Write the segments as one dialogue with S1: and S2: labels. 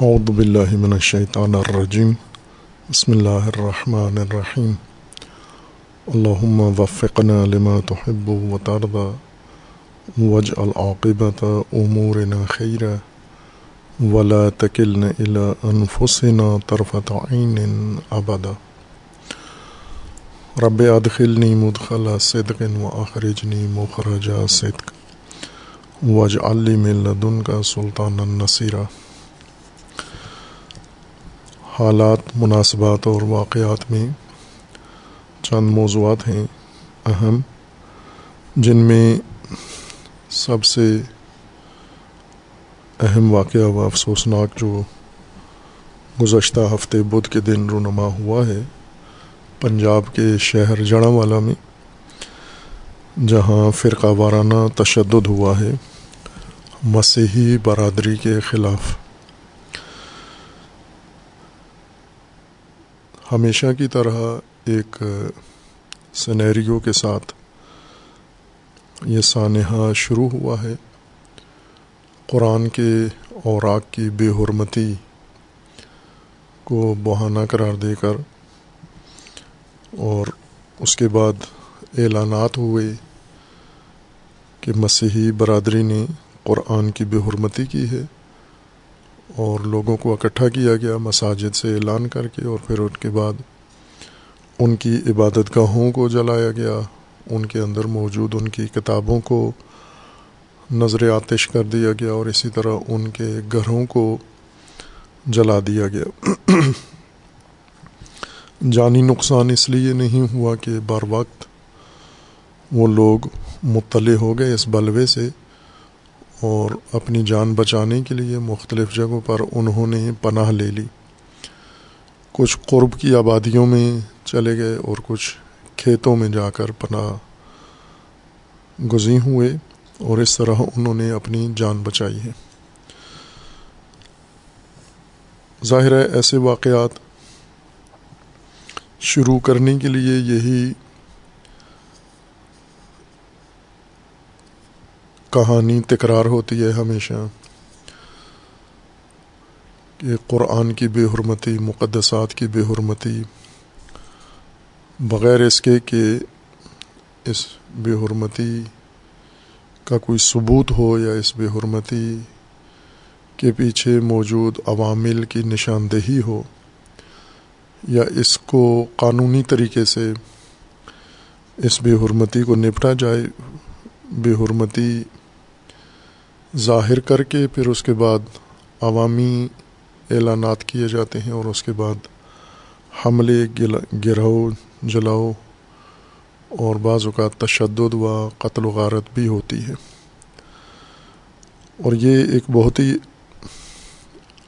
S1: اعوذ باللہ من الشیطان الرجیم بسم اللہ الرحمن الرحیم اللہم وفقنا لما تحب و ترضى واجعل عاقبت امورنا خیرا ولا تکلنا الى انفسنا طرفت عین ابدا رب ادخلنی مدخل صدق و اخرجنی مخرج صدق. واجعل لی من لدنک سلطانا نصیرا حالات، مناسبات اور واقعات میں چند موضوعات ہیں اہم، جن میں سب سے اہم واقعہ و افسوسناک جو گزشتہ ہفتے بدھ کے دن رونما ہوا ہے، پنجاب کے شہر جڑا والا میں، جہاں فرقہ وارانہ تشدد ہوا ہے، مسیحی برادری کے خلاف۔ ہمیشہ کی طرح ایک سنیریو کے ساتھ یہ سانحہ شروع ہوا ہے۔ قرآن کے اوراق کی بے حرمتی کو بہانہ قرار دے کر اور اس کے بعد اعلانات ہوئے کہ مسیحی برادری نے قرآن کی بے حرمتی کی ہے۔ اور لوگوں کو اکٹھا کیا گیا مساجد سے اعلان کر کے اور پھر ان کے بعد ان کی عبادت گاہوں کو جلایا گیا۔ ان کے اندر موجود ان کی کتابوں کو نظر آتش کر دیا گیا اور اسی طرح ان کے گھروں کو جلا دیا گیا۔ جانی نقصان اس لیے نہیں ہوا کہ بر وقت وہ لوگ مطلع ہو گئے اس بلوے سے اور اپنی جان بچانے کے لیے مختلف جگہوں پر انہوں نے پناہ لے لی۔ کچھ قرب کی آبادیوں میں چلے گئے اور کچھ کھیتوں میں جا کر پناہ گزی ہوئے اور اس طرح انہوں نے اپنی جان بچائی ہے۔ ظاہر ہے ایسے واقعات شروع کرنے کے لیے یہی کہانی تکرار ہوتی ہے ہمیشہ کہ قرآن کی بے حرمتی، مقدسات کی بے حرمتی، بغیر اس کے کہ اس بے حرمتی کا کوئی ثبوت ہو یا اس بے حرمتی کے پیچھے موجود عوامل کی نشاندہی ہو یا اس کو قانونی طریقے سے اس بے حرمتی کو نپٹا جائے، بے حرمتی ظاہر کر کے پھر اس کے بعد عوامی اعلانات کیے جاتے ہیں اور اس کے بعد حملے گرو جلاؤ اور بعض اوقات تشدد و قتل و غارت بھی ہوتی ہے۔ اور یہ ایک بہت ہی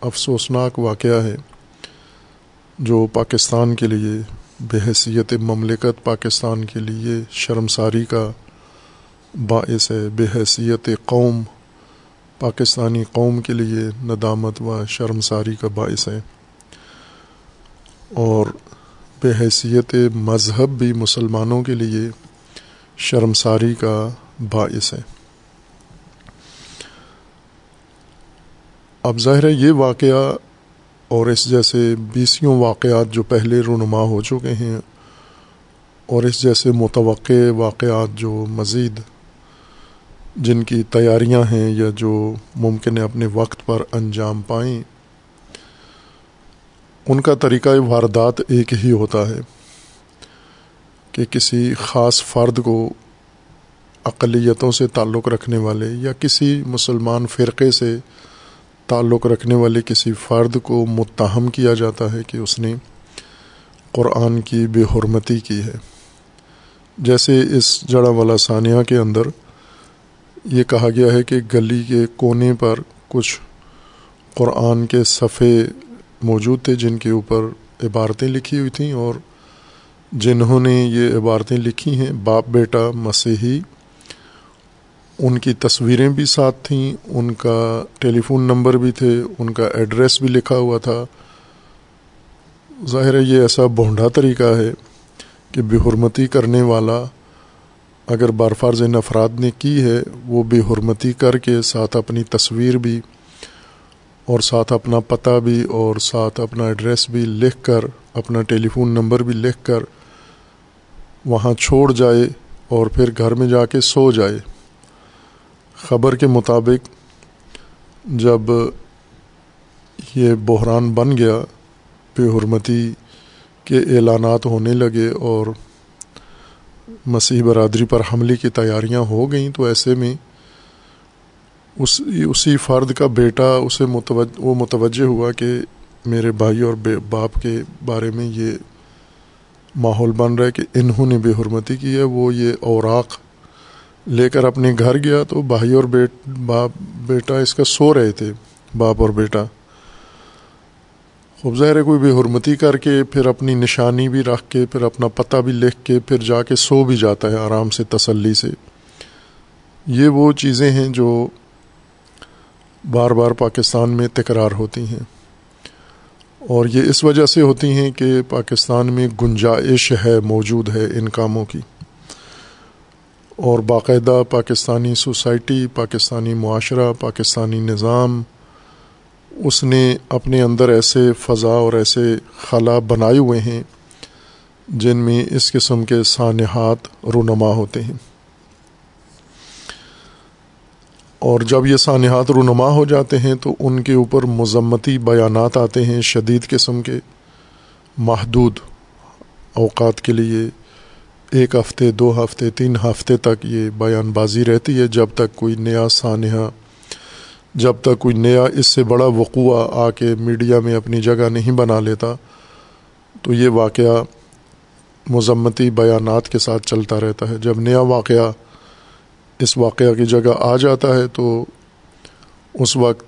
S1: افسوسناک واقعہ ہے جو پاکستان کے لیے، بحیثیت مملکت پاکستان کے لیے شرمساری کا باعث ہے، بحیثیت قوم پاکستانی قوم کے لیے ندامت و شرمساری کا باعث ہے اور بے حیثیت مذہب بھی مسلمانوں کے لیے شرمساری کا باعث ہے اب ظاہر ہے یہ واقعہ اور اس جیسے بیسیوں واقعات جو پہلے رونما ہو چکے ہیں اور اس جیسے متوقع واقعات جو مزید جن کی تیاریاں ہیں یا جو ممکن ہے اپنے وقت پر انجام پائیں، ان کا طریقہ واردات ایک ہی ہوتا ہے کہ کسی خاص فرد کو اقلیتوں سے تعلق رکھنے والے یا کسی مسلمان فرقے سے تعلق رکھنے والے کسی فرد کو متہم کیا جاتا ہے کہ اس نے قرآن کی بے حرمتی کی ہے۔ جیسے اس جڑا والا ثانیہ کے اندر یہ کہا گیا ہے کہ گلی کے کونے پر کچھ قرآن کے صفحے موجود تھے جن کے اوپر عبارتیں لکھی ہوئی تھیں اور جنہوں نے یہ عبارتیں لکھی ہیں، باپ بیٹا مسیحی، ان کی تصویریں بھی ساتھ تھیں، ان کا ٹیلی فون نمبر بھی تھے، ان کا ایڈریس بھی لکھا ہوا تھا۔ ظاہر ہے یہ ایسا بھونڈا طریقہ ہے کہ بے حرمتی کرنے والا اگر بارفارز نفراد نے کی ہے، وہ بے حرمتی کر کے ساتھ اپنی تصویر بھی اور ساتھ اپنا پتہ بھی اور ساتھ اپنا ایڈریس بھی لکھ کر، اپنا ٹیلی فون نمبر بھی لکھ کر وہاں چھوڑ جائے اور پھر گھر میں جا کے سو جائے۔ خبر کے مطابق جب یہ بحران بن گیا، بے حرمتی کے اعلانات ہونے لگے اور مسیح برادری پر حملے کی تیاریاں ہو گئیں، تو ایسے میں اس، اسی فرد کا بیٹا، اسے متوجہ وہ متوجہ ہوا کہ میرے بھائی اور باپ کے بارے میں یہ ماحول بن رہا ہے کہ انہوں نے بے حرمتی کی ہے، وہ یہ اوراق لے کر اپنے گھر گیا تو بھائی اور بیٹ، باپ، بیٹا اس کا سو رہے تھے، باپ اور بیٹا۔ خوب ظاہر ہے کوئی بے حرمتی کر کے پھر اپنی نشانی بھی رکھ کے پھر اپنا پتہ بھی لکھ کے پھر جا کے سو بھی جاتا ہے آرام سے تسلی سے۔ یہ وہ چیزیں ہیں جو بار بار پاکستان میں تکرار ہوتی ہیں۔ اور یہ اس وجہ سے ہوتی ہیں کہ پاکستان میں گنجائش ہے، موجود ہے ان کاموں کی۔ اور باقاعدہ پاکستانی سوسائٹی، پاکستانی معاشرہ، پاکستانی نظام اس نے اپنے اندر ایسے فضا اور ایسے خلا بنائے ہوئے ہیں جن میں اس قسم کے سانحات رونما ہوتے ہیں۔ اور جب یہ سانحات رونما ہو جاتے ہیں تو ان کے اوپر مذمتی بیانات آتے ہیں شدید قسم کے محدود اوقات کے لیے۔ ایک ہفتے، دو ہفتے، تین ہفتے تک یہ بیان بازی رہتی ہے جب تک کوئی نیا سانحہ جب تک کوئی نیا اس سے بڑا وقوع آ کے میڈیا میں اپنی جگہ نہیں بنا لیتا، تو یہ واقعہ مذمتی بیانات کے ساتھ چلتا رہتا ہے۔ جب نیا واقعہ اس واقعہ کی جگہ آ جاتا ہے، تو اس وقت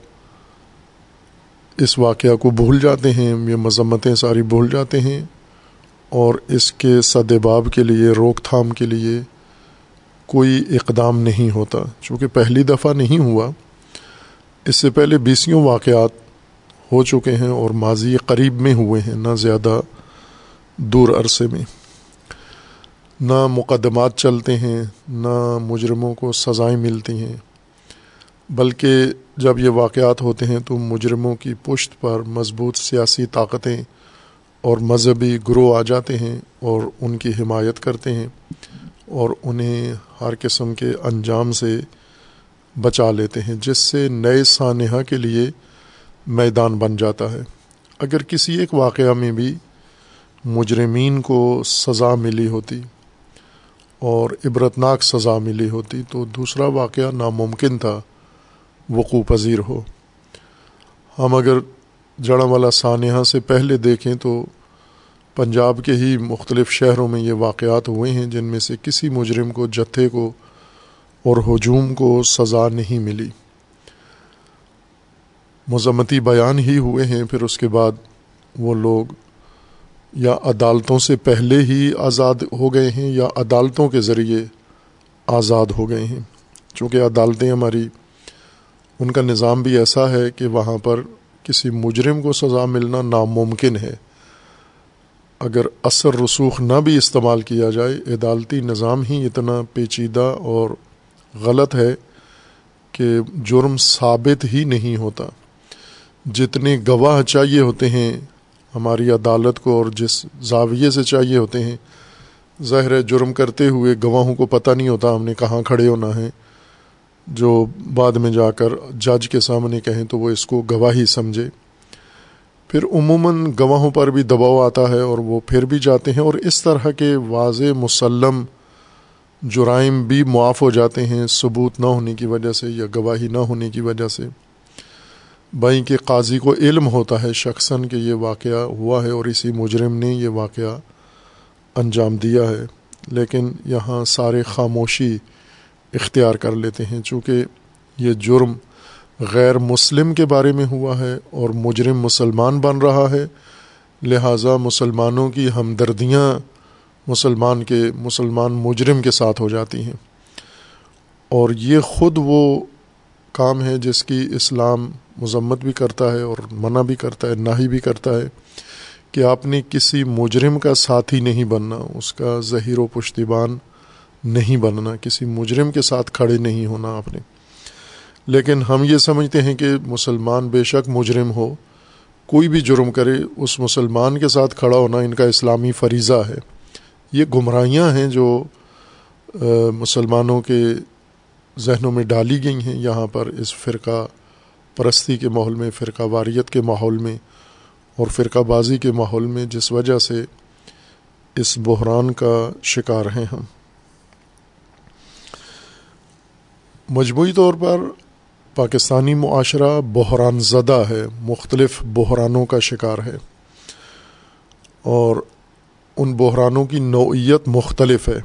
S1: اس واقعہ کو بھول جاتے ہیں، یہ مذمتیں ساری بھول جاتے ہیں اور اس کے صدباب کے لیے، روک تھام کے لیے کوئی اقدام نہیں ہوتا۔ چونکہ پہلی دفعہ نہیں ہوا اس سے پہلے بیسیوں واقعات ہو چکے ہیں اور ماضی قریب میں ہوئے ہیں، نہ زیادہ دور عرصے میں۔ نہ مقدمات چلتے ہیں، نہ مجرموں کو سزائیں ملتی ہیں۔ بلکہ جب یہ واقعات ہوتے ہیں تو مجرموں کی پشت پر مضبوط سیاسی طاقتیں اور مذہبی گروہ آ جاتے ہیں اور ان کی حمایت کرتے ہیں اور انہیں ہر قسم کے انجام سے بچا لیتے ہیں، جس سے نئے سانحہ کے لیے میدان بن جاتا ہے۔ اگر کسی ایک واقعہ میں بھی مجرمین کو سزا ملی ہوتی اور عبرتناک سزا ملی ہوتی تو دوسرا واقعہ ناممکن تھا، وقوع پذیر ہو۔ ہم اگر جڑا والا سانحہ سے پہلے دیکھیں تو پنجاب کے ہی مختلف شہروں میں یہ واقعات ہوئے ہیں، جن میں سے کسی مجرم کو جتھے کو اور ہجوم کو سزا نہیں ملی۔ مذمتی بیان ہی ہوئے ہیں، پھر اس کے بعد وہ لوگ یا عدالتوں سے پہلے ہی آزاد ہو گئے ہیں یا عدالتوں کے ذریعے آزاد ہو گئے ہیں۔ چونکہ عدالتیں ہماری، ان کا نظام بھی ایسا ہے کہ وہاں پر کسی مجرم کو سزا ملنا ناممکن ہے۔ اگر اثر رسوخ نہ بھی استعمال کیا جائے، عدالتی نظام ہی اتنا پیچیدہ اور غلط ہے کہ جرم ثابت ہی نہیں ہوتا۔ جتنے گواہ چاہیے ہوتے ہیں ہماری عدالت کو اور جس زاویے سے چاہیے ہوتے ہیں، ظاہر جرم کرتے ہوئے گواہوں کو پتہ نہیں ہوتا ہم نے کہاں کھڑے ہونا ہے۔ جو بعد میں جا کر جج کے سامنے کہیں تو وہ اس کو گواہی سمجھے۔ پھر عموماً گواہوں پر بھی دباؤ آتا ہے اور وہ پھر بھی جاتے ہیں اور اس طرح کے واضح مسلم جرائم بھی معاف ہو جاتے ہیں، ثبوت نہ ہونے کی وجہ سے یا گواہی نہ ہونے کی وجہ سے۔ بھائی کے قاضی کو علم ہوتا ہے شخصاً کہ یہ واقعہ ہوا ہے اور اسی مجرم نے یہ واقعہ انجام دیا ہے۔ لیکن یہاں سارے خاموشی اختیار کر لیتے ہیں، چونکہ یہ جرم غیر مسلم کے بارے میں ہوا ہے اور مجرم مسلمان بن رہا ہے۔ لہٰذا مسلمانوں کی ہمدردیاں مسلمان کے مسلمان مجرم کے ساتھ ہو جاتی ہیں۔ اور یہ خود وہ کام ہے جس کی اسلام مذمت بھی کرتا ہے اور منع بھی کرتا ہے نہ ہی بھی کرتا ہے کہ آپ نے کسی مجرم کا ساتھی نہیں بننا، اس کا ظہیر و پشتیبان نہیں بننا، کسی مجرم کے ساتھ کھڑے نہیں ہونا آپ نے۔ لیکن ہم یہ سمجھتے ہیں کہ مسلمان بے شک مجرم ہو، کوئی بھی جرم کرے، اس مسلمان کے ساتھ کھڑا ہونا ان کا اسلامی فریضہ ہے۔ یہ گمراہیاں ہیں جو مسلمانوں کے ذہنوں میں ڈالی گئی ہیں یہاں پر اس فرقہ پرستی کے ماحول میں، فرقہ واریت کے ماحول میں اور فرقہ بازی کے ماحول میں، جس وجہ سے اس بحران کا شکار ہیں ہم۔ مجموعی طور پر پاکستانی معاشرہ بحران زدہ ہے، مختلف بحرانوں کا شکار ہے۔ اور ان بحرانوں کی نوعیت مختلف ہے۔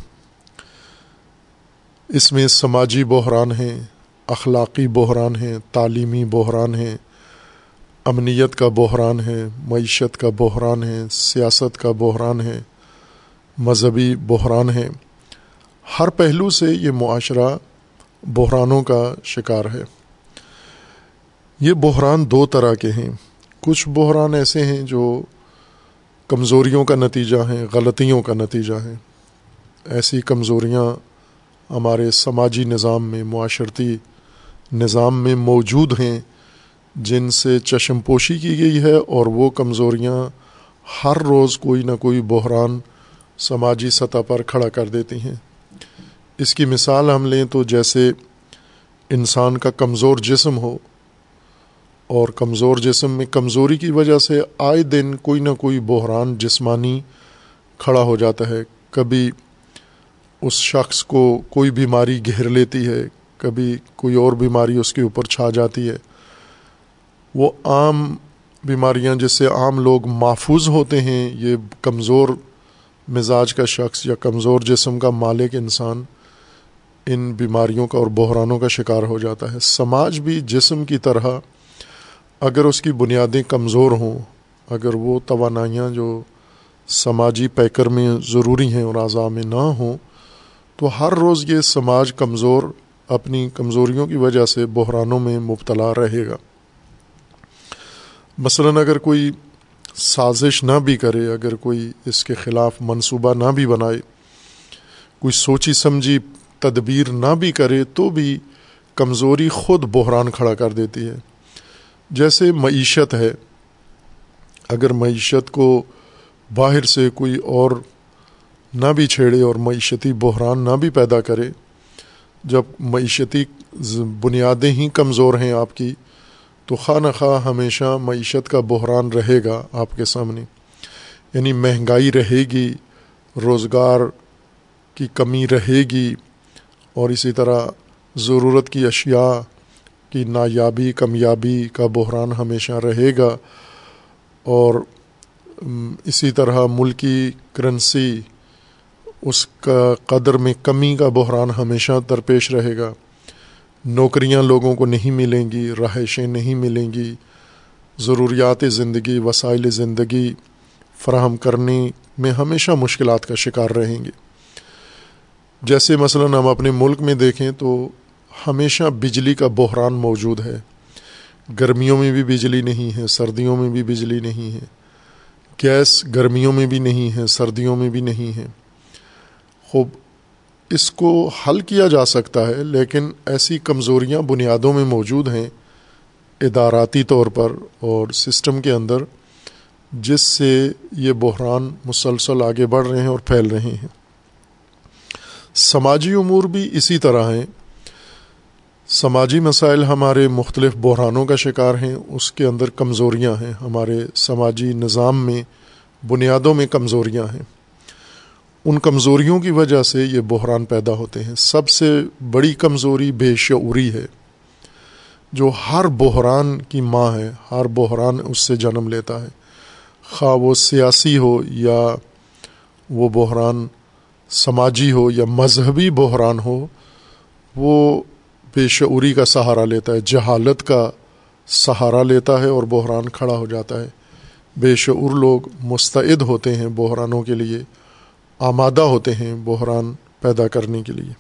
S1: اس میں سماجی بحران ہیں، اخلاقی بحران ہیں، تعلیمی بحران ہیں، امنیت کا بحران ہے معیشت کا بحران ہے سیاست کا بحران ہے مذہبی بحران ہے ہر پہلو سے یہ معاشرہ بحرانوں کا شکار ہے۔ یہ بحران دو طرح کے ہیں۔ کچھ بحران ایسے ہیں جو کمزوریوں کا نتیجہ ہیں، غلطیوں کا نتیجہ ہیں۔ ایسی کمزوریاں ہمارے سماجی نظام میں، معاشرتی نظام میں موجود ہیں، جن سے چشم پوشی کی گئی ہے اور وہ کمزوریاں ہر روز کوئی نہ کوئی بحران سماجی سطح پر کھڑا کر دیتی ہیں۔ اس کی مثال ہم لیں تو جیسے انسان کا کمزور جسم ہو اور کمزور جسم میں کمزوری کی وجہ سے آئے دن کوئی نہ کوئی بحران جسمانی کھڑا ہو جاتا ہے۔ کبھی اس شخص کو کوئی بیماری گھیر لیتی ہے، کبھی کوئی اور بیماری اس کے اوپر چھا جاتی ہے۔ وہ عام بیماریاں جس سے عام لوگ محفوظ ہوتے ہیں، یہ کمزور مزاج کا شخص یا کمزور جسم کا مالک انسان ان بیماریوں کا اور بحرانوں کا شکار ہو جاتا ہے۔ سماج بھی جسم کی طرح اگر اس کی بنیادیں کمزور ہوں، اگر وہ توانائیاں جو سماجی پیکر میں ضروری ہیں اور اعضاء میں نہ ہوں، تو ہر روز یہ سماج کمزور اپنی کمزوریوں کی وجہ سے بحرانوں میں مبتلا رہے گا۔ مثلاً اگر کوئی سازش نہ بھی کرے، اگر کوئی اس کے خلاف منصوبہ نہ بھی بنائے، کوئی سوچی سمجھی تدبیر نہ بھی کرے، تو بھی کمزوری خود بحران کھڑا کر دیتی ہے۔ جیسے معیشت ہے، اگر معیشت کو باہر سے کوئی اور نہ بھی چھیڑے اور معیشتی بحران نہ بھی پیدا کرے، جب معیشتی بنیادیں ہی کمزور ہیں آپ کی، تو خواہ نہ خواہ ہمیشہ معیشت کا بحران رہے گا آپ کے سامنے۔ یعنی مہنگائی رہے گی، روزگار کی کمی رہے گی، اور اسی طرح ضرورت کی اشیاء کی نایابی، کمیابی کا بحران ہمیشہ رہے گا اور اسی طرح ملکی کرنسی، اس کا قدر میں کمی کا بحران ہمیشہ درپیش رہے گا۔ نوکریاں لوگوں کو نہیں ملیں گی، رہائشیں نہیں ملیں گی، ضروریات زندگی، وسائل زندگی فراہم کرنے میں ہمیشہ مشکلات کا شکار رہیں گے۔ جیسے مثلا ہم اپنے ملک میں دیکھیں تو ہمیشہ بجلی کا بحران موجود ہے۔ گرمیوں میں بھی بجلی نہیں ہے، سردیوں میں بھی بجلی نہیں ہے۔ گیس گرمیوں میں بھی نہیں ہے، سردیوں میں بھی نہیں ہے۔ خوب، اس کو حل کیا جا سکتا ہے، لیکن ایسی کمزوریاں بنیادوں میں موجود ہیں اداراتی طور پر اور سسٹم کے اندر، جس سے یہ بحران مسلسل آگے بڑھ رہے ہیں اور پھیل رہے ہیں۔ سماجی امور بھی اسی طرح ہیں۔ سماجی مسائل ہمارے مختلف بحرانوں کا شکار ہیں، اس کے اندر کمزوریاں ہیں۔ ہمارے سماجی نظام میں، بنیادوں میں کمزوریاں ہیں۔ ان کمزوریوں کی وجہ سے یہ بحران پیدا ہوتے ہیں۔ سب سے بڑی کمزوری بے شعوری ہے۔ جو ہر بحران کی ماں ہے، ہر بحران اس سے جنم لیتا ہے۔ خواہ وہ سیاسی ہو یا وہ بحران سماجی ہو یا مذہبی بحران ہو، وہ بے شعوری کا سہارا لیتا ہے، جہالت کا سہارا لیتا ہے اور بحران کھڑا ہو جاتا ہے۔ بے شعور لوگ مستعد ہوتے ہیں بحرانوں کے لیے، آمادہ ہوتے ہیں بحران پیدا کرنے کے لیے۔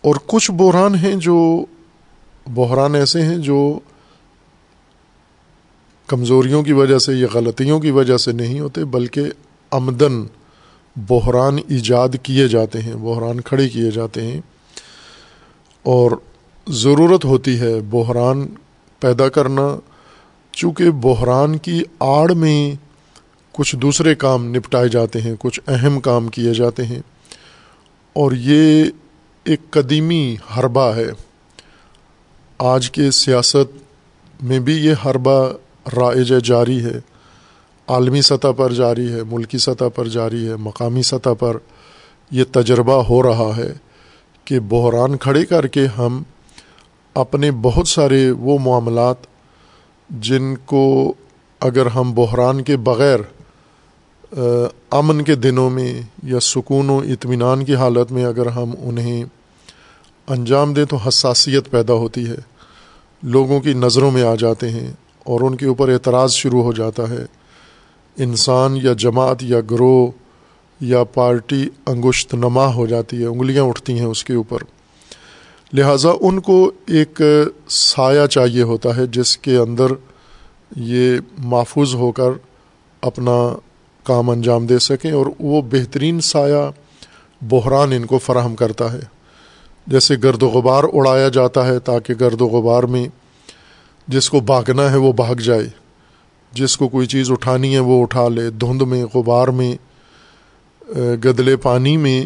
S1: اور کچھ بحران ہیں جو، بحران ایسے ہیں جو کمزوریوں کی وجہ سے یا غلطیوں کی وجہ سے نہیں ہوتے، بلکہ آمدن، بحران ایجاد کیے جاتے ہیں، بحران کھڑے کیے جاتے ہیں۔ اور ضرورت ہوتی ہے بحران پیدا کرنا، چونکہ بحران کی آڑ میں کچھ دوسرے کام نپٹائے جاتے ہیں، کچھ اہم کام کیے جاتے ہیں۔ اور یہ ایک قدیمی حربہ ہے۔ آج کے سیاست میں بھی یہ حربہ رائج جاری ہے۔ عالمی سطح پر جاری ہے، ملکی سطح پر جاری ہے، مقامی سطح پر یہ تجربہ ہو رہا ہے۔ کہ بحران کھڑے کر کے ہم اپنے بہت سارے وہ معاملات جن کو اگر ہم بحران کے بغیر امن کے دنوں میں یا سکون و اطمینان کی حالت میں اگر ہم انہیں انجام دیں تو حساسیت پیدا ہوتی ہے، لوگوں کی نظروں میں آ جاتے ہیں اور ان کے اوپر اعتراض شروع ہو جاتا ہے۔ انسان یا جماعت یا گروہ یا پارٹی انگشت نما ہو جاتی ہے، انگلیاں اٹھتی ہیں اس کے اوپر۔ لہٰذا ان کو ایک سایہ چاہیے ہوتا ہے جس کے اندر یہ محفوظ ہو کر اپنا کام انجام دے سکیں اور وہ بہترین سایہ بحران ان کو فراہم کرتا ہے۔ جیسے گرد و غبار اڑایا جاتا ہے تاکہ گرد و غبار میں جس کو بھاگنا ہے وہ بھاگ جائے۔ جس کو کوئی چیز اٹھانی ہے وہ اٹھا لے۔ دھند میں، غبار میں گدلے پانی میں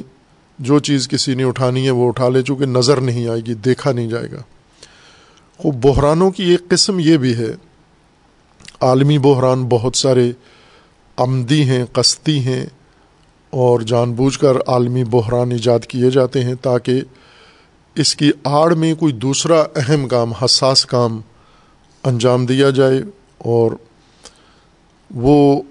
S1: جو چیز کسی نے اٹھانی ہے وہ اٹھا لے، چونکہ نظر نہیں آئے گی، دیکھا نہیں جائے گا۔ خوب، بحرانوں کی ایک قسم یہ بھی ہے، عالمی بحران بہت سارے آمدی ہیں، قسطی ہیں، اور جان بوجھ کر عالمی بحران ایجاد کیے جاتے ہیں تاکہ اس کی آڑ میں کوئی دوسرا اہم کام، حساس کام انجام دیا جائے، اور وہ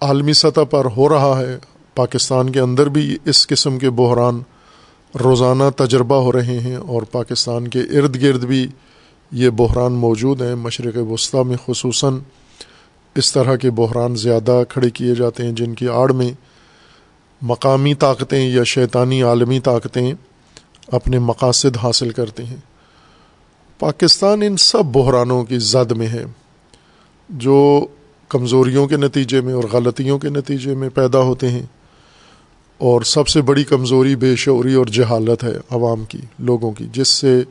S1: عالمی سطح پر ہو رہا ہے۔ پاکستان کے اندر بھی اس قسم کے بحران روزانہ تجربہ ہو رہے ہیں اور پاکستان کے ارد گرد بھی یہ بحران موجود ہیں۔ مشرق وسطیٰ میں خصوصاً اس طرح کے بحران زیادہ کھڑے کیے جاتے ہیں جن کی آڑ میں مقامی طاقتیں یا شیطانی عالمی طاقتیں اپنے مقاصد حاصل کرتے ہیں۔ پاکستان ان سب بحرانوں کی زد میں ہے جو کمزوریوں کے نتیجے میں اور غلطیوں کے نتیجے میں پیدا ہوتے ہیں۔ اور سب سے بڑی کمزوری، بے شعوری اور جہالت ہے عوام کی، لوگوں کی، جس سے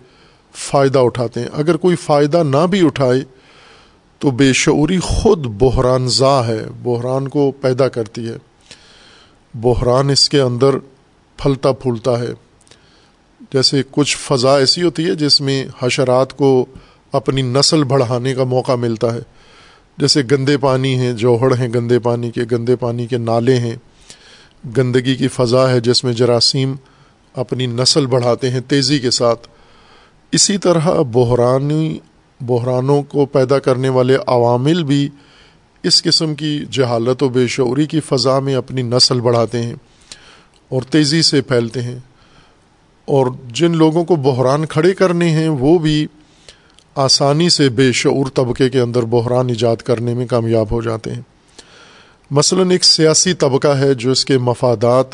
S1: فائدہ اٹھاتے ہیں۔ اگر کوئی فائدہ نہ بھی اٹھائے تو بے شعوری خود بحران زا ہے، بحران کو پیدا کرتی ہے۔ بحران اس کے اندر پھلتا پھولتا ہے۔ جیسے کچھ فضا ایسی ہوتی ہے جس میں حشرات کو اپنی نسل بڑھانے کا موقع ملتا ہے۔ جیسے گندے پانی ہیں جوہڑ ہیں گندے پانی کے، گندے پانی کے نالے ہیں۔ گندگی کی فضا ہے جس میں جراثیم اپنی نسل بڑھاتے ہیں تیزی کے ساتھ۔ اسی طرح بحرانی بحرانوں کو پیدا کرنے والے عوامل بھی اس قسم کی جہالت و بے شعوری کی فضا میں اپنی نسل بڑھاتے ہیں اور تیزی سے پھیلتے ہیں۔ اور جن لوگوں کو بحران کھڑے کرنے ہیں، وہ بھی آسانی سے بے شعور طبقے کے اندر بحران ایجاد کرنے میں کامیاب ہو جاتے ہیں۔ مثلا ایک سیاسی طبقہ ہے جو اس کے مفادات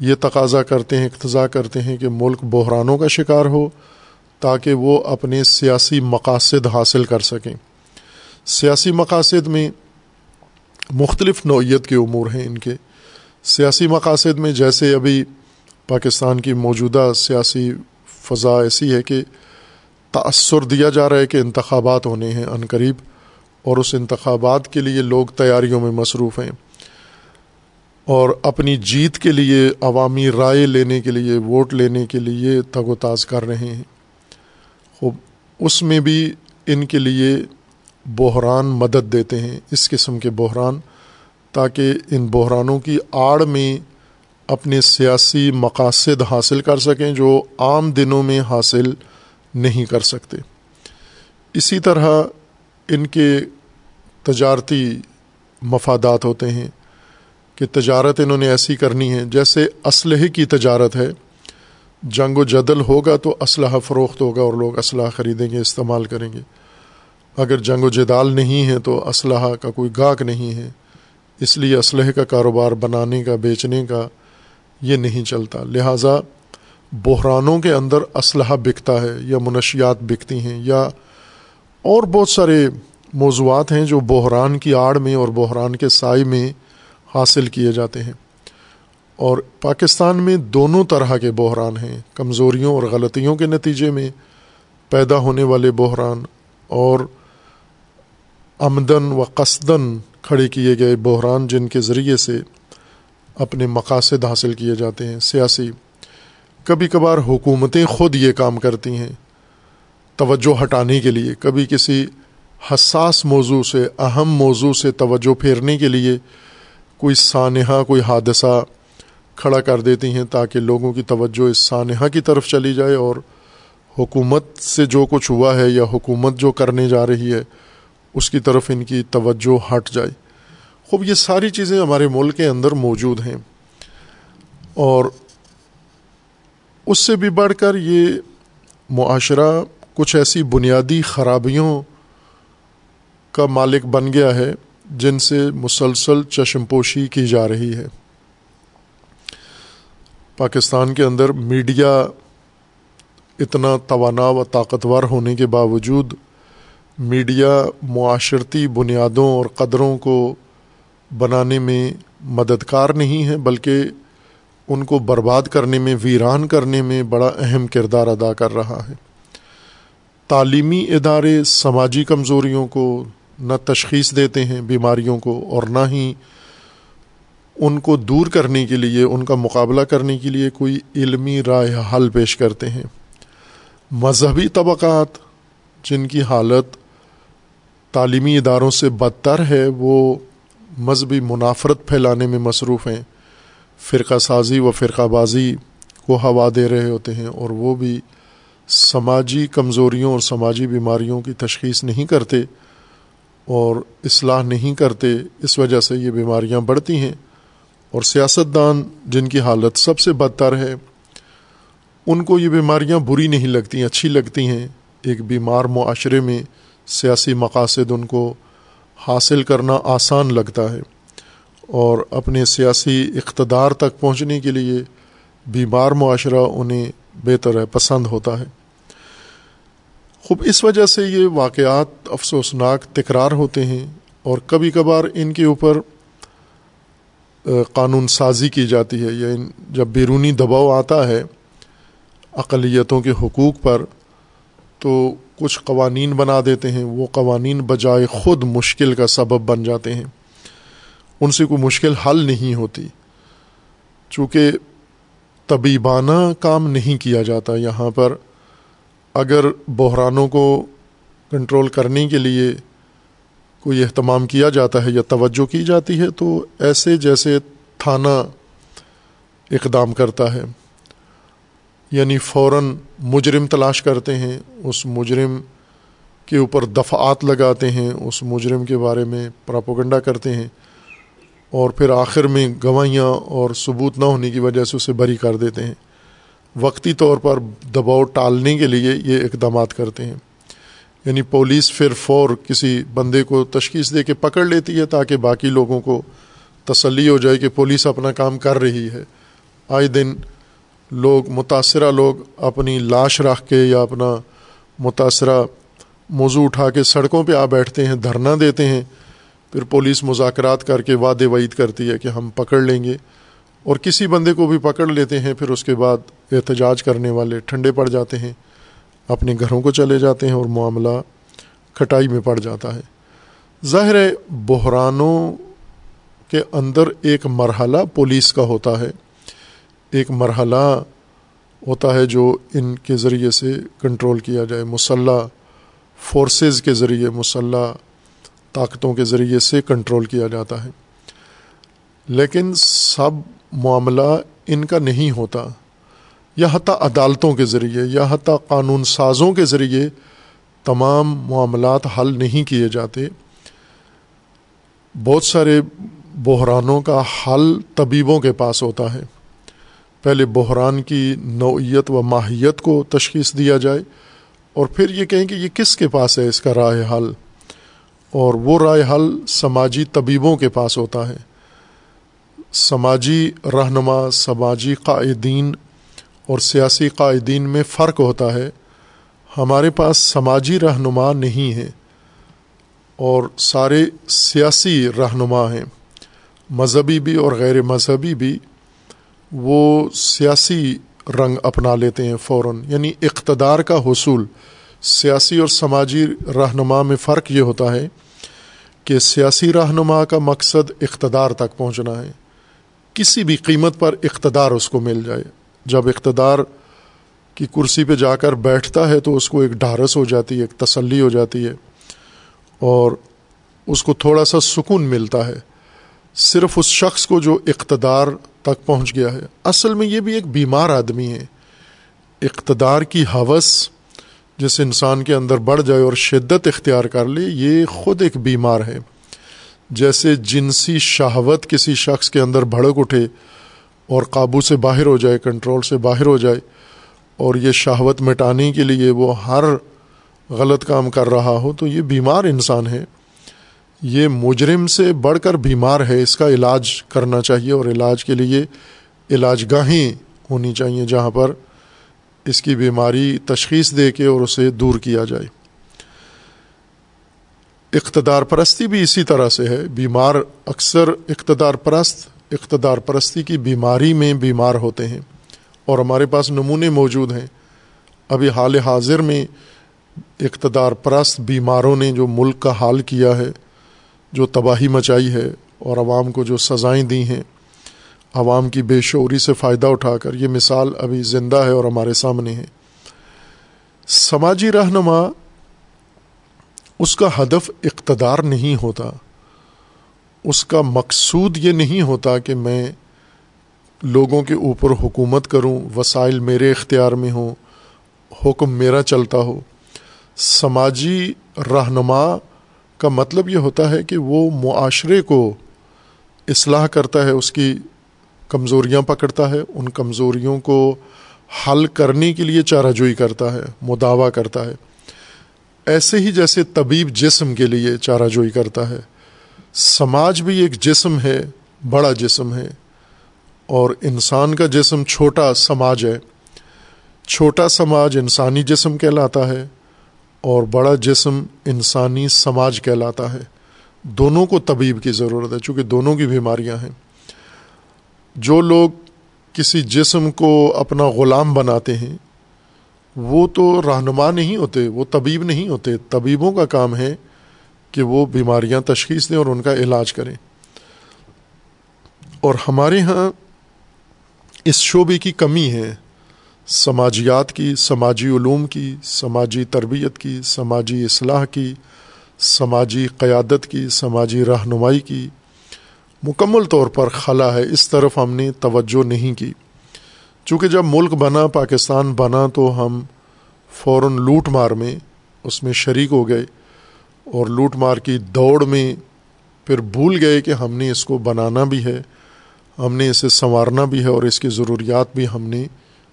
S1: یہ تقاضا کرتے ہیں اقتضاء کرتے ہیں کہ ملک بحرانوں کا شکار ہو تاکہ وہ اپنے سیاسی مقاصد حاصل کر سکیں۔ سیاسی مقاصد میں مختلف نوعیت کے امور ہیں ان کے۔ سیاسی مقاصد میں جیسے ابھی پاکستان کی موجودہ سیاسی فضا ایسی ہے کہ تأثر دیا جا رہا ہے کہ انتخابات ہونے ہیں عن قریب۔ اور اس انتخابات کے لیے لوگ تیاریوں میں مصروف ہیں۔ اور اپنی جیت کے لیے، عوامی رائے لینے کے لیے، ووٹ لینے کے لیے تگ و تاز کر رہے ہیں۔ خوب، اس میں بھی ان کے لیے بحران مدد دیتے ہیں، اس قسم کے بحران، تاکہ ان بحرانوں کی آڑ میں اپنے سیاسی مقاصد حاصل کر سکیں جو عام دنوں میں حاصل نہیں کر سکتے۔ اسی طرح ان کے تجارتی مفادات ہوتے ہیں، کہ تجارت انہوں نے ایسی کرنی ہے جیسے اسلحے کی تجارت ہے۔ جنگ و جدل ہوگا تو اسلحہ فروخت ہوگا اور لوگ اسلحہ خریدیں گے، استعمال کریں گے۔ اگر جنگ و جدال نہیں ہے تو اسلحہ کا کوئی گاہک نہیں ہے۔ اس لیے اسلحے کا کاروبار بنانے کا، بیچنے کا یہ نہیں چلتا۔ لہٰذا بحرانوں کے اندر اسلحہ بکتا ہے یا منشیات بکتی ہیں یا اور بہت سارے موضوعات ہیں جو بحران کی آڑ میں اور بحران کے سائے میں حاصل کیے جاتے ہیں۔ اور پاکستان میں دونوں طرح کے بحران ہیں۔ کمزوریوں اور غلطیوں کے نتیجے میں پیدا ہونے والے بحران اور آمدن و قصدن کھڑے کیے گئے بحران جن کے ذریعے سے اپنے مقاصد حاصل کیے جاتے ہیں۔ سیاسی، کبھی کبھار حکومتیں خود یہ کام کرتی ہیں توجہ ہٹانے کے لیے۔ کبھی کسی حساس موضوع سے، اہم موضوع سے توجہ پھیرنے کے لیے کوئی سانحہ، کوئی حادثہ کھڑا کر دیتی ہیں تاکہ لوگوں کی توجہ اس سانحہ کی طرف چلی جائے اور حکومت سے جو کچھ ہوا ہے یا حکومت جو کرنے جا رہی ہے، اس کی طرف ان کی توجہ ہٹ جائے۔ خوب، یہ ساری چیزیں ہمارے ملک کے اندر موجود ہیں۔ اور اس سے بھی بڑھ کر یہ معاشرہ کچھ ایسی بنیادی خرابیوں کا مالک بن گیا ہے، جن سے مسلسل چشم پوشی کی جا رہی ہے۔ پاکستان کے اندر میڈیا اتنا توانا و طاقتور ہونے کے باوجود میڈیا معاشرتی بنیادوں اور قدروں کو بنانے میں مددگار نہیں ہے، بلکہ ان کو برباد کرنے میں، ویران کرنے میں بڑا اہم کردار ادا کر رہا ہے۔ تعلیمی ادارے، سماجی کمزوریوں کو نہ تشخیص دیتے ہیں بیماریوں کو اور نہ ہی ان کو دور کرنے کے لیے، ان کا مقابلہ کرنے کے لیے کوئی علمی رائے حل پیش کرتے ہیں۔ مذہبی طبقات جن کی حالت تعلیمی اداروں سے بدتر ہے، وہ مذہبی منافرت پھیلانے میں مصروف ہیں۔ فرقہ سازی و فرقہ بازی کو ہوا دے رہے ہوتے ہیں اور وہ بھی سماجی کمزوریوں اور سماجی بیماریوں کی تشخیص نہیں کرتے۔ اور اصلاح نہیں کرتے، اس وجہ سے یہ بیماریاں بڑھتی ہیں۔ اور سیاستدان جن کی حالت سب سے بدتر ہے، ان کو یہ بیماریاں بری نہیں لگتی، اچھی لگتی ہیں۔ ایک بیمار معاشرے میں سیاسی مقاصد ان کو حاصل کرنا آسان لگتا ہے۔ اور اپنے سیاسی اقتدار تک پہنچنے کے لیے بیمار معاشرہ انہیں بہتر ہے پسند ہوتا ہے۔ خوب، اس وجہ سے یہ واقعات افسوسناک تکرار ہوتے ہیں اور کبھی کبھار ان کے اوپر قانون سازی کی جاتی ہے، یا جب بیرونی دباؤ آتا ہے اقلیتوں کے حقوق پر، تو کچھ قوانین بنا دیتے ہیں، وہ قوانین بجائے خود مشکل کا سبب بن جاتے ہیں۔ ان سے کوئی مشکل حل نہیں ہوتی۔ چونکہ طبیبانہ کام نہیں کیا جاتا، یہاں پر اگر بحرانوں کو کنٹرول کرنے کے لیے کوئی اہتمام کیا جاتا ہے یا توجہ کی جاتی ہے، تو ایسے جیسے تھانہ اقدام کرتا ہے۔ یعنی فوراً مجرم تلاش کرتے ہیں، اس مجرم کے اوپر دفعات لگاتے ہیں، اس مجرم کے بارے میں پراپوگنڈا کرتے ہیں اور پھر آخر میں گواہیاں اور ثبوت نہ ہونے کی وجہ سے اسے بری کر دیتے ہیں۔ وقتی طور پر دباؤ ٹالنے کے لیے یہ اقدامات کرتے ہیں۔ یعنی پولیس پھر فور کسی بندے کو تشخیص دے کے پکڑ لیتی ہے تاکہ باقی لوگوں کو تسلی ہو جائے کہ پولیس اپنا کام کر رہی ہے۔ آئے دن لوگ متاثرہ لوگ اپنی لاش رکھ کے یا اپنا متاثرہ موضوع اٹھا کے سڑکوں پہ آ بیٹھتے ہیں، دھرنا دیتے ہیں۔ پھر پولیس مذاکرات کر کے وعدے وعید کرتی ہے کہ ہم پکڑ لیں گے۔ اور کسی بندے کو بھی پکڑ لیتے ہیں، پھر اس کے بعد احتجاج کرنے والے ٹھنڈے پڑ جاتے ہیں، اپنے گھروں کو چلے جاتے ہیں اور معاملہ کھٹائی میں پڑ جاتا ہے۔ ظاہر ہے، بحرانوں کے اندر ایک مرحلہ پولیس کا ہوتا ہے۔ ایک مرحلہ ہوتا ہے جو ان کے ذریعے سے کنٹرول کیا جائے۔ مسلح فورسز کے ذریعے، مسلح طاقتوں کے ذریعے سے کنٹرول کیا جاتا ہے۔ لیکن سب معاملہ ان کا نہیں ہوتا۔ یا حتیٰ عدالتوں کے ذریعے، یا حتیٰ قانون سازوں کے ذریعے تمام معاملات حل نہیں کیے جاتے۔ بہت سارے بحرانوں کا حل طبیبوں کے پاس ہوتا ہے۔ پہلے بحران کی نوعیت و ماہیت کو تشخیص دیا جائے اور پھر یہ کہیں کہ یہ کس کے پاس ہے اس کا رائے حل؟ اور وہ رائے حل سماجی طبیبوں کے پاس ہوتا ہے۔ سماجی رہنما، سماجی قائدین اور سیاسی قائدین میں فرق ہوتا ہے۔ ہمارے پاس سماجی رہنما نہیں ہے اور سارے سیاسی رہنما ہیں۔ مذہبی بھی اور غیر مذہبی بھی وہ سیاسی رنگ اپنا لیتے ہیں فوراً۔ یعنی اقتدار کا حصول سیاسی اور سماجی رہنما میں فرق یہ ہوتا ہے کہ سیاسی رہنما کا مقصد اقتدار تک پہنچنا ہے۔ کسی بھی قیمت پر اقتدار اس کو مل جائے۔ جب اقتدار کی کرسی پہ جا کر بیٹھتا ہے تو اس کو ایک ڈھارس ہو جاتی ہے، ایک تسلی ہو جاتی ہے اور اس کو تھوڑا سا سکون ملتا ہے۔ صرف اس شخص کو جو اقتدار تک پہنچ گیا ہے۔ اصل میں یہ بھی ایک بیمار آدمی ہے۔ اقتدار کی حوث جس انسان کے اندر بڑھ جائے اور شدت اختیار کر لے، یہ خود ایک بیمار ہے۔ جیسے جنسی شہوت کسی شخص کے اندر بھڑک اٹھے اور قابو سے باہر ہو جائے، کنٹرول سے باہر ہو جائے، اور یہ شہوت مٹانے کے لیے وہ ہر غلط کام کر رہا ہو، تو یہ بیمار انسان ہے۔ یہ مجرم سے بڑھ کر بیمار ہے، اس کا علاج کرنا چاہیے اور علاج کے لیے علاج گاہیں ہونی چاہیے جہاں پر اس کی بیماری تشخیص دے کے اور اسے دور کیا جائے۔ اقتدار پرستی بھی اسی طرح سے ہے۔ بیمار اکثر اقتدار پرست، اقتدار پرستی کی بیماری میں بیمار ہوتے ہیں اور ہمارے پاس نمونے موجود ہیں۔ ابھی حال حاضر میں اقتدار پرست بیماروں نے جو ملک کا حال کیا ہے، جو تباہی مچائی ہے اور عوام کو جو سزائیں دی ہیں، عوام کی بے شعوری سے فائدہ اٹھا کر یہ مثال ابھی زندہ ہے اور ہمارے سامنے ہے۔ سماجی رہنما اس کا ہدف اقتدار نہیں ہوتا۔ اس کا مقصود یہ نہیں ہوتا کہ میں لوگوں کے اوپر حکومت کروں، وسائل میرے اختیار میں ہوں، حکم میرا چلتا ہو۔ سماجی رہنما کا مطلب یہ ہوتا ہے کہ وہ معاشرے کو اصلاح کرتا ہے، اس کی کمزوریاں پکڑتا ہے، ان کمزوریوں کو حل کرنے کے لیے چارہ جوئی کرتا ہے، مداوع کرتا ہے۔ ایسے ہی جیسے طبیب جسم کے لیے چارہ جوئی کرتا ہے۔ سماج بھی ایک جسم ہے، بڑا جسم ہے۔ اور انسان کا جسم چھوٹا سماج ہے۔ چھوٹا سماج انسانی جسم کہلاتا ہے اور بڑا جسم انسانی سماج کہلاتا ہے۔ دونوں کو طبیب کی ضرورت ہے، چونکہ دونوں کی بیماریاں ہیں۔ جو لوگ کسی جسم کو اپنا غلام بناتے ہیں وہ تو رہنما نہیں ہوتے، وہ طبیب نہیں ہوتے، طبیبوں کا کام ہے کہ وہ بیماریاں تشخیص دیں اور ان کا علاج کریں۔ اور ہمارے یہاں اس شعبے کی کمی ہے، سماجیات کی، سماجی علوم کی، سماجی تربیت کی، سماجی اصلاح کی، سماجی قیادت کی، سماجی رہنمائی کی۔ مکمل طور پر خلا ہے، اس طرف ہم نے توجہ نہیں کی۔ چونکہ جب ملک بنا، پاکستان بنا، تو ہم فوراً لوٹ مار میں اس میں شریک ہو گئے اور لوٹ مار کی دوڑ میں پھر بھول گئے کہ ہم نے اس کو بنانا بھی ہے، ہم نے اسے سنوارنا بھی ہے اور اس کی ضروریات بھی ہم نے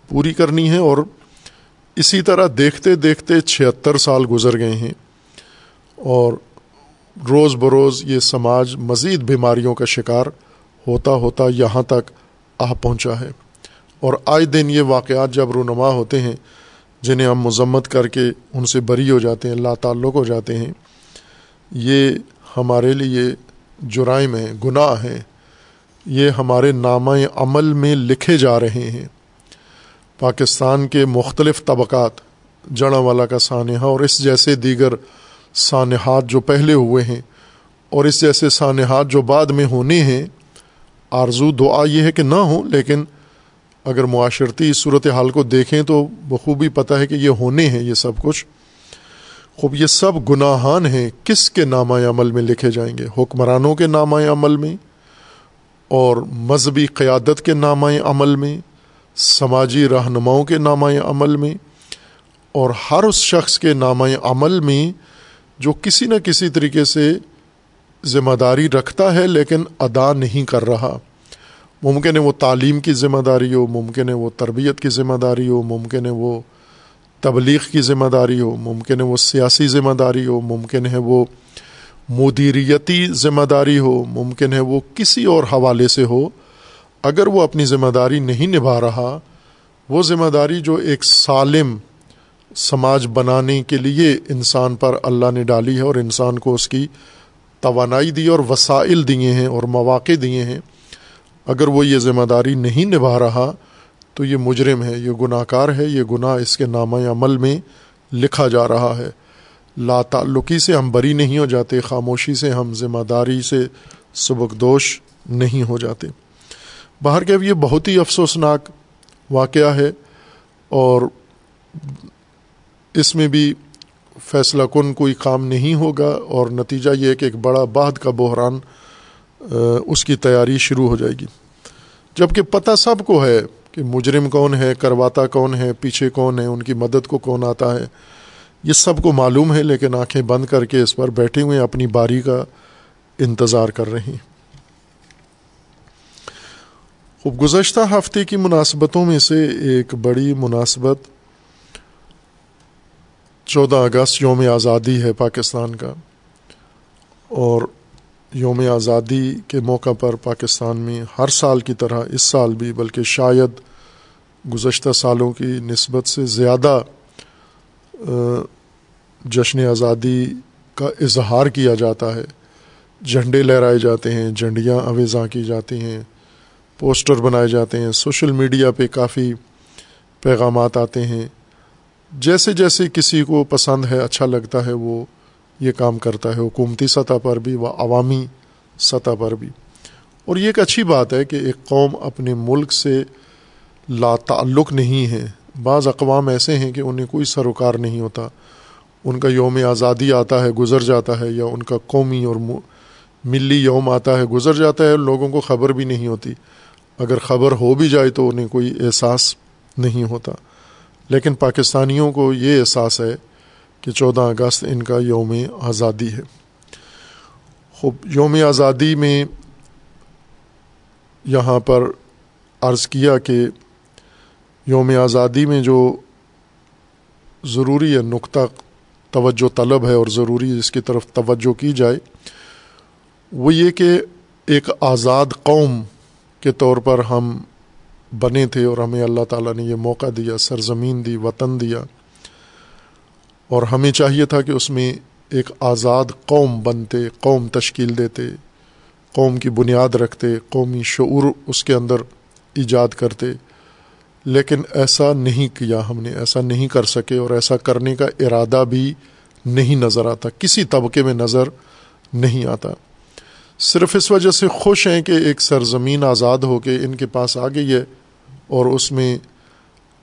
S1: پوری کرنی ہے اور اسی طرح دیکھتے دیکھتے چھہتر سال گزر گئے ہیں اور روز بروز یہ سماج مزید بیماریوں کا شکار ہوتا ہوتا یہاں تک آ پہنچا ہے۔ اور آئے دن یہ واقعات جب رونما ہوتے ہیں، جنہیں ہم مذمت کر کے ان سے بری ہو جاتے ہیں لا تعلق ہو جاتے ہیں، یہ ہمارے لیے جرائم ہیں، گناہ ہیں۔ یہ ہمارے نامہ عمل میں لکھے جا رہے ہیں۔ پاکستان کے مختلف طبقات جڑا والا کا سانحہ اور اس جیسے دیگر سانحات جو پہلے ہوئے ہیں اور اس جیسے سانحات جو بعد میں ہونے ہیں، آرزو دعا یہ ہے کہ نہ ہوں، لیکن اگر معاشرتی صورت حال کو دیکھیں تو بخوبی پتہ ہے کہ یہ ہونے ہیں یہ سب کچھ۔ خوب، یہ سب گناہان ہیں۔ کس کے نامہ عمل میں لکھے جائیں گے؟ حکمرانوں کے نامہ عمل میں اور مذہبی قیادت کے نامہ عمل میں، سماجی رہنماؤں کے نامہ عمل میں اور ہر اس شخص کے نامہ عمل میں جو کسی نہ کسی طریقے سے ذمہ داری رکھتا ہے لیکن ادا نہیں کر رہا۔ ممکن ہے وہ تعلیم کی ذمہ داری ہو، ممکن ہے وہ تربیت کی ذمہ داری ہو، ممکن ہے وہ تبلیغ کی ذمہ داری ہو، ممکن ہے وہ سیاسی ذمہ داری ہو، ممکن ہے وہ مدیریتی ذمہ داری ہو، ممکن ہے وہ کسی اور حوالے سے ہو۔ اگر وہ اپنی ذمہ داری نہیں نبھا رہا، وہ ذمہ داری جو ایک سالم سماج بنانے کے لیے انسان پر اللہ نے ڈالی ہے اور انسان کو اس کی توانائی دی اور وسائل دیے ہیں اور مواقع دیے ہیں اگر وہ یہ ذمہ داری نہیں نبھا رہا، تو یہ مجرم ہے، یہ گناہ کار ہے، یہ گناہ اس کے نامہ عمل میں لکھا جا رہا ہے۔ لا تعلقی سے ہم بری نہیں ہو جاتے، خاموشی سے ہم ذمہ داری سے سبکدوش نہیں ہو جاتے۔ باہر کے اب یہ بہت ہی افسوسناک واقعہ ہے اور اس میں بھی فیصلہ کن کوئی کام نہیں ہوگا اور نتیجہ یہ ہے کہ ایک بڑا بعد کا بحران اس کی تیاری شروع ہو جائے گی۔ جبکہ پتہ سب کو ہے کہ مجرم کون ہے، کرواتا کون ہے، پیچھے کون ہے، ان کی مدد کو کون آتا ہے، یہ سب کو معلوم ہے، لیکن آنکھیں بند کر کے اس پر بیٹھے ہوئے اپنی باری کا انتظار کر رہی ہیں۔ خوب گزشتہ ہفتے کی مناسبتوں میں سے ایک بڑی مناسبت چودہ اگست یوم آزادی ہے پاکستان کا۔ اور یوم آزادی کے موقع پر پاکستان میں ہر سال کی طرح اس سال بھی، بلکہ شاید گزشتہ سالوں کی نسبت سے زیادہ جشن آزادی کا اظہار کیا جاتا ہے۔ جھنڈے لہرائے جاتے ہیں، جھنڈیاں اویزاں کی جاتی ہیں، پوسٹر بنائے جاتے ہیں۔ سوشل میڈیا پہ کافی پیغامات آتے ہیں۔ جیسے جیسے کسی کو پسند ہے اچھا لگتا ہے، وہ یہ کام کرتا ہے حکومتی سطح پر بھی و عوامی سطح پر بھی۔ اور یہ ایک اچھی بات ہے کہ ایک قوم اپنے ملک سے لا تعلق نہیں ہے۔ بعض اقوام ایسے ہیں کہ انہیں کوئی سروکار نہیں ہوتا۔ ان کا یوم آزادی آتا ہے، گزر جاتا ہے، یا ان کا قومی اور ملی یوم آتا ہے، گزر جاتا ہے، لوگوں کو خبر بھی نہیں ہوتی۔ اگر خبر ہو بھی جائے تو انہیں کوئی احساس نہیں ہوتا۔ لیکن پاکستانیوں کو یہ احساس ہے کہ چودہ اگست ان کا یوم آزادی ہے۔ خوب، یوم آزادی میں یہاں پر عرض کیا کہ یوم آزادی میں جو ضروری ہے، نقطہ توجہ طلب ہے اور ضروری اس کی طرف توجہ کی جائے، وہ یہ کہ ایک آزاد قوم کے طور پر ہم بنے تھے اور ہمیں اللہ تعالیٰ نے یہ موقع دیا، سرزمین دی، وطن دیا۔ اور ہمیں چاہیے تھا کہ اس میں ایک آزاد قوم بنتے، قوم تشکیل دیتے، قوم کی بنیاد رکھتے، قومی شعور اس کے اندر ایجاد کرتے۔ لیکن ایسا نہیں کیا ہم نے، ایسا نہیں کر سکے اور ایسا کرنے کا ارادہ بھی نہیں نظر آتا۔ کسی طبقے میں نظر نہیں آتا۔ صرف اس وجہ سے خوش ہیں کہ ایک سرزمین آزاد ہو کے ان کے پاس آ گئی ہے اور اس میں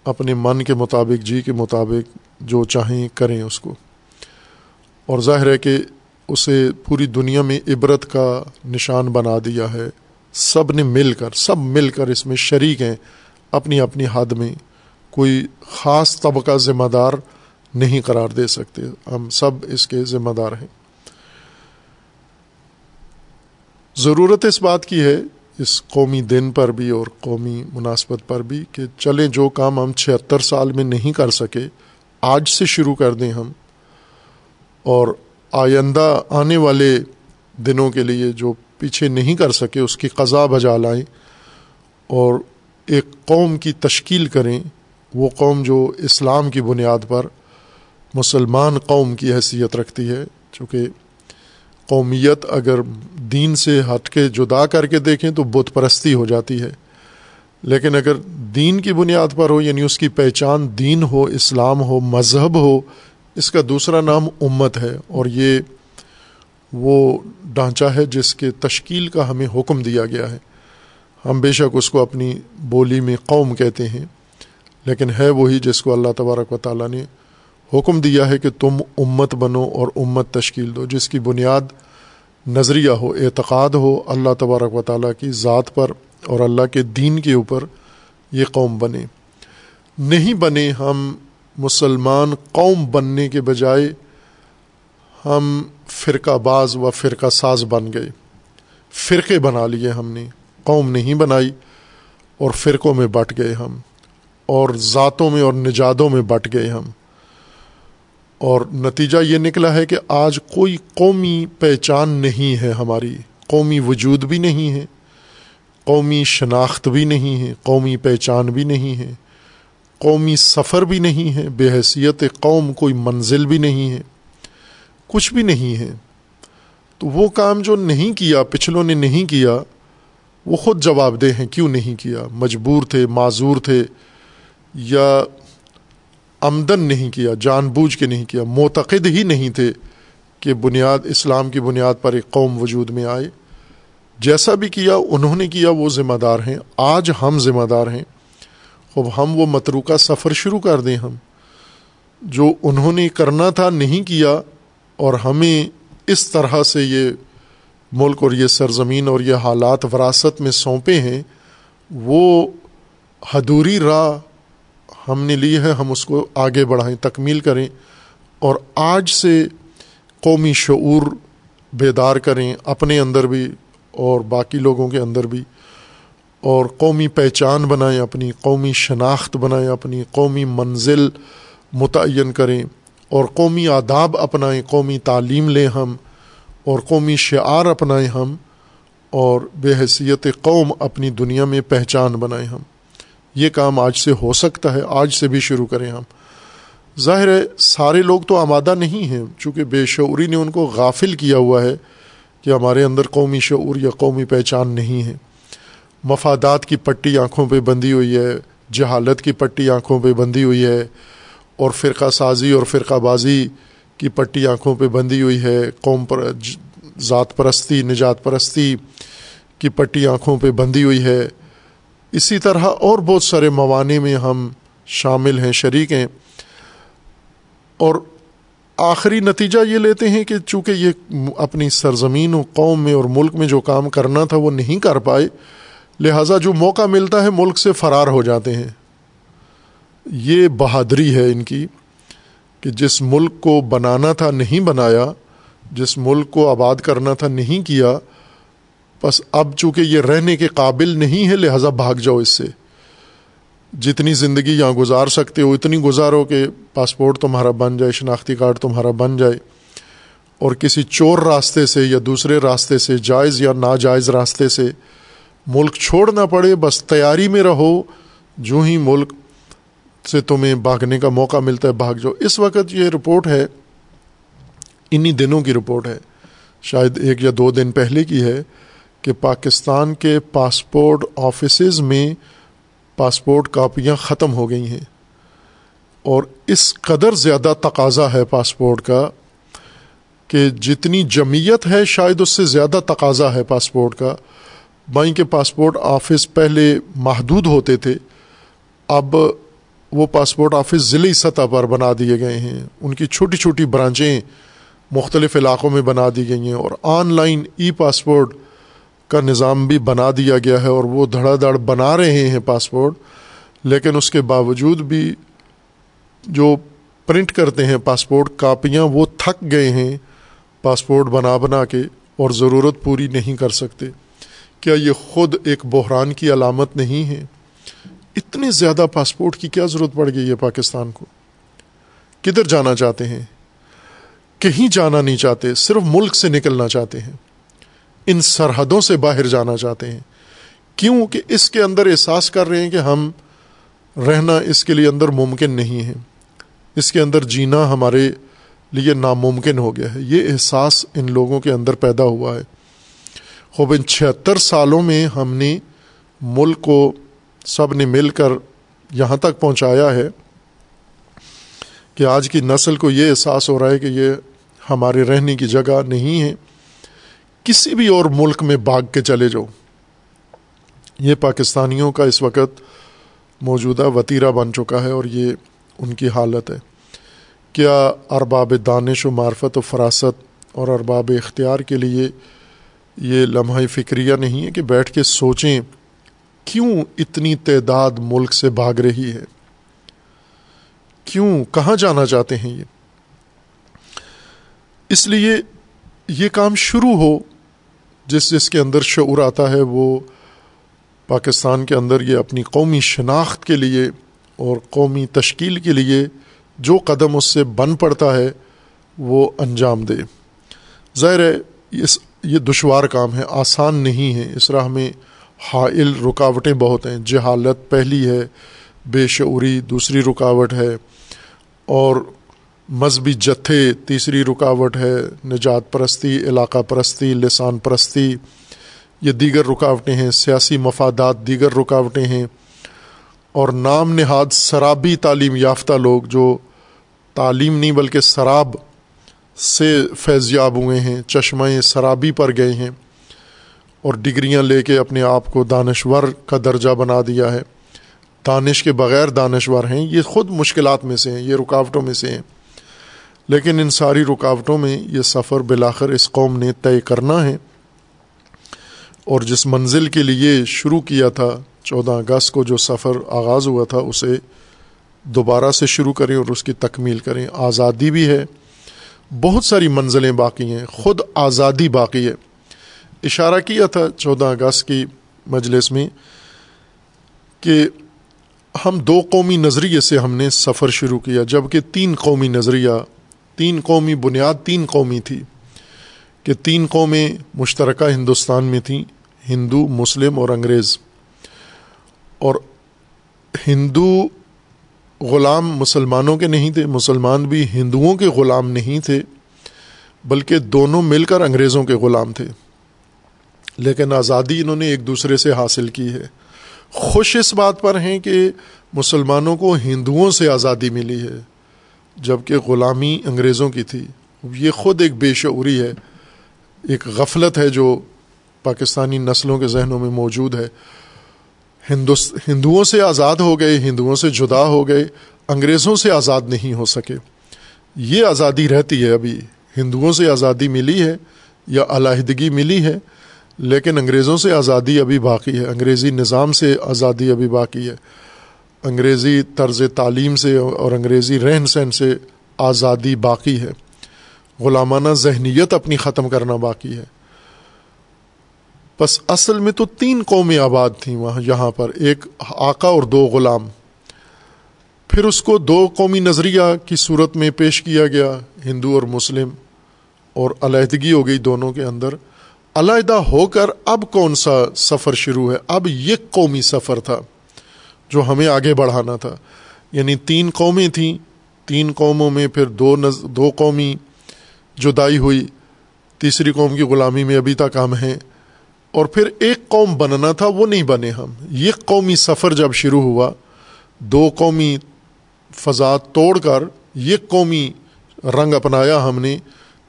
S1: اپنے من کے مطابق جی کے مطابق جو چاہیں کریں اس کو۔ اور ظاہر ہے کہ اسے پوری دنیا میں عبرت کا نشان بنا دیا ہے۔ سب نے مل کر، سب مل کر اس میں شریک ہیں۔ اپنی اپنی حد میں کوئی خاص طبقہ ذمہ دار نہیں قرار دے سکتے۔ ہم سب اس کے ذمہ دار ہیں۔ ضرورت اس بات کی ہے، اس قومی دن پر بھی اور قومی مناسبت پر بھی کہ چلیں جو کام ہم چھہتر سال میں نہیں کر سکے آج سے شروع کر دیں ہم اور آئندہ آنے والے دنوں کے لیے جو پیچھے نہیں کر سکے اس کی قضا بجا لائیں اور ایک قوم کی تشکیل کریں، وہ قوم جو اسلام کی بنیاد پر مسلمان قوم کی حیثیت رکھتی ہے، چونکہ قومیت اگر دین سے ہٹ کے جدا کر کے دیکھیں تو بت پرستی ہو جاتی ہے۔ لیکن اگر دین کی بنیاد پر ہو یعنی اس کی پہچان دین ہو، اسلام ہو، مذہب ہو، اس کا دوسرا نام امت ہے اور یہ وہ ڈھانچہ ہے جس کے تشکیل کا ہمیں حکم دیا گیا ہے۔ ہم بے شک اس کو اپنی بولی میں قوم کہتے ہیں، لیکن ہے وہی جس کو اللہ تبارک و تعالیٰ نے حکم دیا ہے کہ تم امت بنو اور امت تشکیل دو، جس کی بنیاد نظریہ ہو، اعتقاد ہو، اللہ تبارک و تعالیٰ کی ذات پر اور اللہ کے دین کے اوپر یہ قوم بنے۔ نہیں بنے ہم مسلمان قوم بننے کے بجائے ہم فرقہ باز و فرقہ ساز بن گئے۔ فرقے بنا لیے ہم نے، قوم نہیں بنائی اور فرقوں میں بٹ گئے ہم، اور ذاتوں میں اور نجادوں میں بٹ گئے ہم۔ اور نتیجہ یہ نکلا ہے کہ آج کوئی قومی پہچان نہیں ہے ہماری، قومی وجود بھی نہیں ہے۔ قومی شناخت بھی نہیں ہے، قومی پہچان بھی نہیں ہے، قومی سفر بھی نہیں ہے، بے حیثیت قوم کوئی منزل بھی نہیں ہے، کچھ بھی نہیں ہے۔ تو وہ کام جو نہیں کیا، پچھلوں نے نہیں کیا، وہ خود جواب دہ ہیں، کیوں نہیں کیا؟ مجبور تھے، معذور تھے یا آمدن نہیں کیا، جان بوجھ کے نہیں کیا، معتقد ہی نہیں تھے کہ بنیاد، اسلام کی بنیاد پر ایک قوم وجود میں آئے۔ جیسا بھی کیا، انہوں نے کیا، وہ ذمہ دار ہیں۔ آج ہم ذمہ دار ہیں۔ اب ہم وہ متروکہ سفر شروع کر دیں ہم۔ جو انہوں نے کرنا تھا، نہیں کیا، اور ہمیں اس طرح سے یہ ملک اور یہ سرزمین اور یہ حالات وراثت میں سونپے ہیں، وہ حدوری راہ ہم نے لی ہے۔ ہم اس کو آگے بڑھائیں، تکمیل کریں، اور آج سے قومی شعور بیدار کریں، اپنے اندر بھی اور باقی لوگوں کے اندر بھی، اور قومی پہچان بنائیں اپنی، قومی شناخت بنائیں اپنی، قومی منزل متعین کریں، اور قومی آداب اپنائیں، قومی تعلیم لیں ہم، اور قومی شعار اپنائیں ہم، اور بے حیثیت قوم اپنی دنیا میں پہچان بنائیں ہم۔ یہ کام آج سے ہو سکتا ہے، آج سے بھی شروع کریں ہم۔ ظاہر ہے، سارے لوگ تو آمادہ نہیں ہیں، چونکہ بے شعوری نے ان کو غافل کیا ہوا ہے۔ کہ ہمارے اندر قومی شعور یا قومی پہچان نہیں ہے۔ مفادات کی پٹی آنکھوں پہ بندھی ہوئی ہے، جہالت کی پٹی آنکھوں پہ بندھی ہوئی ہے، اور فرقہ سازی اور فرقہ بازی کی پٹی آنکھوں پہ بندھی ہوئی ہے۔ قوم پر ذات پرستی، نجات پرستی کی پٹی آنکھوں پہ بندھی ہوئی ہے۔ اسی طرح اور بہت سارے موانع میں ہم شامل ہیں، شریک ہیں۔ اور آخری نتیجہ یہ لیتے ہیں کہ چونکہ یہ اپنی سرزمین و قوم میں اور ملک میں جو کام کرنا تھا وہ نہیں کر پائے، لہٰذا جو موقع ملتا ہے ملک سے فرار ہو جاتے ہیں۔ یہ بہادری ہے ان کی کہ جس ملک کو بنانا تھا نہیں بنایا، جس ملک کو آباد کرنا تھا نہیں کیا، بس اب چونکہ یہ رہنے کے قابل نہیں ہے، لہٰذا بھاگ جاؤ اس سے۔ جتنی زندگی یہاں گزار سکتے ہو، اتنی گزارو کہ پاسپورٹ تمہارا بن جائے، شناختی کارڈ تمہارا بن جائے۔ اور کسی چور راستے سے یا دوسرے راستے سے، جائز یا ناجائز راستے سے ملک چھوڑنا پڑے، بس تیاری میں رہو۔ جو ہی ملک سے تمہیں بھاگنے کا موقع ملتا ہے، بھاگ جاؤ۔ اس وقت یہ رپورٹ ہے، انہی دنوں کی رپورٹ ہے۔ شاید ایک یا دو دن پہلے کی ہے کہ پاکستان کے پاسپورٹ آفیسز میں پاسپورٹ کاپیاں ختم ہو گئی ہیں۔ اور اس قدر زیادہ تقاضا ہے پاسپورٹ کا کہ جتنی جمعیت ہے شاید اس سے زیادہ تقاضا ہے پاسپورٹ کا۔ بائیں کے پاسپورٹ آفس پہلے محدود ہوتے تھے، اب وہ پاسپورٹ آفس ضلعی سطح پر بنا دیے گئے ہیں۔ ان کی چھوٹی چھوٹی برانچیں مختلف علاقوں میں بنا دی گئی ہیں اور آن لائن ای پاسپورٹ کا نظام بھی بنا دیا گیا ہے اور وہ دھڑا دھڑ بنا رہے ہیں پاسپورٹ، لیکن اس کے باوجود بھی جو پرنٹ کرتے ہیں پاسپورٹ کاپیاں، وہ تھک گئے ہیں پاسپورٹ بنا بنا کے اور ضرورت پوری نہیں کر سکتے۔ کیا یہ خود ایک بحران کی علامت نہیں ہے؟ اتنے زیادہ پاسپورٹ کی کیا ضرورت پڑ گئی ہے پاکستان کو؟ کدھر جانا چاہتے ہیں؟ کہیں جانا نہیں چاہتے، صرف ملک سے نکلنا چاہتے ہیں۔ ان سرحدوں سے باہر جانا چاہتے ہیں۔ کیوں کہ اس کے اندر احساس کر رہے ہیں کہ ہم رہنا اس کے لیے اندر ممکن نہیں ہے۔ اس کے اندر جینا ہمارے لیے ناممکن ہو گیا ہے۔ یہ احساس ان لوگوں کے اندر پیدا ہوا ہے۔ خوب، ان چھہتر سالوں میں ہم نے ملک کو سب نے مل کر یہاں تک پہنچایا ہے کہ آج کی نسل کو یہ احساس ہو رہا ہے کہ یہ ہمارے رہنے کی جگہ نہیں ہے۔ کسی بھی اور ملک میں بھاگ کے چلے جاؤ۔ یہ پاکستانیوں کا اس وقت موجودہ وطیرہ بن چکا ہے اور یہ ان کی حالت ہے۔ کیا ارباب دانش و معرفت و فراست اور ارباب اختیار کے لیے یہ لمحہ فکریہ نہیں ہے کہ بیٹھ کے سوچیں کیوں اتنی تعداد ملک سے بھاگ رہی ہے؟ کیوں کہاں جانا چاہتے ہیں یہ؟ اس لیے یہ کام شروع ہو جس جس کے اندر شعور آتا ہے، وہ پاکستان کے اندر یہ اپنی قومی شناخت کے لیے اور قومی تشکیل کے لیے جو قدم اس سے بن پڑتا ہے، وہ انجام دے۔ ظاہر ہے اس یہ دشوار کام ہے، آسان نہیں ہے۔ اس راہ میں حائل رکاوٹیں بہت ہیں۔ جہالت پہلی ہے، بے شعوری دوسری رکاوٹ ہے۔ اور مذہبی جتھے تیسری رکاوٹ ہے، نجات پرستی، علاقہ پرستی، لسان پرستی۔ یہ دیگر رکاوٹیں ہیں، سیاسی مفادات دیگر رکاوٹیں ہیں۔ اور نام نہاد شرابی تعلیم یافتہ لوگ جو تعلیم نہیں بلکہ شراب سے فیضیاب ہوئے ہیں، چشمہ شرابی پر گئے ہیں۔ اور ڈگریاں لے کے اپنے آپ کو دانشور کا درجہ بنا دیا ہے۔ دانش کے بغیر دانشور ہیں، یہ خود مشکلات میں سے ہیں، یہ رکاوٹوں میں سے ہیں۔ لیکن ان ساری رکاوٹوں میں یہ سفر بلاخر اس قوم نے طے کرنا ہے۔ اور جس منزل کے لیے شروع کیا تھا، چودہ اگست کو جو سفر آغاز ہوا تھا، اسے دوبارہ سے شروع کریں اور اس کی تکمیل کریں۔ آزادی بھی ہے۔ بہت ساری منزلیں باقی ہیں۔ خود آزادی باقی ہے۔ اشارہ کیا تھا چودہ اگست کی مجلس میں کہ ہم دو قومی نظریے سے ہم نے سفر شروع کیا جبکہ تین قومی نظریہ تین قومی بنیاد، تین قومی تھی کہ تین قومیں مشترکہ ہندوستان میں تھیں، ہندو، مسلم اور انگریز۔ اور ہندو غلام مسلمانوں کے نہیں تھے، مسلمان بھی ہندوؤں کے غلام نہیں تھے، بلکہ دونوں مل کر انگریزوں کے غلام تھے۔ لیکن آزادی انہوں نے ایک دوسرے سے حاصل کی ہے۔ خوش اس بات پر ہیں کہ مسلمانوں کو ہندوؤں سے آزادی ملی ہے۔ جبکہ غلامی انگریزوں کی تھی۔ یہ خود ایک بے شعوری ہے، ایک غفلت ہے جو پاکستانی نسلوں کے ذہنوں میں موجود ہے۔ ہندوؤں سے آزاد ہو گئے، ہندوؤں سے جدا ہو گئے، انگریزوں سے آزاد نہیں ہو سکے۔ یہ آزادی رہتی ہے ابھی۔ ہندوؤں سے آزادی ملی ہے یا علیحدگی ملی ہے، لیکن انگریزوں سے آزادی ابھی باقی ہے۔ انگریزی نظام سے آزادی ابھی باقی ہے۔ انگریزی طرز تعلیم سے اور انگریزی رہن سہن سے آزادی باقی ہے۔ غلامانہ ذہنیت اپنی ختم کرنا باقی ہے۔ بس اصل میں تو تین قومیں آباد تھیں وہاں، یہاں پر ایک آقا اور دو غلام۔ پھر اس کو دو قومی نظریہ کی صورت میں پیش کیا گیا، ہندو اور مسلم۔ اور علیحدگی ہو گئی دونوں کے اندر۔ علیحدہ ہو کر اب کون سا سفر شروع ہے؟ اب یہ قومی سفر تھا۔ جو ہمیں آگے بڑھانا تھا۔ یعنی تین قومیں تھیں۔ تین قوموں میں پھر دو نز، دو قومی جدائی ہوئی۔ تیسری قوم کی غلامی میں ابھی تک ہم ہیں۔ اور پھر ایک قوم بننا تھا، وہ نہیں بنے ہم۔ یہ قومی سفر جب شروع ہوا، دو قومی فضا توڑ کر یہ قومی رنگ اپنایا ہم نے۔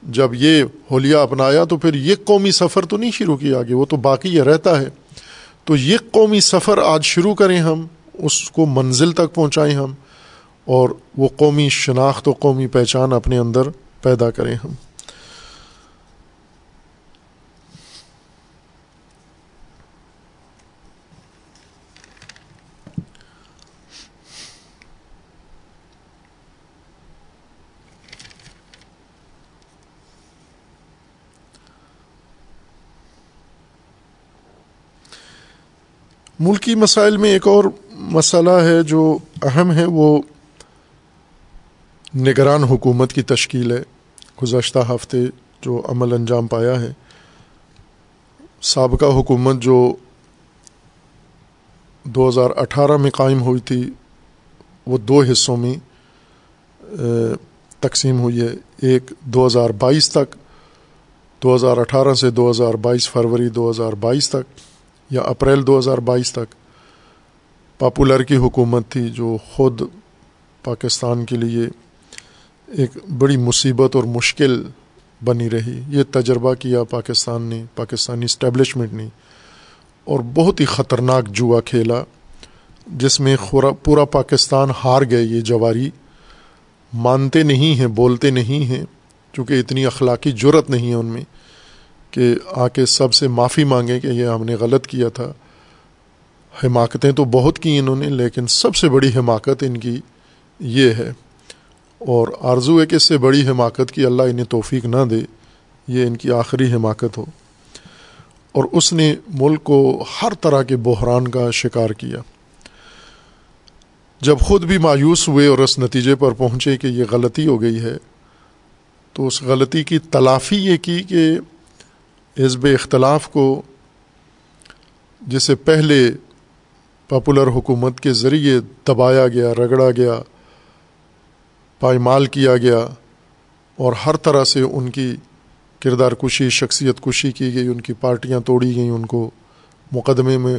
S1: جب یہ ہولیا اپنایا تو پھر یہ قومی سفر تو نہیں شروع کیا آگے، وہ تو باقی یہ رہتا ہے۔ تو یہ قومی سفر آج شروع کریں ہم۔ اس کو منزل تک پہنچائیں ہم اور وہ قومی شناخت و قومی پہچان اپنے اندر پیدا کریں ہم۔ ملکی مسائل میں ایک اور مسئلہ ہے جو اہم ہے، وہ نگران حکومت کی تشکیل ہے۔ گزشتہ ہفتے جو عمل انجام پایا ہے، سابقہ حکومت جو دو ہزار اٹھارہ میں قائم ہوئی تھی، وہ دو حصوں میں تقسیم ہوئی ہے۔ ایک دو ہزار بائیس تک، دو ہزار اٹھارہ سے دو ہزار بائیس فروری دو ہزار بائیس تک یا اپریل دو ہزار بائیس تک۔ پاپولر کی حکومت تھی جو خود پاکستان کے لیے ایک بڑی مصیبت اور مشکل بنی رہی۔ یہ تجربہ کیا پاکستان نے، پاکستانی اسٹیبلشمنٹ نے، اور بہت ہی خطرناک جوا کھیلا، جس میں پورا پاکستان ہار گئے۔ یہ جواری مانتے نہیں ہیں، بولتے نہیں ہیں، چونکہ اتنی اخلاقی جرت نہیں ہے ان میں کہ آ کے سب سے معافی مانگیں کہ یہ ہم نے غلط کیا تھا۔ حماقتیں تو بہت کی انہوں نے، لیکن سب سے بڑی حماقت ان کی یہ ہے۔ اور آرزو ہے کہ اس سے بڑی حماقت کی اللہ انہیں توفیق نہ دے، یہ ان کی آخری حماقت ہو۔ اور اس نے ملک کو ہر طرح کے بحران کا شکار کیا۔ جب خود بھی مایوس ہوئے اور اس نتیجے پر پہنچے کہ یہ غلطی ہو گئی ہے، تو اس غلطی کی تلافی یہ کی کہ حزب اختلاف کو، جسے پہلے پاپولر حکومت کے ذریعے دبایا گیا، رگڑا گیا، پائمال کیا گیا اور ہر طرح سے ان کی کردار کشی، شخصیت کشی کی گئی، ان کی پارٹیاں توڑی گئیں، ان کو مقدمے میں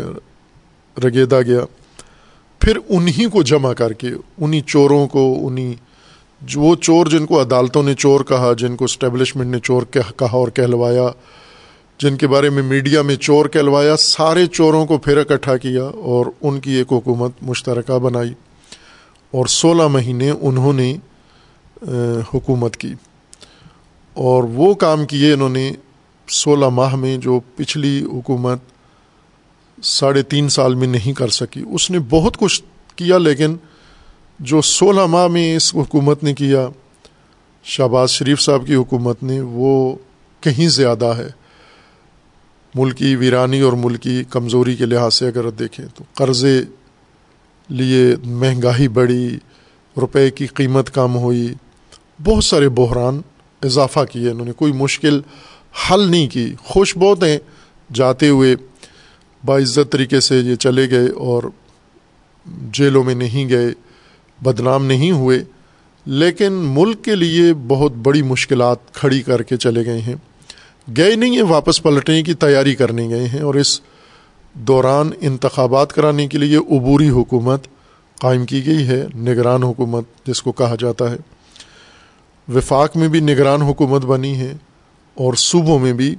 S1: رگیدا گیا۔ پھر انہی کو جمع کر کے، انہی چوروں کو، انہی جو وہ چور جن کو عدالتوں نے چور کہا، جن کو اسٹیبلشمنٹ نے چور کہا اور کہلوایا جن کے بارے میں میڈیا میں چور کہلوایا، سارے چوروں کو پھر اکٹھا کیا اور ان کی ایک حکومت مشترکہ بنائی۔ اور سولہ مہینے انہوں نے حکومت کی۔ اور وہ کام کیے انہوں نے سولہ ماہ میں، جو پچھلی حکومت ساڑھے تین سال میں نہیں کر سکی۔ اس نے بہت کچھ کیا، لیکن جو سولہ ماہ میں اس حکومت نے کیا، شہباز شریف صاحب کی حکومت نے، وہ کہیں زیادہ ہے۔ ملکی ویرانی اور ملکی کمزوری کے لحاظ سے اگر دیکھیں تو قرضے لیے مہنگائی بڑھی، روپے کی قیمت کم ہوئی، بہت سارے بحران اضافہ کیے، انہوں نے کوئی مشکل حل نہیں کی۔ خوش بہت ہیں، جاتے ہوئے باعزت طریقے سے یہ چلے گئے اور جیلوں میں نہیں گئے، بدنام نہیں ہوئے، لیکن ملک کے لیے بہت بڑی مشکلات کھڑی کر کے چلے گئے ہیں۔ گئے نہیں ہیں، واپس پلٹنے کی تیاری کرنے گئے ہیں اور اس دوران انتخابات کرانے کے لیے عبوری حکومت قائم کی گئی ہے، نگران حکومت جس کو کہا جاتا ہے۔ وفاق میں بھی نگران حکومت بنی ہے اور صوبوں میں بھی۔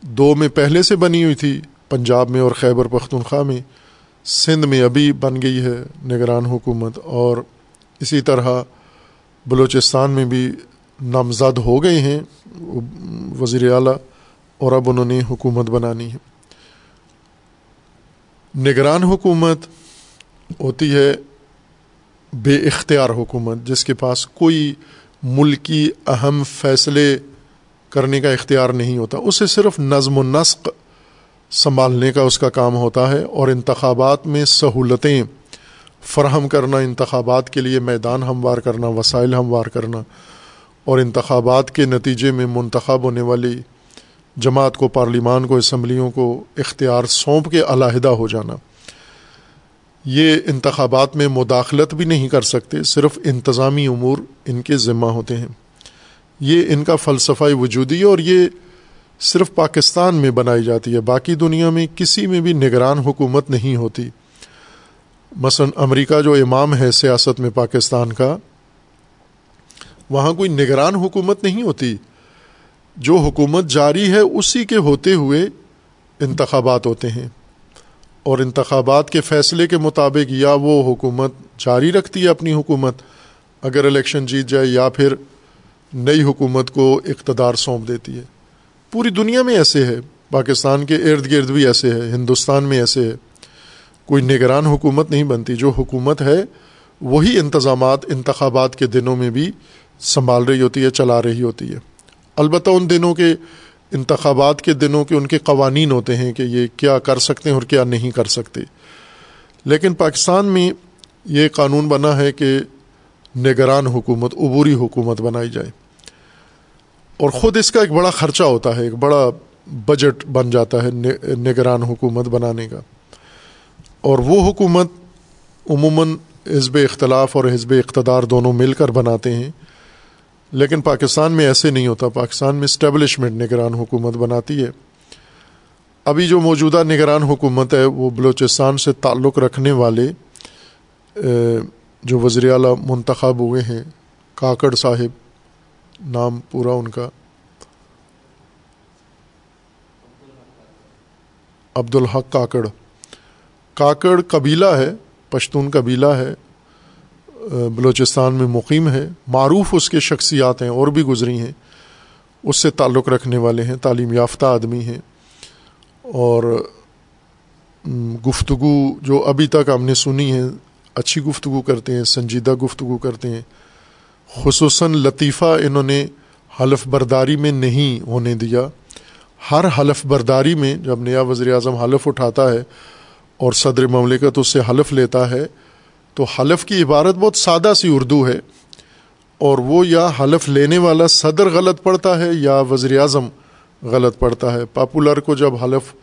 S1: دو میں پہلے سے بنی ہوئی تھی، پنجاب میں اور خیبر پختونخوا میں۔ سندھ میں ابھی بن گئی ہے نگران حکومت اور اسی طرح بلوچستان میں بھی نامزد ہو گئے ہیں، وزیر اعلیٰ، اور اب انہوں نے حکومت بنانی ہے۔ نگران حکومت ہوتی ہے بے اختیار حکومت، جس کے پاس کوئی ملکی اہم فیصلے کرنے کا اختیار نہیں ہوتا۔ اسے صرف نظم و نسق سنبھالنے کا اس کا کام ہوتا ہے، اور انتخابات میں سہولتیں فراہم کرنا، انتخابات کے لیے میدان ہموار کرنا، وسائل ہموار کرنا اور انتخابات کے نتیجے میں منتخب ہونے والی جماعت کو، پارلیمان کو، اسمبلیوں کو اختیار سونپ کے علیحدہ ہو جانا۔ یہ انتخابات میں مداخلت بھی نہیں کر سکتے، صرف انتظامی امور ان کے ذمہ ہوتے ہیں۔ یہ ان کا فلسفہ وجودی اور یہ صرف پاکستان میں بنائی جاتی ہے، باقی دنیا میں کسی میں بھی نگران حکومت نہیں ہوتی۔ مثلا امریکہ جو امام ہے سیاست میں پاکستان کا وہاں کوئی نگران حکومت نہیں ہوتی۔ جو حکومت جاری ہے اسی کے ہوتے ہوئے انتخابات ہوتے ہیں۔ اور انتخابات کے فیصلے کے مطابق یا وہ حکومت جاری رکھتی ہے اپنی حکومت، اگر الیکشن جیت جائے یا پھر نئی حکومت کو اقتدار سونپ دیتی ہے۔ پوری دنیا میں ایسے ہے، پاکستان کے ارد گرد بھی ایسے ہے، ہندوستان میں ایسے ہے۔ کوئی نگران حکومت نہیں بنتی، جو حکومت ہے، وہی انتظامات، انتخابات کے دنوں میں بھی سنبھال رہی ہوتی ہے، چلا رہی ہوتی ہے۔ البتہ ان دنوں کے، انتخابات کے دنوں کے ان کے قوانین ہوتے ہیں کہ یہ کیا کر سکتے ہیں اور کیا نہیں کر سکتے۔ لیکن پاکستان میں یہ قانون بنا ہے کہ نگران حکومت، عبوری حکومت بنائی جائے۔ اور خود اس کا ایک بڑا خرچہ ہوتا ہے، ایک بڑا بجٹ بن جاتا ہے نگران حکومت بنانے کا۔ اور وہ حکومت عموماً حزب اختلاف اور حزب اقتدار دونوں مل کر بناتے ہیں۔ لیکن پاکستان میں ایسے نہیں ہوتا۔ پاکستان میں اسٹیبلشمنٹ نگران حکومت بناتی ہے۔ ابھی جو موجودہ نگران حکومت ہے، وہ بلوچستان سے تعلق رکھنے والے جو وزیر اعلیٰ منتخب ہوئے ہیں، کاکڑ صاحب، نام پورا ان کا۔ عبد الحق کاکڑ۔ کاکڑ قبیلہ ہے، پشتون قبیلہ ہے۔ بلوچستان میں مقیم ہے، معروف اس کے شخصیات ہیں، اور بھی گزری ہیں۔ اس سے تعلق رکھنے والے ہیں، تعلیم یافتہ آدمی ہیں۔ اور گفتگو جو ابھی تک ہم نے سنی ہے، اچھی گفتگو کرتے ہیں، سنجیدہ گفتگو کرتے ہیں۔ خصوصاً لطیفہ انہوں نے حلف برداری میں نہیں ہونے دیا۔ ہر حلف برداری میں جب نیا وزیر اعظم حلف اٹھاتا ہے اور صدر مملکت اس سے حلف لیتا ہے تو حلف کی عبارت بہت سادہ سی اردو ہے اور وہ یا حلف لینے والا صدر غلط پڑتا ہے یا وزیر اعظم غلط پڑتا ہے۔ پاپولر کو جب حلف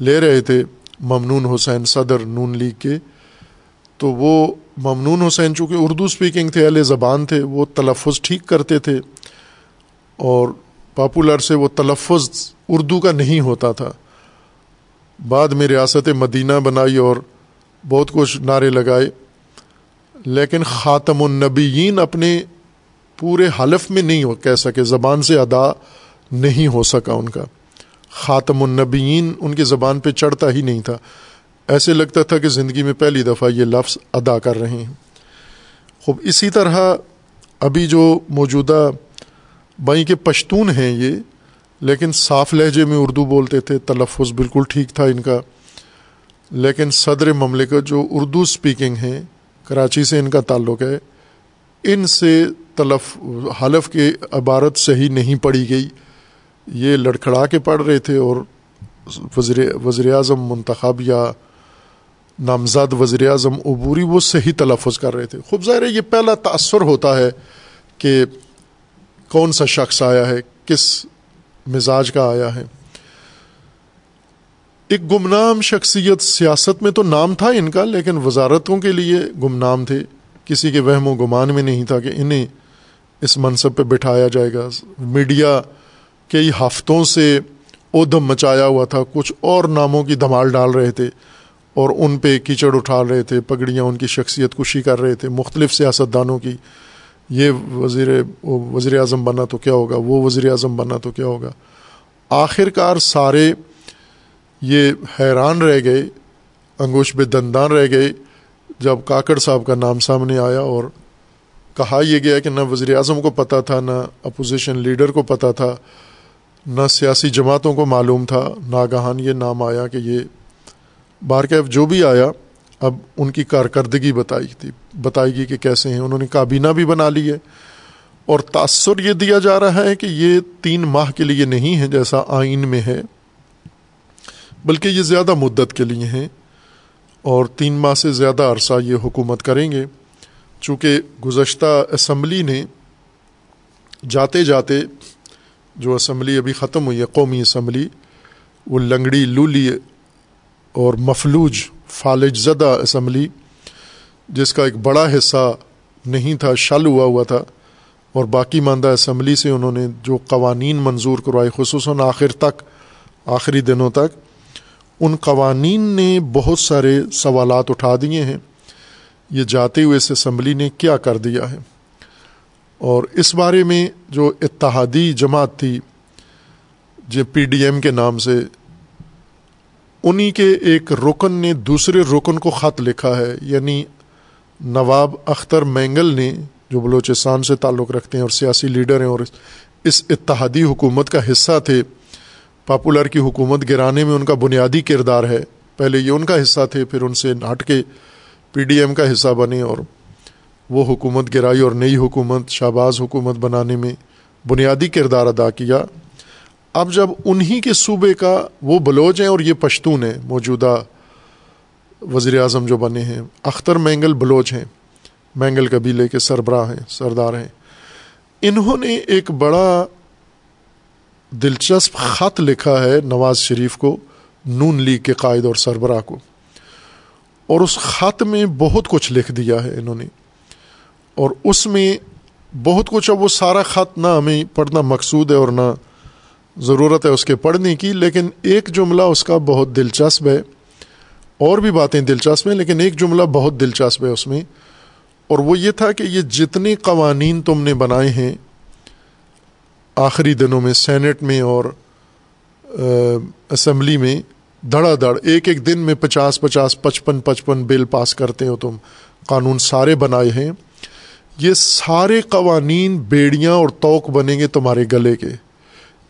S1: لے رہے تھے ممنون حسین صدر نون لیگ کے، تو وہ ممنون حسین چونکہ اردو اسپیکنگ تھے، اہل زبان تھے، وہ تلفظ ٹھیک کرتے تھے اور پاپولر سے وہ تلفظ اردو کا نہیں ہوتا تھا۔ بعد میں ریاست مدینہ بنائی اور بہت کچھ نعرے لگائے۔ لیکن خاتم النبیین اپنے پورے حلف میں نہیں ہو کہہ سکے، زبان سے ادا نہیں ہو سکا ان کا۔ خاتم النبیین ان کی زبان پہ چڑھتا ہی نہیں تھا۔ ایسے لگتا تھا کہ زندگی میں پہلی دفعہ یہ لفظ ادا کر رہے ہیں۔ خوب، اسی طرح ابھی جو موجودہ بائیں کے پشتون ہیں یہ، لیکن صاف لہجے میں اردو بولتے تھے، تلفظ بالکل ٹھیک تھا ان کا۔ لیکن صدر مملکت جو اردو اسپیکنگ ہیں کراچی سے ان کا تعلق ہے، ان سے تلف، حلف کی عبارت صحیح نہیں پڑھی گئی۔ یہ لڑکھڑا کے پڑھ رہے تھے اور وزیر وزیر اعظم منتخب یا نامزد وزیر اعظم عبوری وہ صحیح تلفظ کر رہے تھے۔ خوب ظاہر ہے، یہ پہلا تأثر ہوتا ہے کہ کون سا شخص آیا ہے، کس مزاج کا آیا ہے۔ ایک گمنام شخصیت سیاست میں تو نام تھا ان کا، لیکن وزارتوں کے لیے گمنام تھے۔ کسی کے وہم و گمان میں نہیں تھا کہ انہیں اس منصب پہ بٹھایا جائے گا۔ میڈیا کئی ہفتوں سے ادم مچایا ہوا تھا۔ کچھ اور ناموں کی دھمال ڈال رہے تھے اور ان پہ کیچڑ اٹھا رہے تھے، پگڑیاں ان کی شخصیت کشی کر رہے تھے۔ مختلف سیاستدانوں کی۔ یہ وزیر وزیر اعظم بنا تو کیا ہوگا؟ وہ وزیر اعظم بنا تو کیا ہوگا؟ آخر کار سارے یہ حیران رہ گئے، انگوش بے دندان رہ گئے، جب کاکڑ صاحب کا نام سامنے آیا اور کہا یہ گیا کہ نہ وزیر اعظم کو پتہ تھا، نہ اپوزیشن لیڈر کو پتہ تھا، نہ سیاسی جماعتوں کو معلوم تھا۔ ناگہان یہ نام آیا کہ یہ بارکیف جو بھی آیا، اب ان کی کارکردگی بتائی تھی، بتائی گی کہ کیسے ہیں۔ انہوں نے کابینہ بھی بنا لی ہے۔ اور تأثر یہ دیا جا رہا ہے کہ یہ تین ماہ کے لیے نہیں ہے جیسا آئین میں ہے۔ بلکہ یہ زیادہ مدت کے لیے ہیں اور تین ماہ سے زیادہ عرصہ یہ حکومت کریں گے۔ چونکہ گزشتہ اسمبلی نے جاتے جاتے جو اسمبلی ابھی ختم ہوئی ہے، قومی اسمبلی، وہ لنگڑی، لولی اور مفلوج، فالج زدہ اسمبلی، جس کا ایک بڑا حصہ نہیں تھا شل ہوا ہوا تھا، اور باقی ماندہ اسمبلی سے انہوں نے جو قوانین منظور کروائے، خصوصاً آخر تک، آخری دنوں تک ان قوانین نے بہت سارے سوالات اٹھا دیے ہیں۔ یہ جاتے ہوئے اس اسمبلی نے کیا کر دیا ہے۔ اور اس بارے میں جو اتحادی جماعت تھی، جو پی ڈی ایم کے نام سے، انہی کے ایک رکن نے دوسرے رکن کو خط لکھا ہے۔ یعنی نواب اختر مینگل نے، جو بلوچستان سے تعلق رکھتے ہیں اور سیاسی لیڈر ہیں اور اس اتحادی حکومت کا حصہ تھے پاپولر کی حکومت گرانے میں ان کا بنیادی کردار ہے۔ پہلے یہ ان کا حصہ تھے، پھر ان سے ہٹ کے پی ڈی ایم کا حصہ بنے اور وہ حکومت گرائی اور نئی حکومت، شہباز حکومت بنانے میں بنیادی کردار ادا کیا۔ اب جب انہی کے صوبے کا وہ بلوچ ہیں اور یہ پشتون ہیں، موجودہ وزیر اعظم جو بنے ہیں، اختر مینگل بلوچ ہیں۔ مینگل قبیلے کے سربراہ ہیں، سردار ہیں۔ انہوں نے ایک بڑا دلچسپ خط لکھا ہے نواز شریف کو، نون لیگ کے قائد اور سربراہ کو۔ اور اس خط میں بہت کچھ لکھ دیا ہے انہوں نے۔ اور اس میں بہت کچھ، اب وہ سارا خط نہ ہمیں پڑھنا مقصود ہے اور نہ ضرورت ہے اس کے پڑھنے کی، لیکن ایک جملہ اس کا بہت دلچسپ ہے۔ اور بھی باتیں دلچسپ ہیں، لیکن ایک جملہ بہت دلچسپ ہے اس میں۔ اور وہ یہ تھا کہ یہ جتنے قوانین تم نے بنائے ہیں آخری دنوں میں سینٹ میں اور اسمبلی میں دھڑا دھڑ ایک ایک دن میں پچاس پچاس پچپن پچپن بل پاس کرتے ہو تم، قانون سارے بنائے ہیں۔ یہ سارے قوانین بیڑیاں اور توق بنیں گے تمہارے گلے کے۔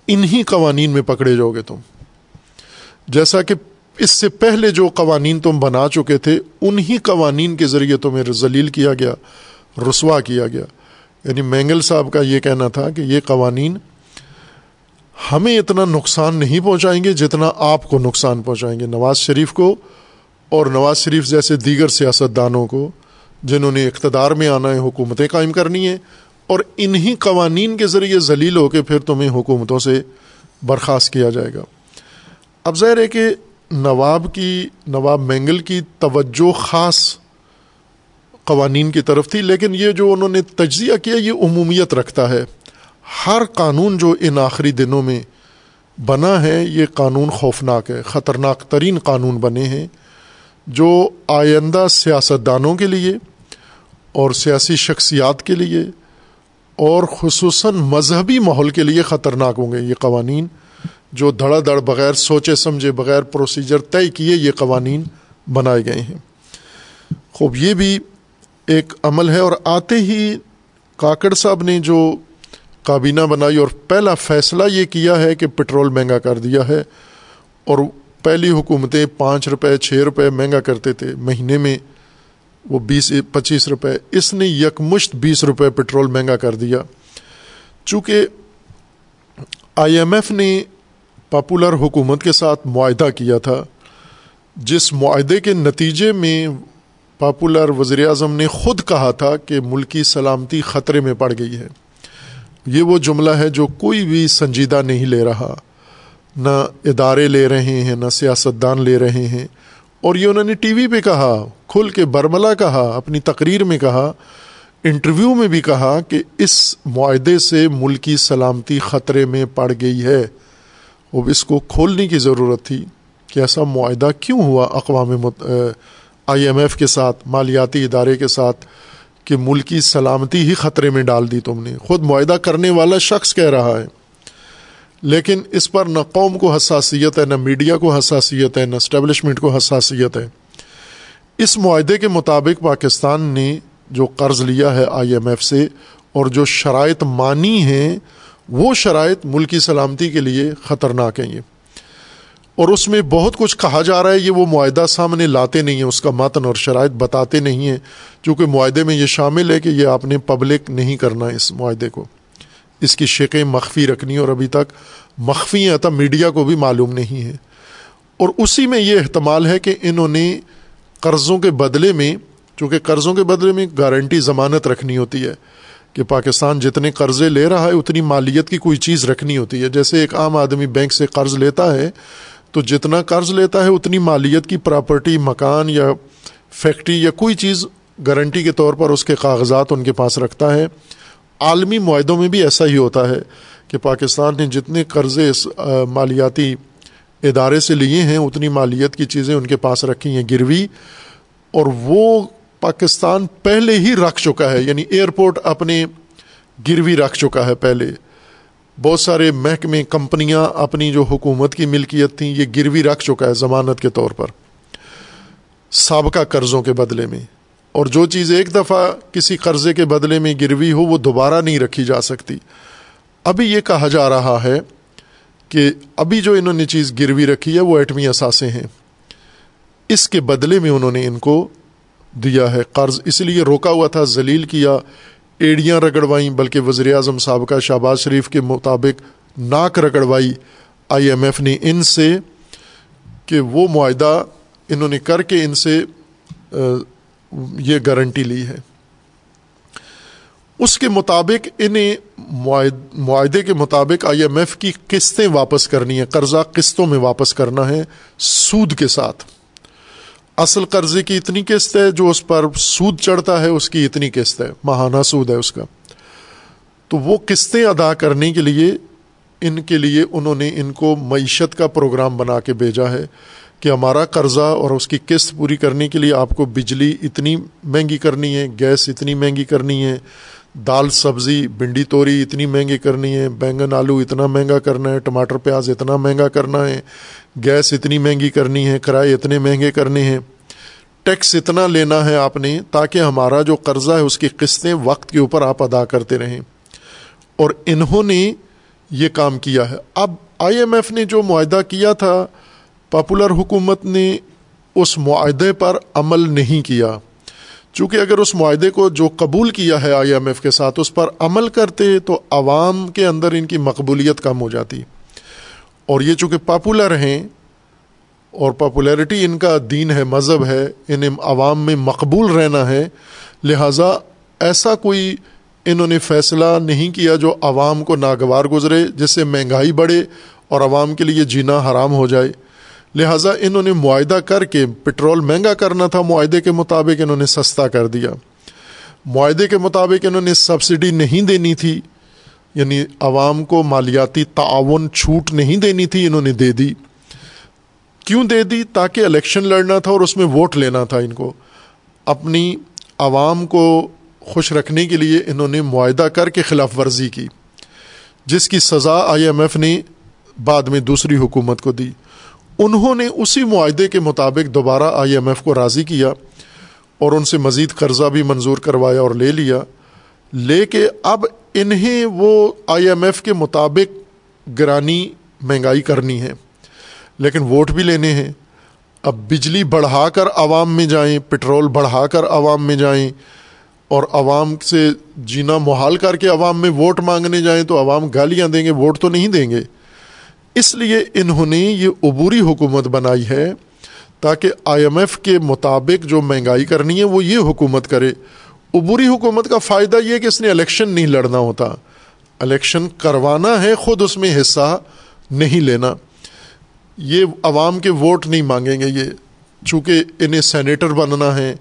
S1: انہی قوانین میں پکڑے جاؤ گے تم۔ جیسا کہ اس سے پہلے جو قوانین تم بنا چکے تھے، انہی قوانین کے ذریعے تمہیں ذلیل کیا گیا، رسوا کیا گیا۔ یعنی مینگل صاحب کا یہ کہنا تھا کہ یہ قوانین ہمیں اتنا نقصان نہیں پہنچائیں گے جتنا آپ کو نقصان پہنچائیں گے۔ نواز شریف کو اور نواز شریف جیسے دیگر سیاست دانوں کو جنہوں نے اقتدار میں آنا ہے، حکومتیں قائم کرنی ہیں اور انہی قوانین کے ذریعے ذلیل ہو کے پھر تمہیں حکومتوں سے برخاست کیا جائے گا۔ اب ظاہر ہے کہ نواب کی، نواب مینگل کی توجہ خاص قوانین کی طرف تھی، لیکن یہ جو انہوں نے تجزیہ کیا، یہ عمومیت رکھتا ہے۔ ہر قانون جو ان آخری دنوں میں بنا ہے، یہ قانون خوفناک ہے، خطرناک ترین قانون بنے ہیں، جو آئندہ سیاستدانوں کے لیے اور سیاسی شخصیات کے لیے اور خصوصاً مذہبی ماحول کے لیے خطرناک ہوں گے۔ یہ قوانین جو دھڑا دھڑ بغیر سوچے سمجھے بغیر پروسیجر طے کیے، یہ قوانین بنائے گئے ہیں۔ خوب، یہ بھی ایک عمل ہے اور آتے ہی کاکڑ صاحب نے جو کابینہ بنائی اور پہلا فیصلہ یہ کیا ہے کہ پٹرول مہنگا کر دیا ہے اور پہلی حکومتیں پانچ روپے، چھ روپے مہنگا کرتے تھے، مہینے میں وہ بیس، پچیس روپے۔ اس نے یکمشت بیس روپے پٹرول مہنگا کر دیا۔ چونکہ آئی ایم ایف نے پاپولر حکومت کے ساتھ معاہدہ کیا تھا، جس معاہدے کے نتیجے میں پاپولر وزیر اعظم نے خود کہا تھا کہ ملکی سلامتی خطرے میں پڑ گئی ہے۔ یہ وہ جملہ ہے جو کوئی بھی سنجیدہ نہیں لے رہا۔ نہ ادارے لے رہے ہیں، نہ سیاستدان لے رہے ہیں۔ اور یہ انہوں نے ٹی وی پہ کہا، کھل کے برملا کہا، اپنی تقریر میں کہا، انٹرویو میں بھی کہا کہ اس معاہدے سے ملکی سلامتی خطرے میں پڑ گئی ہے۔ اب اس کو کھولنے کی ضرورت تھی۔ کہ ایسا معاہدہ کیوں ہوا اقوام آئی ایم ایف کے ساتھ، مالیاتی ادارے کے ساتھ کہ ملکی سلامتی ہی خطرے میں ڈال دی تم نے۔ خود معاہدہ کرنے والا شخص کہہ رہا ہے۔ لیکن اس پر نہ قوم کو حساسیت ہے، نہ میڈیا کو حساسیت ہے، نہ اسٹیبلشمنٹ کو حساسیت ہے۔ اس معاہدے کے مطابق پاکستان نے جو قرض لیا ہے آئی ایم ایف سے اور جو شرائط مانی ہیں، وہ شرائط ملکی سلامتی کے لیے خطرناک ہیں۔ یہ اور اس میں بہت کچھ کہا جا رہا ہے، یہ وہ معاہدہ سامنے لاتے نہیں ہیں، اس کا متن اور شرائط بتاتے نہیں ہیں، چونکہ معاہدے میں یہ شامل ہے کہ یہ آپ نے پبلک نہیں کرنا اس معاہدے کو۔ اس کی شکیں مخفی رکھنی اور ابھی تک مخفی ہیں میڈیا کو بھی معلوم نہیں ہے۔ اور اسی میں یہ احتمال ہے کہ انہوں نے قرضوں کے بدلے میں، چونکہ قرضوں کے بدلے میں گارنٹی ضمانت رکھنی ہوتی ہے کہ پاکستان جتنے قرضے لے رہا ہے، اتنی مالیت کی کوئی چیز رکھنی ہوتی ہے۔ جیسے ایک عام آدمی بینک سے قرض لیتا ہے تو جتنا قرض لیتا ہے اتنی مالیت کی پراپرٹی، مکان یا فیکٹری یا کوئی چیز گارنٹی کے طور پر اس کے کاغذات ان کے پاس رکھتا ہے۔ عالمی معاہدوں میں بھی ایسا ہی ہوتا ہے کہ پاکستان نے جتنے قرضے اس مالیاتی ادارے سے لیے ہیں، اتنی مالیت کی چیزیں ان کے پاس رکھی ہیں، گروی۔ اور وہ پاکستان پہلے ہی رکھ چکا ہے یعنی ایئرپورٹ اپنے گروی رکھ چکا ہے پہلے۔ بہت سارے محکمے کمپنیاں اپنی جو حکومت کی ملکیت تھیں، یہ گروی رکھ چکا ہے ضمانت کے طور پر، سابقہ قرضوں کے بدلے میں۔ اور جو چیز ایک دفعہ کسی قرضے کے بدلے میں گروی ہو، وہ دوبارہ نہیں رکھی جا سکتی۔ ابھی یہ کہا جا رہا ہے کہ ابھی جو انہوں نے چیز گروی رکھی ہے، وہ ایٹمی اثاثے ہیں۔ اس کے بدلے میں انہوں نے ان کو دیا ہے قرض، اس لیے روکا ہوا تھا، ذلیل کیا۔ ایڑیاں رگڑوائیں، بلکہ وزیر اعظم صاحب کا شہباز شریف کے مطابق ناک رگڑوائی۔ آئی ایم ایف نے ان سے کہ وہ معاہدہ انہوں نے کر کے ان سے یہ گارنٹی لی ہے۔ اس کے مطابق انہیں معاہدے کے مطابق آئی ایم ایف کی قسطیں واپس کرنی ہے قرضہ قسطوں میں واپس کرنا ہے سود کے ساتھ۔ اصل قرضے کی اتنی قسط ہے جو اس پر سود چڑھتا ہے، اس کی اتنی قسط ہے، ماہانہ سود ہے اس کا۔ تو وہ قسطیں ادا کرنے کے لیے، ان کے لیے انہوں نے ان کو معیشت کا پروگرام بنا کے بھیجا ہے کہ ہمارا قرضہ اور اس کی قسط پوری کرنے کے لیے آپ کو بجلی اتنی مہنگی کرنی ہے، گیس اتنی مہنگی کرنی ہے دال، سبزی، بھنڈی توری اتنی مہنگی کرنی ہے، بینگن، آلو اتنا مہنگا کرنا ہے، ٹماٹر، پیاز اتنا مہنگا کرنا ہے، گیس اتنی مہنگی کرنی ہے کرائے اتنے مہنگے کرنے ہیں۔ ٹیکس اتنا لینا ہے آپ نے تاکہ ہمارا جو قرضہ ہے اس کی قسطیں وقت کے اوپر آپ ادا کرتے رہیں۔ اور انہوں نے یہ کام کیا ہے۔ اب آئی ایم ایف نے جو معاہدہ کیا تھا، پاپولر حکومت نے اس معاہدے پر عمل نہیں کیا۔ چونکہ اگر اس معاہدے کو جو قبول کیا ہے آئی ایم ایف کے ساتھ اس پر عمل کرتے تو عوام کے اندر ان کی مقبولیت کم ہو جاتی۔ اور یہ چونکہ پاپولر ہیں اور پاپولیرٹی ان کا دین ہے، مذہب ہے، انہیں عوام میں مقبول رہنا ہے، لہٰذا ایسا کوئی انہوں نے فیصلہ نہیں کیا جو عوام کو ناگوار گزرے، جس سے مہنگائی بڑھے اور عوام کے لیے جینا حرام ہو جائے۔ لہٰذا انہوں نے معاہدہ کر کے پٹرول مہنگا کرنا تھا، معاہدے کے مطابق انہوں نے سستا کر دیا۔ معاہدے کے مطابق انہوں نے سبسڈی نہیں دینی تھی یعنی عوام کو مالیاتی تعاون چھوٹ نہیں دینی تھی انہوں نے دے دی۔ کیوں دے دی؟ تاکہ الیکشن لڑنا تھا اور اس میں ووٹ لینا تھا ان کو۔ اپنی عوام کو خوش رکھنے کے لیے انہوں نے معاہدہ کر کے خلاف ورزی کی، جس کی سزا آئی ایم ایف نے بعد میں دوسری حکومت کو دی۔ انہوں نے اسی معاہدے کے مطابق دوبارہ آئی ایم ایف کو راضی کیا اور ان سے مزید قرضہ بھی منظور کروایا اور لے لیا۔ لے کے اب انہیں وہ آئی ایم ایف کے مطابق گرانی مہنگائی کرنی ہے، لیکن ووٹ بھی لینے ہیں۔ اب بجلی بڑھا کر عوام میں جائیں، پٹرول بڑھا کر عوام میں جائیں اور عوام سے جینا، محال کر کے عوام میں ووٹ مانگنے جائیں تو عوام گالیاں دیں گے، ووٹ تو نہیں دیں گے۔ اس لیے انہوں نے یہ عبوری حکومت بنائی ہے تاکہ آئی ایم ایف کے مطابق جو مہنگائی کرنی ہے وہ یہ حکومت کرے۔ عبوری حکومت کا فائدہ یہ کہ اس نے الیکشن نہیں لڑنا ہوتا۔ الیکشن کروانا ہے، خود اس میں حصہ نہیں لینا۔ یہ عوام کے ووٹ نہیں مانگیں گے یہ۔ چونکہ انہیں سینیٹر بننا ہے،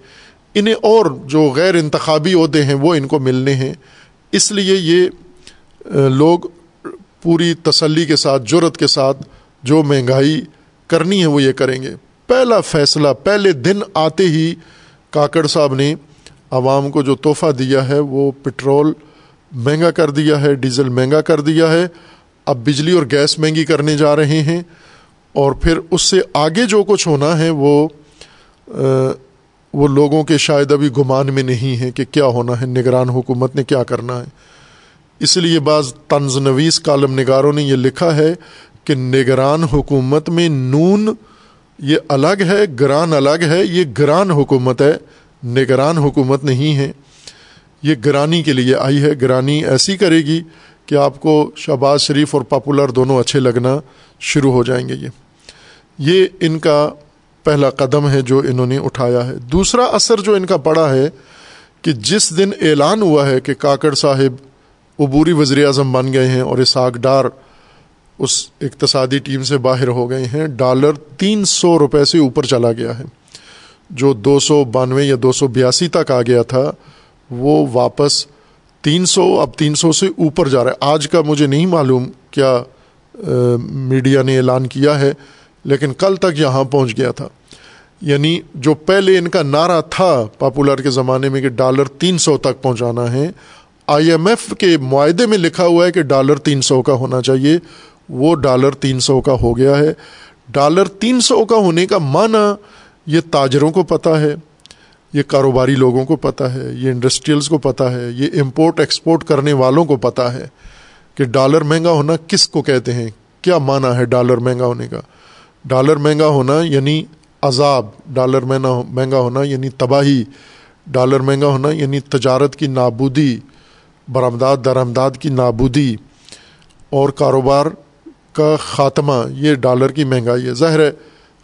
S1: انہیں اور جو غیر انتخابی عہدے ہیں وہ ان کو ملنے ہیں۔ اس لیے یہ لوگ پوری تسلی کے ساتھ جرت کے ساتھ جو مہنگائی کرنی ہے وہ یہ کریں گے۔ پہلا فیصلہ، پہلے دن آتے ہی کاکڑ صاحب نے عوام کو جو تحفہ دیا ہے، وہ پٹرول مہنگا کر دیا ہے، ڈیزل مہنگا کر دیا ہے۔ اب بجلی اور گیس مہنگی کرنے جا رہے ہیں اور پھر اس سے آگے جو کچھ ہونا ہے، وہ وہ لوگوں کے شاید ابھی گمان میں نہیں ہے کہ کیا ہونا ہے۔ نگران حکومت نے کیا کرنا ہے۔ اس لیے بعض طنز نویس کالم نگاروں نے یہ لکھا ہے کہ نگران حکومت میں نون یہ الگ ہے، گران الگ ہے، یہ گران حکومت ہے، نگران حکومت نہیں ہے۔ یہ گرانی کے لیے آئی ہے، گرانی ایسی کرے گی کہ آپ کو شہباز شریف اور پاپولر دونوں اچھے لگنا شروع ہو جائیں گے۔ یہ یہ ان کا پہلا قدم ہے جو انہوں نے اٹھایا ہے۔ دوسرا اثر جو ان کا پڑا ہے کہ جس دن اعلان ہوا ہے کہ کاکڑ صاحب عبوری وزیر اعظم بن گئے ہیں اور اسحاق ڈار اس اقتصادی ٹیم سے باہر ہو گئے ہیں۔ ڈالر تین سو روپے سے اوپر چلا گیا ہے۔ جو دو سو بانوے یا دو سو بیاسی تک آ گیا تھا، وہ واپس تین سو، اب تین سو سے اوپر جا رہا ہے۔ آج کا مجھے نہیں معلوم کیا میڈیا نے اعلان کیا ہے، لیکن کل تک یہاں پہنچ گیا تھا۔ یعنی جو پہلے ان کا نعرہ تھا پاپولر کے زمانے میں کہ ڈالر تین سو تک پہنچانا ہے آئی ایم ایف کے معاہدے میں لکھا ہوا ہے کہ ڈالر تین سو کا ہونا چاہیے۔ وہ ڈالر تین سو کا ہو گیا ہے۔ ڈالر تین سو کا ہونے کا معنی یہ تاجروں کو پتہ ہے، یہ کاروباری لوگوں کو پتہ ہے، یہ انڈسٹریلس کو پتہ ہے، یہ امپورٹ ایکسپورٹ کرنے والوں کو پتہ ہے کہ ڈالر مہنگا ہونا کس کو کہتے ہیں۔ کیا معنی ہے ڈالر مہنگا ہونے کا؟ ڈالر مہنگا ہونا یعنی عذاب، ڈالر مہنگا ہونا یعنی تباہی۔ ڈالر مہنگا ہونا یعنی تجارت کی نابودی۔ برآمدات درآمداد کی نابودی اور کاروبار کا خاتمہ، یہ ڈالر کی مہنگائی ہے۔ ظاہر ہے،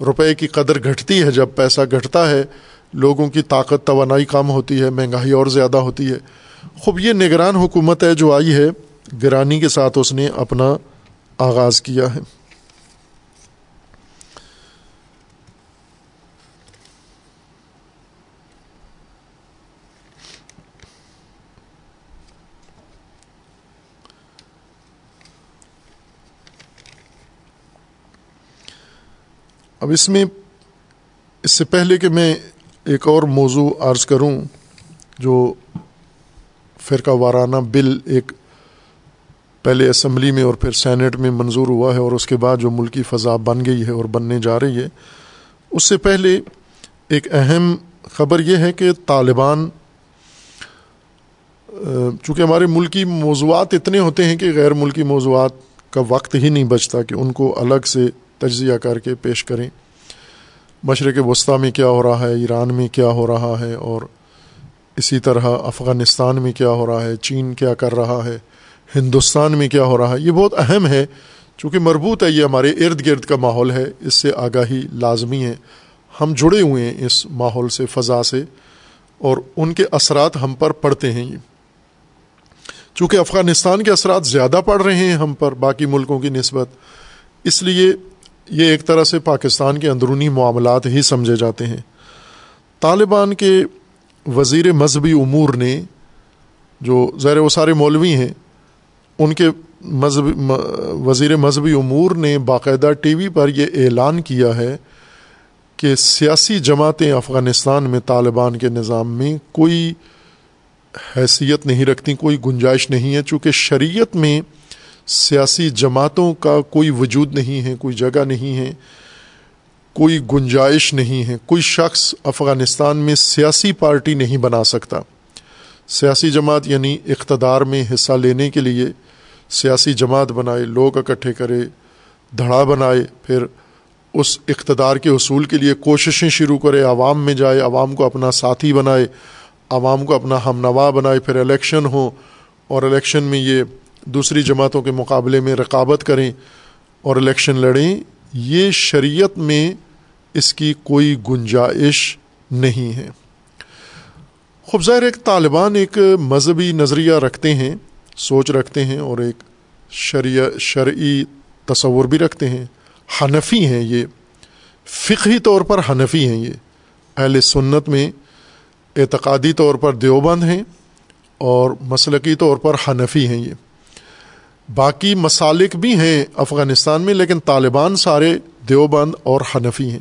S1: روپے کی قدر گھٹتی ہے۔ جب پیسہ گھٹتا ہے، لوگوں کی طاقت توانائی کم ہوتی ہے، مہنگائی اور زیادہ ہوتی ہے۔ خوب، یہ نگران حکومت ہے جو آئی ہے، گرانی کے ساتھ اس نے اپنا آغاز کیا ہے۔ اب اس میں اس سے پہلے کہ میں ایک اور موضوع عرض کروں، جو فرقہ وارانہ بل ایک پہلے اسمبلی میں اور پھر سینٹ میں منظور ہوا ہے اور اس کے بعد جو ملکی فضا بن گئی ہے اور بننے جا رہی ہے، اس سے پہلے ایک اہم خبر یہ ہے کہ طالبان، چونکہ ہمارے ملکی موضوعات اتنے ہوتے ہیں کہ غیر ملکی موضوعات کا وقت ہی نہیں بچتا کہ ان کو الگ سے تجزیہ کر کے پیش کریں۔ مشرق وسطیٰ میں کیا ہو رہا ہے؟ ایران میں کیا ہو رہا ہے؟ اور اسی طرح افغانستان میں کیا ہو رہا ہے؟ چین کیا کر رہا ہے؟ ہندوستان میں کیا ہو رہا ہے؟ یہ بہت اہم ہے، چونکہ مربوط ہے، یہ ہمارے ارد گرد کا ماحول ہے۔ اس سے آگاہی لازمی ہے۔ ہم جڑے ہوئے ہیں اس ماحول سے، فضا سے، اور ان کے اثرات ہم پر پڑتے ہیں۔ یہ چونکہ افغانستان کے اثرات زیادہ پڑ رہے ہیں ہم پر، باقی ملکوں کی نسبت۔ اس لیے یہ ایک طرح سے پاکستان کے اندرونی معاملات ہی سمجھے جاتے ہیں۔ طالبان کے وزیر مذہبی امور نے جو زیر و سارے مولوی ہیں، ان کے مذہبی وزیر مذہبی امور نے باقاعدہ ٹی وی پر یہ اعلان کیا ہے کہ سیاسی جماعتیں افغانستان میں طالبان کے نظام میں کوئی حیثیت نہیں رکھتی کوئی گنجائش نہیں ہے، چونکہ شریعت میں سیاسی جماعتوں کا کوئی وجود نہیں ہے، کوئی جگہ نہیں ہے، کوئی گنجائش نہیں ہے، کوئی شخص افغانستان میں سیاسی پارٹی نہیں بنا سکتا۔ سیاسی جماعت یعنی اقتدار میں حصہ لینے کے لیے سیاسی جماعت بنائے، لوگ اکٹھے کرے، دھڑا بنائے، پھر اس اقتدار کے اصول کے لیے کوششیں شروع کرے، عوام میں جائے، عوام کو اپنا ساتھی بنائے، عوام کو اپنا ہم نوا بنائے، پھر الیکشن ہو اور الیکشن میں یہ دوسری جماعتوں کے مقابلے میں رقابت کریں اور الیکشن لڑیں، یہ شریعت میں اس کی کوئی گنجائش نہیں ہے۔ خوب ظاہر ایک طالبان ایک مذہبی نظریہ رکھتے ہیں، سوچ رکھتے ہیں اور ایک شریع شرعی تصور بھی رکھتے ہیں۔ حنفی ہیں یہ، فقہی طور پر حنفی ہیں یہ۔ اہل سنت میں اعتقادی طور پر دیوبند ہیں اور مسلقی طور پر حنفی ہیں یہ۔ باقی مسالک بھی ہیں افغانستان میں، لیکن طالبان سارے دیوبند اور حنفی ہیں۔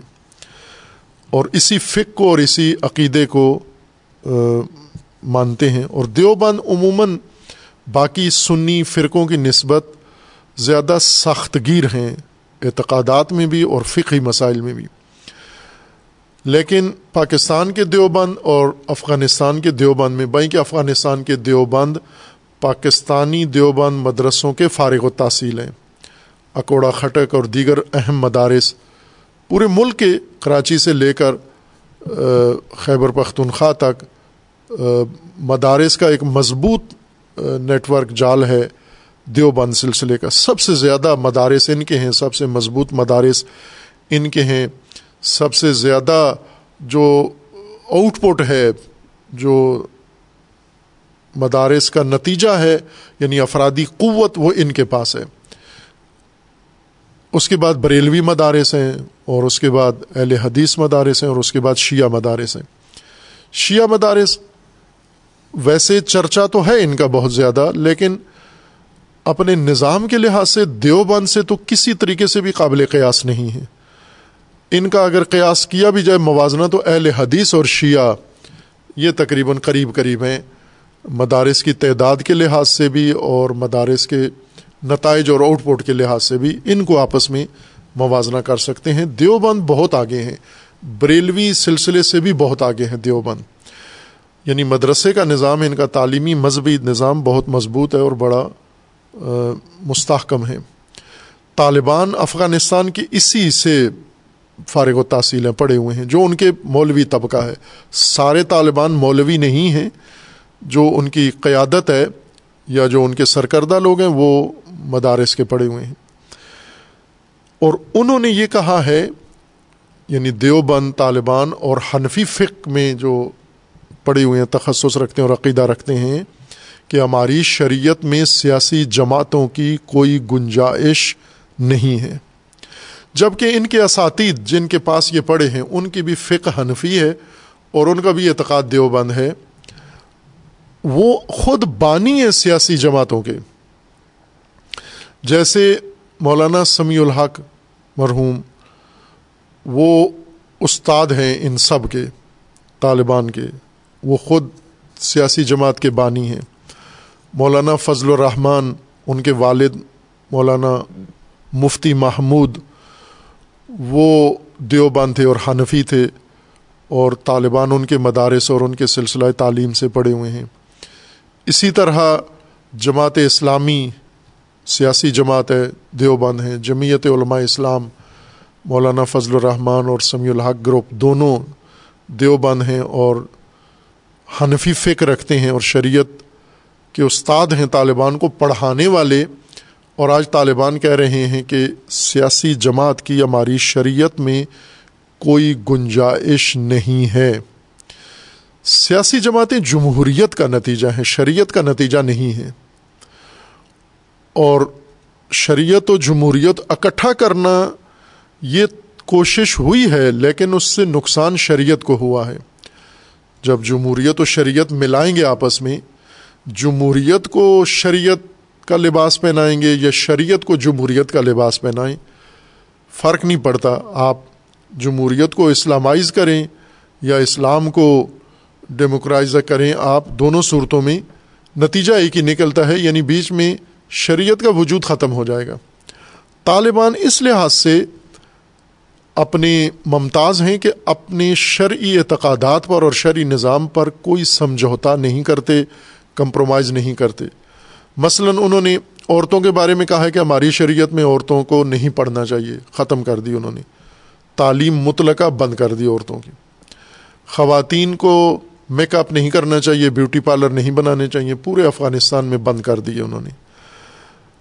S1: اور اسی فک کو اور اسی عقیدے کو مانتے ہیں۔ اور دیوبند عموماً باقی سنی فرقوں کی نسبت زیادہ سخت گیر ہیں، اعتقادات میں بھی اور فقی مسائل میں بھی۔ لیکن پاکستان کے دیوبند اور افغانستان کے دیوبند میں بھائی کہ افغانستان کے دیوبند پاکستانی دیوبند مدرسوں کے فارغ و تحصیل ہیں اکوڑا خٹک اور دیگر اہم مدارس پورے ملک کے کراچی سے لے کر خیبر پختونخوا تک مدارس کا ایک مضبوط نیٹ ورک جال ہے دیوبند سلسلے کا۔ سب سے زیادہ مدارس ان کے ہیں، سب سے مضبوط مدارس ان کے ہیں۔ سب سے زیادہ جو آؤٹ پٹ ہے، جو مدارس کا نتیجہ ہے یعنی افرادی قوت وہ ان کے پاس ہے۔ اس کے بعد بریلوی مدارس ہیں اور اس کے بعد اہل حدیث مدارس ہیں اور اس کے بعد شیعہ مدارس ہیں۔ شیعہ مدارس ویسے چرچا تو ہے ان کا بہت زیادہ، لیکن اپنے نظام کے لحاظ سے، دیوبند سے تو کسی طریقے سے بھی قابل قیاس نہیں ہے۔ ان کا اگر قیاس کیا بھی جائے، موازنہ تو اہل حدیث اور شیعہ یہ تقریباً قریب قریب ہیں۔ مدارس کی تعداد کے لحاظ سے بھی اور مدارس کے نتائج اور آؤٹ پٹ کے لحاظ سے بھی ان کو آپس میں موازنہ کر سکتے ہیں۔ دیوبند بہت آگے ہیں۔ بریلوی سلسلے سے بھی بہت آگے ہیں دیوبند۔ یعنی مدرسے کا نظام، ان کا تعلیمی مذہبی نظام بہت مضبوط ہے اور بڑا مستحکم ہے۔ طالبان افغانستان کی اسی سے فارغ و تحصیلیں پڑے ہوئے ہیں، جو ان کے مولوی طبقہ ہے۔ سارے طالبان مولوی نہیں ہیں۔ جو ان کی قیادت ہے یا جو ان کے سرکردہ لوگ ہیں، وہ مدارس کے پڑے ہوئے ہیں۔ اور انہوں نے یہ کہا ہے یعنی دیوبند، طالبان اور حنفی فق میں جو پڑے ہوئے ہیں، تخصص رکھتے ہیں اور عقیدہ رکھتے ہیں کہ ہماری شریعت میں سیاسی جماعتوں کی کوئی گنجائش نہیں ہے۔ جبکہ ان کے اساتید جن کے پاس یہ پڑھے ہیں، ان کی بھی فقہ حنفی ہے اور ان کا بھی اعتقاد دیوبند ہے۔ وہ خود بانی ہیں سیاسی جماعتوں کے۔ جیسے مولانا سمیع الحق مرحوم، وہ استاد ہیں ان سب کے، طالبان کے۔ وہ خود سیاسی جماعت کے بانی ہیں۔ مولانا فضل الرحمن، ان کے والد مولانا مفتی محمود، وہ دیوبند تھے اور حنفی تھے اور طالبان ان کے مدارس اور ان کے سلسلہ تعلیم سے پڑے ہوئے ہیں۔ اسی طرح جماعت اسلامی سیاسی جماعت ہے، دیوبند ہیں، جمعیت علماء اسلام، مولانا فضل الرحمن اور سمیع الحق گروپ دونوں دیوبند ہیں اور حنفی فکر رکھتے ہیں اور شریعت کے استاد ہیں، طالبان کو پڑھانے والے۔ اور آج طالبان کہہ رہے ہیں کہ سیاسی جماعت کی ہماری شریعت میں کوئی گنجائش نہیں ہے۔ سیاسی جماعتیں جمہوریت کا نتیجہ ہیں، شریعت کا نتیجہ نہیں ہے اور شریعت و جمہوریت اکٹھا کرنا یہ کوشش ہوئی ہے، لیکن اس سے نقصان شریعت کو ہوا ہے۔ جب جمہوریت و شریعت ملائیں گے آپس میں، جمہوریت کو شریعت کا لباس پہنائیں گے یا شریعت کو جمہوریت کا لباس پہنائیں، فرق نہیں پڑتا۔ آپ جمہوریت کو اسلامائز کریں یا اسلام کو ڈیموکرائز کریں آپ دونوں صورتوں میں، نتیجہ ایک ہی نکلتا ہے یعنی بیچ میں شریعت کا وجود ختم ہو جائے گا۔ طالبان اس لحاظ سے اپنے ممتاز ہیں کہ اپنے شرعی اعتقادات پر اور شرعی نظام پر کوئی سمجھوتا نہیں کرتے کمپرومائز نہیں کرتے۔ مثلا انہوں نے عورتوں کے بارے میں کہا ہے کہ ہماری شریعت میں عورتوں کو نہیں پڑھنا چاہیے، ختم کر دی انہوں نے۔ تعلیم مطلقہ بند کر دی عورتوں کی۔ خواتین کو میک اپ نہیں کرنا چاہیے، بیوٹی پارلر نہیں بنانے چاہیے، پورے افغانستان میں بند کر دیے انہوں نے۔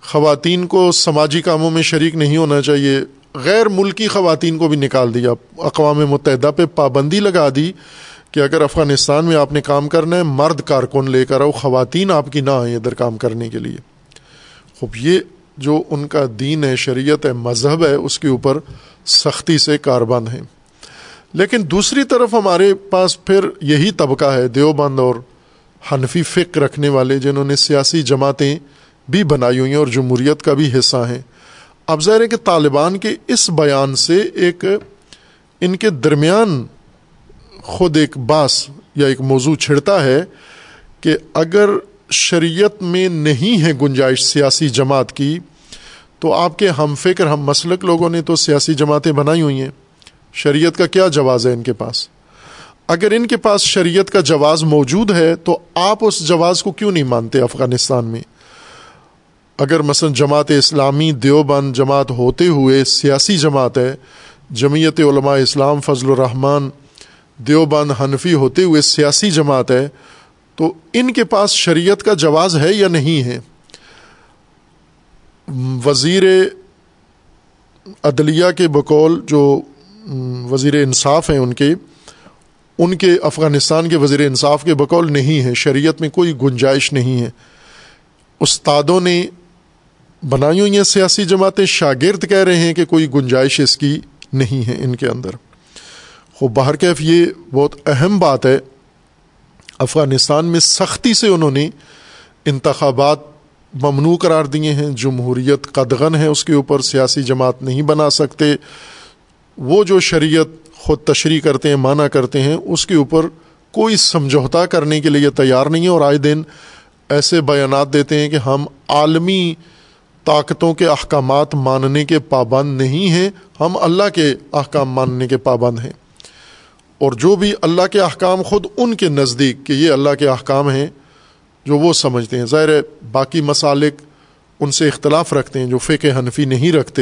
S1: خواتین کو سماجی کاموں میں شریک نہیں ہونا چاہیے، غیر ملکی خواتین کو بھی نکال دیا۔ اقوام متحدہ پہ پابندی لگا دی کہ اگر افغانستان میں آپ نے کام کرنا ہے، مرد کارکن لے کر آؤ، خواتین آپ کی نہ آئیں ادھر کام کرنے کے لیے۔ خوب، یہ جو ان کا دین ہے، شریعت ہے، مذہب ہے، اس کے اوپر سختی سے کاربند ہیں۔ لیکن دوسری طرف ہمارے پاس پھر یہی طبقہ ہے دیوبند اور حنفی فکر رکھنے والے جنہوں نے سیاسی جماعتیں بھی بنائی ہوئی ہیں اور جمہوریت کا بھی حصہ ہیں۔ اب ظاہر ہے کہ طالبان کے اس بیان سے ایک ان کے درمیان خود ایک باس یا ایک موضوع چھڑتا ہے کہ اگر شریعت میں نہیں ہے گنجائش سیاسی جماعت کی، تو آپ کے ہم فکر ہم مسلک لوگوں نے تو سیاسی جماعتیں بنائی ہوئی ہیں۔ شریعت کا کیا جواز ہے ان کے پاس؟ اگر ان کے پاس شریعت کا جواز موجود ہے تو آپ اس جواز کو کیوں نہیں مانتے افغانستان میں؟ اگر مثلا جماعت اسلامی دیوبند جماعت ہوتے ہوئے سیاسی جماعت ہے، جمعیت علماء اسلام فضل الرحمان دیوبند حنفی ہوتے ہوئے سیاسی جماعت ہے، تو ان کے پاس شریعت کا جواز ہے یا نہیں ہے؟ وزیر عدلیہ کے بقول جو وزیر انصاف ہیں ان کے ان کے افغانستان کے وزیر انصاف کے بقول نہیں ہے، شریعت میں کوئی گنجائش نہیں ہے۔ استادوں نے بنائی ہوئی ہیں سیاسی جماعتیں، شاگرد کہہ رہے ہیں کہ کوئی گنجائش اس کی نہیں ہے ان کے اندر۔ خو باہر کیف یہ بہت اہم بات ہے، افغانستان میں سختی سے انہوں نے انتخابات ممنوع قرار دیے ہیں، جمہوریت قدغن ہے، اس کے اوپر سیاسی جماعت نہیں بنا سکتے۔ وہ جو شریعت خود تشریح کرتے ہیں مانا کرتے ہیں، اس کے اوپر کوئی سمجھوتا کرنے کے لیے تیار نہیں ہے اور آئے دن ایسے بیانات دیتے ہیں کہ ہم عالمی طاقتوں کے احکامات ماننے کے پابند نہیں ہیں، ہم اللہ کے احکام ماننے کے پابند ہیں۔ اور جو بھی اللہ کے احکام خود ان کے نزدیک کہ یہ اللہ کے احکام ہیں، جو وہ سمجھتے ہیں۔ ظاہر ہے، باقی مسالک ان سے اختلاف رکھتے ہیں، جو فقہ حنفی نہیں رکھتے۔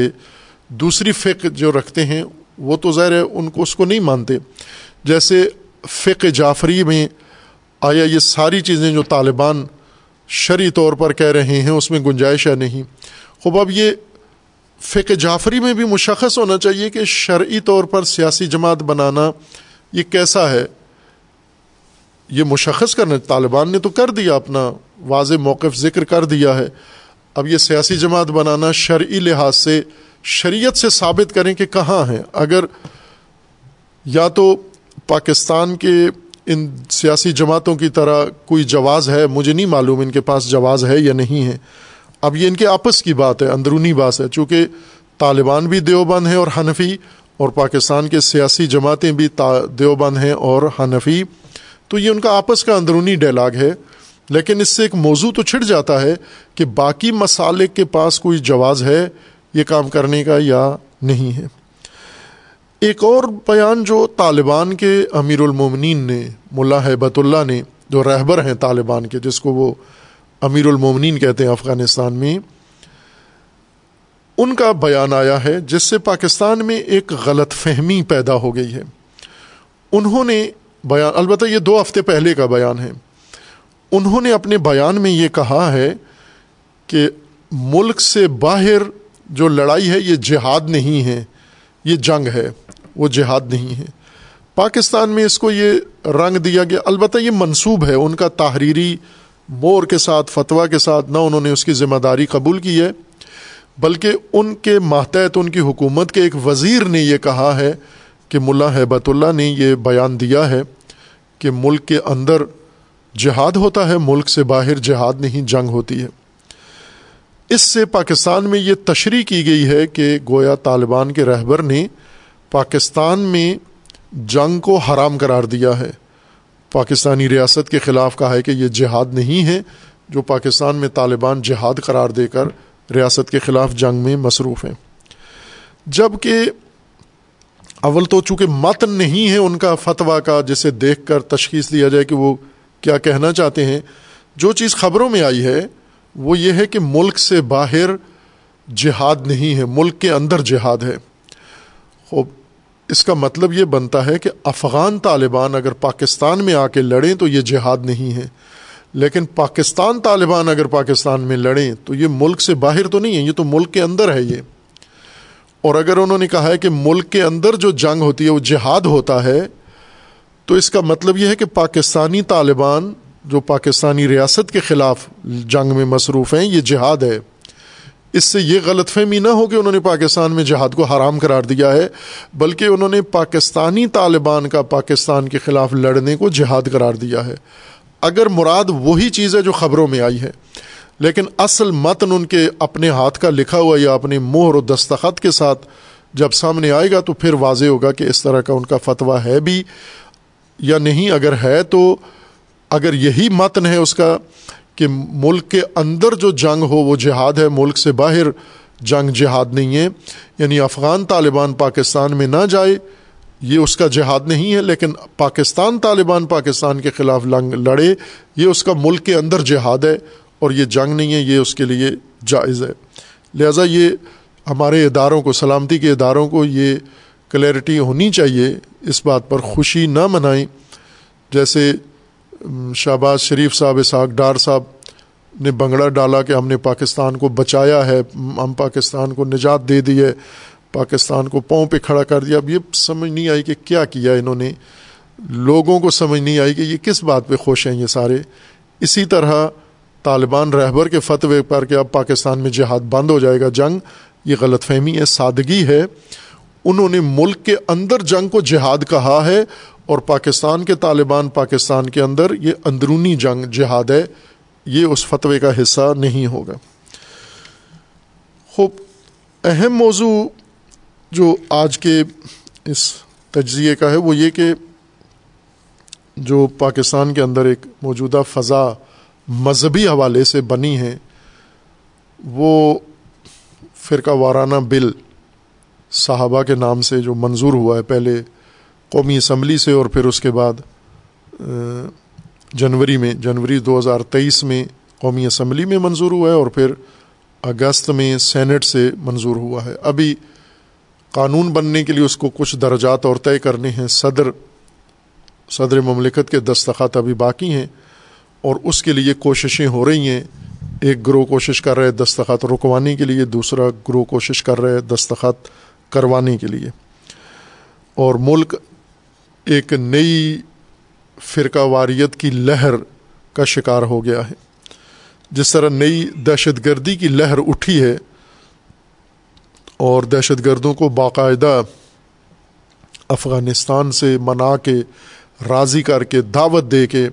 S1: دوسری فقہ جو رکھتے ہیں وہ تو ظاہر ہے ان کو اس کو نہیں مانتے۔ جیسے فقہ جعفری میں آیا یہ ساری چیزیں جو طالبان شرعی طور پر کہہ رہے ہیں، اس میں گنجائش ہے نہیں۔ خوب، اب یہ فقہ جعفری میں بھی مشخص ہونا چاہیے کہ شرعی طور پر سیاسی جماعت بنانا یہ کیسا ہے۔ یہ مشخص کرنا، طالبان نے تو کر دیا اپنا واضح موقف ذکر کر دیا ہے۔ اب یہ سیاسی جماعت بنانا شرعی لحاظ سے شریعت سے ثابت کریں کہ کہاں ہیں۔ اگر یا تو پاکستان کے ان سیاسی جماعتوں کی طرح کوئی جواز ہے، مجھے نہیں معلوم ان کے پاس جواز ہے یا نہیں ہے۔ اب یہ ان کے آپس کی بات ہے، اندرونی بات ہے۔ چونکہ طالبان بھی دیوبند ہیں اور حنفی، اور پاکستان کے سیاسی جماعتیں بھی دیوبند ہیں اور حنفی۔ تو یہ ان کا آپس کا اندرونی ڈائلاگ ہے۔ لیکن اس سے ایک موضوع تو چھڑ جاتا ہے کہ باقی مسالک کے پاس کوئی جواز ہے یہ کام کرنے کا یا نہیں ہے۔ ایک اور بیان جو طالبان کے امیر المومنین نے، ملا حبت اللہ نے، جو رہبر ہیں طالبان کے، جس کو وہ امیر المومنین کہتے ہیں افغانستان میں، ان کا بیان آیا ہے جس سے پاکستان میں ایک غلط فہمی پیدا ہو گئی ہے۔ انہوں نے بیان، البتہ یہ دو ہفتے پہلے کا بیان ہے۔ انہوں نے اپنے بیان میں یہ کہا ہے کہ ملک سے باہر جو لڑائی ہے یہ جہاد نہیں ہے، یہ جنگ ہے، وہ جہاد نہیں ہے۔ پاکستان میں اس کو یہ رنگ دیا گیا، البتہ یہ منصوب ہے، ان کا تحریری مور کے ساتھ، فتویٰ کے ساتھ نہ انہوں نے اس کی ذمہ داری قبول کی ہے، بلکہ ان کے ماتحت، ان کی حکومت کے ایک وزیر نے یہ کہا ہے کہ ملا حبت اللہ نے یہ بیان دیا ہے کہ ملک کے اندر جہاد ہوتا ہے، ملک سے باہر جہاد نہیں، جنگ ہوتی ہے۔ اس سے پاکستان میں یہ تشریح کی گئی ہے کہ گویا طالبان کے رہبر نے پاکستان میں جنگ کو حرام قرار دیا ہے۔ پاکستانی ریاست کے خلاف کہا ہے کہ یہ جہاد نہیں ہے۔ جو پاکستان میں طالبان جہاد قرار دے کر ریاست کے خلاف جنگ میں مصروف ہیں۔ جبکہ اول تو چونکہ متن نہیں ہے ان کا فتویٰ کا جسے دیکھ کر تشخیص دیا جائے کہ وہ کیا کہنا چاہتے ہیں، جو چیز خبروں میں آئی ہے وہ یہ ہے کہ ملک سے باہر جہاد نہیں ہے، ملک کے اندر جہاد ہے۔ خوب، اس کا مطلب یہ بنتا ہے کہ افغان طالبان اگر پاکستان میں آ کے لڑیں تو یہ جہاد نہیں ہے۔ لیکن پاکستان طالبان اگر پاکستان میں لڑیں تو یہ ملک سے باہر تو نہیں ہے، یہ تو ملک کے اندر ہے یہ۔ اور اگر انہوں نے کہا ہے کہ ملک کے اندر جو جنگ ہوتی ہے وہ جہاد ہوتا ہے، تو اس کا مطلب یہ ہے کہ پاکستانی طالبان جو پاکستانی ریاست کے خلاف جنگ میں مصروف ہیں، یہ جہاد ہے۔ اس سے یہ غلط فہمی نہ ہو کہ انہوں نے پاکستان میں جہاد کو حرام قرار دیا ہے، بلکہ انہوں نے پاکستانی طالبان کا پاکستان کے خلاف لڑنے کو جہاد قرار دیا ہے۔ اگر مراد وہی چیز ہے جو خبروں میں آئی ہے۔ لیکن اصل متن ان کے اپنے ہاتھ کا لکھا ہوا یا اپنے مہر و دستخط کے ساتھ جب سامنے آئے گا تو پھر واضح ہوگا کہ اس طرح کا ان کا فتویٰ ہے بھی یا نہیں۔ اگر ہے تو اگر یہی متن ہے اس کا کہ ملک کے اندر جو جنگ ہو، وہ جہاد ہے، ملک سے باہر جنگ جہاد نہیں ہے یعنی افغان طالبان پاکستان میں نہ جائے، یہ اس کا جہاد نہیں ہے، لیکن پاکستان طالبان پاکستان کے خلاف لنگ لڑے، یہ اس کا ملک کے اندر جہاد ہے اور یہ جنگ نہیں ہے، یہ اس کے لیے جائز ہے۔ لہٰذا یہ ہمارے اداروں کو، سلامتی کے اداروں کو یہ کلیئرٹی ہونی چاہیے، اس بات پر خوشی نہ منائیں۔ جیسے شہباز شریف صاحب، اسحاق ڈار صاحب نے بنگڑا ڈالا کہ ہم نے پاکستان کو بچایا ہے، ہم پاکستان کو نجات دے دی ہے، پاکستان کو پاؤں پہ کھڑا کر دیا۔ اب یہ سمجھ نہیں آئی کہ کیا کیا انہوں نے۔ لوگوں کو سمجھ نہیں آئی کہ یہ کس بات پہ خوش ہیں یہ سارے۔ اسی طرح طالبان رہبر کے فتوے پر کہ اب پاکستان میں جہاد بند ہو جائے گا، جنگ، یہ غلط فہمی ہے، سادگی ہے۔ انہوں نے ملک کے اندر جنگ کو جہاد کہا ہے اور پاکستان کے طالبان پاکستان کے اندر یہ اندرونی جنگ، جہاد ہے، یہ اس فتوے کا حصہ نہیں ہوگا۔ خوب، اہم موضوع جو آج کے اس تجزیے کا ہے وہ یہ کہ جو پاکستان کے اندر ایک موجودہ فضا مذہبی حوالے سے بنی ہے، وہ فرقہ وارانہ بل صحابہ کے نام سے جو منظور ہوا ہے، پہلے قومی اسمبلی سے اور پھر اس کے بعد جنوری میں، جنوری دو ہزار تیئیس میں قومی اسمبلی میں منظور ہوا ہے اور پھر اگست میں سینٹ سے منظور ہوا ہے۔ ابھی قانون بننے کے لیے اس کو کچھ درجات اور طے کرنے ہیں۔ صدر صدر مملکت کے دستخط ابھی باقی ہیں اور اس کے لیے کوششیں ہو رہی ہیں۔ ایک گروہ کوشش کر رہے دستخط رکوانے کے لیے، دوسرا گروہ کوشش کر رہے دستخط کروانے کے لیے۔ اور ملک ایک نئی فرقہ واریت کی لہر کا شکار ہو گیا ہے۔ جس طرح نئی دہشت گردی کی لہر اٹھی ہے اور دہشت گردوں کو باقاعدہ افغانستان سے منا کے، راضی کر کے، دعوت دے کے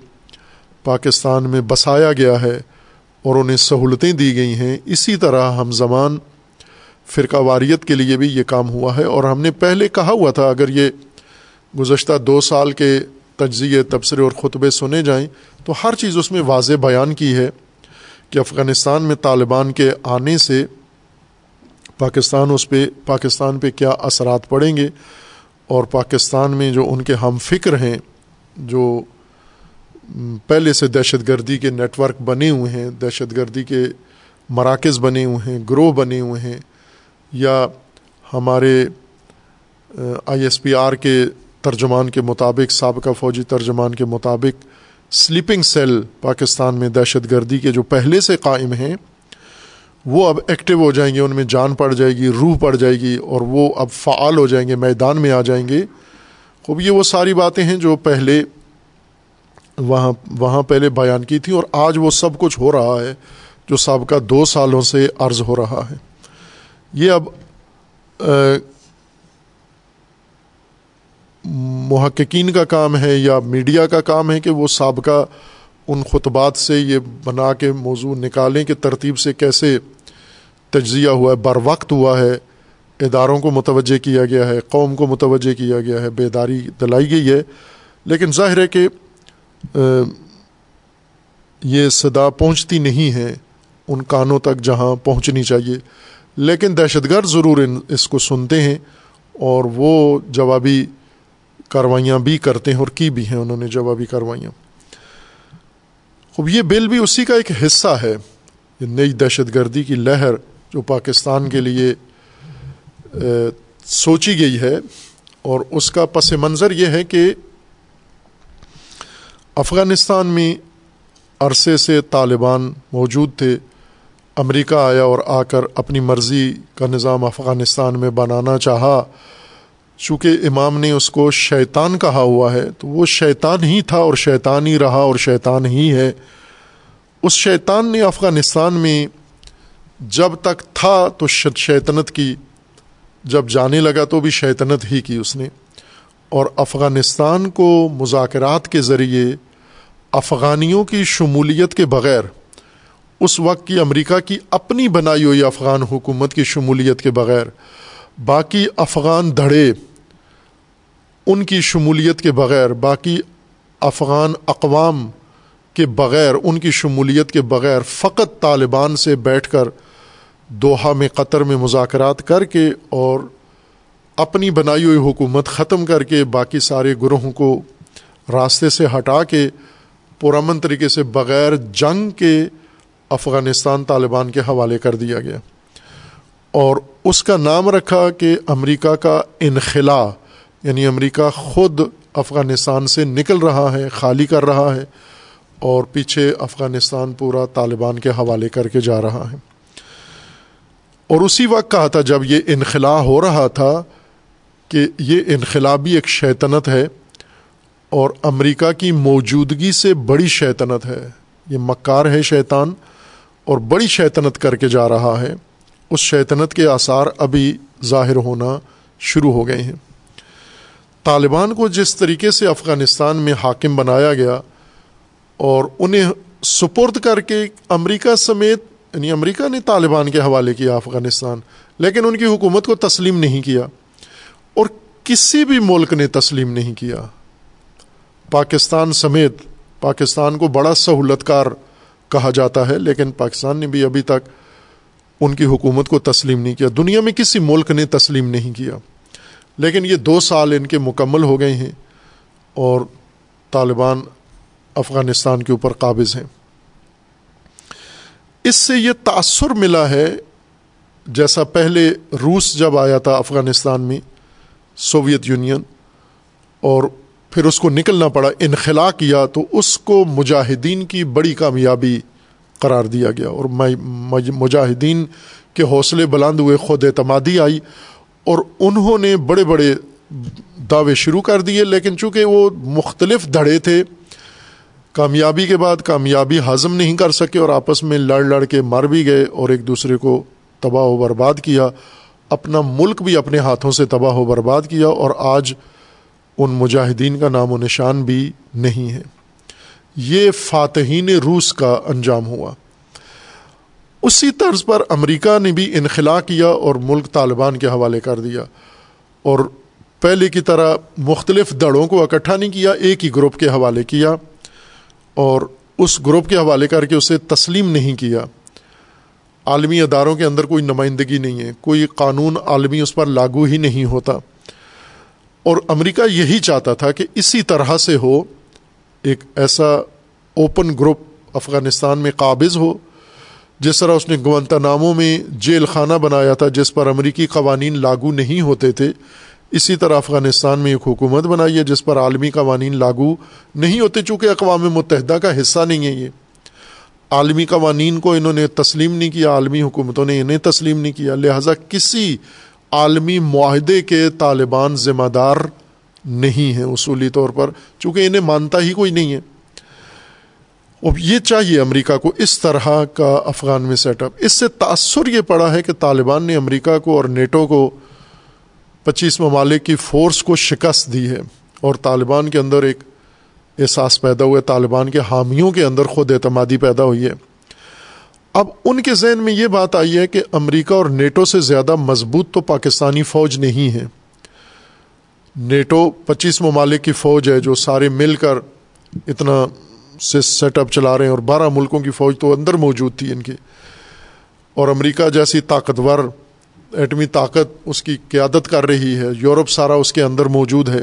S1: پاکستان میں بسایا گیا ہے اور انہیں سہولتیں دی گئی ہیں۔ اسی طرح ہم زمان فرقہ واریت کے لیے بھی یہ کام ہوا ہے۔ اور ہم نے پہلے کہا ہوا تھا، اگر یہ گزشتہ دو سال کے تجزیے، تبصرے اور خطبے سنے جائیں تو ہر چیز اس میں واضح بیان کی ہے کہ افغانستان میں طالبان کے آنے سے پاکستان اس پہ، پاکستان پہ کیا اثرات پڑیں گے اور پاکستان میں جو ان کے ہم فکر ہیں، جو پہلے سے دہشت گردی کے نیٹ ورک بنے ہوئے ہیں، دہشت گردی کے مراکز بنے ہوئے ہیں، گروہ بنے ہوئے ہیں یا ہمارے آئی ایس پی آر کے ترجمان کے مطابق، سابقہ فوجی ترجمان کے مطابق سلیپنگ سیل پاکستان میں دہشت گردی کے جو پہلے سے قائم ہیں، وہ اب ایکٹیو ہو جائیں گے، ان میں جان پڑ جائے گی، روح پڑ جائے گی اور وہ اب فعال ہو جائیں گے، میدان میں آ جائیں گے۔ خوب، یہ وہ ساری باتیں ہیں جو پہلے وہاں وہاں پہلے بیان کی تھیں اور آج وہ سب کچھ ہو رہا ہے، جو سابقہ دو سالوں سے عرض ہو رہا ہے۔ یہ اب محققین کا کام ہے یا میڈیا کا کام ہے کہ وہ سابقہ ان خطبات سے یہ بنا کے موضوع نکالیں کہ ترتیب سے کیسے تجزیہ ہوا ہے، بر وقت ہوا ہے، اداروں کو متوجہ کیا گیا ہے، قوم کو متوجہ کیا گیا ہے، بیداری دلائی گئی ہے۔ لیکن ظاہر ہے کہ یہ صدا پہنچتی نہیں ہے ان کانوں تک جہاں پہنچنی چاہیے۔ لیکن دہشت گرد ضرور اس کو سنتے ہیں اور وہ جوابی کاروائیاں بھی کرتے ہیں اور کی بھی ہیں، انہوں نے جوابی کاروائیاں۔ خوب، یہ بل بھی اسی کا ایک حصہ ہے، یہ نئی دہشت گردی کی لہر جو پاکستان کے لیے سوچی گئی ہے۔ اور اس کا پس منظر یہ ہے کہ افغانستان میں عرصے سے طالبان موجود تھے، امریکہ آیا اور آ کر اپنی مرضی کا نظام افغانستان میں بنانا چاہا۔ چونکہ امام نے اس کو شیطان کہا ہوا ہے، تو وہ شیطان ہی تھا اور شیطان ہی رہا اور شیطان ہی ہے۔ اس شیطان نے افغانستان میں جب تک تھا تو شیطنت کی، جب جانے لگا تو بھی شیطنت ہی کی اس نے۔ اور افغانستان کو مذاکرات کے ذریعے افغانیوں کی شمولیت کے بغیر، اس وقت کی امریکہ کی اپنی بنائی ہوئی افغان حکومت کی شمولیت کے بغیر، باقی افغان دھڑے ان کی شمولیت کے بغیر، باقی افغان اقوام کے بغیر، ان کی شمولیت کے بغیر فقط طالبان سے بیٹھ کر دوحہ میں، قطر میں مذاکرات کر کے اور اپنی بنائی ہوئی حکومت ختم کر کے باقی سارے گروہوں کو راستے سے ہٹا کے پرامن طریقے سے بغیر جنگ کے افغانستان طالبان کے حوالے کر دیا گیا۔ اور اس کا نام رکھا کہ امریکہ کا انخلا یعنی امریکہ خود افغانستان سے نکل رہا ہے، خالی کر رہا ہے اور پیچھے افغانستان پورا طالبان کے حوالے کر کے جا رہا ہے۔ اور اسی وقت کہا تھا جب یہ انخلا ہو رہا تھا کہ یہ انخلابی ایک شیطنت ہے اور امریکہ کی موجودگی سے بڑی شیطنت ہے۔ یہ مکار ہے شیطان اور بڑی شیطنت کر کے جا رہا ہے۔ اس شیطنت کے آثار ابھی ظاہر ہونا شروع ہو گئے ہیں۔ طالبان کو جس طریقے سے افغانستان میں حاکم بنایا گیا اور انہیں سپرد کر کے امریکہ سمیت یعنی امریکہ نے طالبان کے حوالے کیا افغانستان، لیکن ان کی حکومت کو تسلیم نہیں کیا اور کسی بھی ملک نے تسلیم نہیں کیا۔ پاکستان سمیت، پاکستان کو بڑا سہولت کار کہا جاتا ہے، لیکن پاکستان نے بھی ابھی تک ان کی حکومت کو تسلیم نہیں کیا۔ دنیا میں کسی ملک نے تسلیم نہیں کیا۔ لیکن یہ دو سال ان کے مکمل ہو گئے ہیں اور طالبان افغانستان کے اوپر قابض ہیں۔ اس سے یہ تأثر ملا ہے جیسا پہلے روس جب آیا تھا افغانستان میں، سوویت یونین، اور پھر اس کو نکلنا پڑا انخلا کیا تو اس کو مجاہدین کی بڑی کامیابی قرار دیا گیا۔ اور مجاہدین کے حوصلے بلند ہوئے، خود اعتمادی آئی اور انہوں نے بڑے بڑے دعوے شروع کر دیے، لیکن چونکہ وہ مختلف دھڑے تھے، کامیابی کے بعد کامیابی ہضم نہیں کر سکے اور آپس میں لڑ لڑ کے مر بھی گئے اور ایک دوسرے کو تباہ و برباد کیا، اپنا ملک بھی اپنے ہاتھوں سے تباہ و برباد کیا اور آج ان مجاہدین کا نام و نشان بھی نہیں ہے۔ یہ فاتحین روس کا انجام ہوا۔ اسی طرز پر امریکہ نے بھی انخلا کیا اور ملک طالبان کے حوالے کر دیا اور پہلے کی طرح مختلف دڑوں کو اکٹھا نہیں کیا، ایک ہی گروپ کے حوالے کیا اور اس گروپ کے حوالے کر کے اسے تسلیم نہیں کیا۔ عالمی اداروں کے اندر کوئی نمائندگی نہیں ہے، کوئی قانون عالمی اس پر لاگو ہی نہیں ہوتا۔ اور امریکہ یہی چاہتا تھا کہ اسی طرح سے ہو، ایک ایسا اوپن گروپ افغانستان میں قابض ہو جس طرح اس نے گونتا ناموں میں جیل خانہ بنایا تھا جس پر امریکی قوانین لاگو نہیں ہوتے تھے، اسی طرح افغانستان میں ایک حکومت بنائی ہے جس پر عالمی قوانین لاگو نہیں ہوتے چونکہ اقوام متحدہ کا حصہ نہیں ہے یہ۔ عالمی قوانین کو انہوں نے تسلیم نہیں کیا، عالمی حکومتوں نے انہیں تسلیم نہیں کیا، لہٰذا کسی عالمی معاہدے کے طالبان ذمہ دار نہیں ہیں اصولی طور پر، چونکہ انہیں مانتا ہی کوئی نہیں ہے۔ اب یہ چاہیے امریکہ کو اس طرح کا افغان میں سیٹ اپ اس سے تأثر یہ پڑا ہے کہ طالبان نے امریکہ کو اور نیٹو کو پچیس ممالک کی فورس کو شکست دی ہے اور طالبان کے اندر ایک احساس پیدا ہوا ہے طالبان کے حامیوں کے اندر خود اعتمادی پیدا ہوئی ہے۔ اب ان کے ذہن میں یہ بات آئی ہے کہ امریکہ اور نیٹو سے زیادہ مضبوط تو پاکستانی فوج نہیں ہے۔ نیٹو پچیس ممالک کی فوج ہے جو سارے مل کر اتنا سے سیٹ اپ چلا رہے ہیں اور بارہ ملکوں کی فوج تو اندر موجود تھی ان کی۔ اور امریکہ جیسی طاقتور ایٹمی طاقت اس کی قیادت کر رہی ہے، یورپ سارا اس کے اندر موجود ہے۔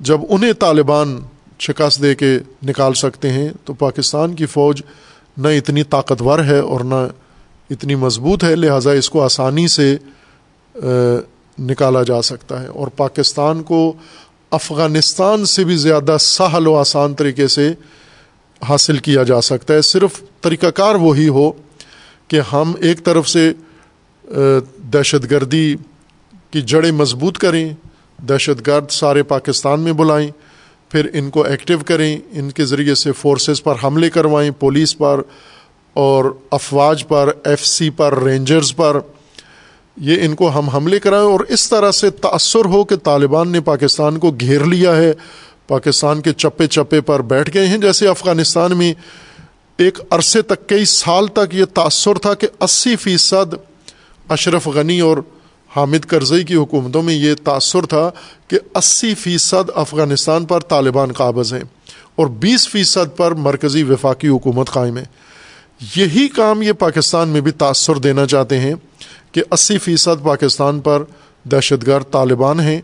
S1: جب انہیں طالبان شکست دے کے نکال سکتے ہیں، تو پاکستان کی فوج نہ اتنی طاقتور ہے اور نہ اتنی مضبوط ہے، لہٰذا اس کو آسانی سے نکالا جا سکتا ہے۔ اور پاکستان کو افغانستان سے بھی زیادہ سہل و آسان طریقے سے حاصل کیا جا سکتا ہے۔ صرف طریقہ کار وہی ہو کہ ہم ایک طرف سے دہشت گردی کی جڑیں مضبوط کریں، دہشت گرد سارے پاکستان میں بلائیں، پھر ان کو ایکٹیو کریں، ان کے ذریعے سے فورسز پر حملے کروائیں، پولیس پر اور افواج پر، ایف سی پر، رینجرز پر۔ یہ ان کو ہم حملے کرائیں اور اس طرح سے تأثر ہو کہ طالبان نے پاکستان کو گھیر لیا ہے۔ پاکستان کے چپے چپے پر بیٹھ گئے ہیں، جیسے افغانستان میں ایک عرصے تک، کئی سال تک یہ تأثر تھا کہ اسی فیصد اشرف غنی اور حامد کرزئی کی حکومتوں میں یہ تأثر تھا کہ اسی فیصد افغانستان پر طالبان قابض ہیں اور بیس فیصد پر مرکزی وفاقی حکومت قائم ہے۔ یہی کام یہ پاکستان میں بھی تأثر دینا چاہتے ہیں کہ اسی فیصد پاکستان پر دہشت گرد طالبان ہیں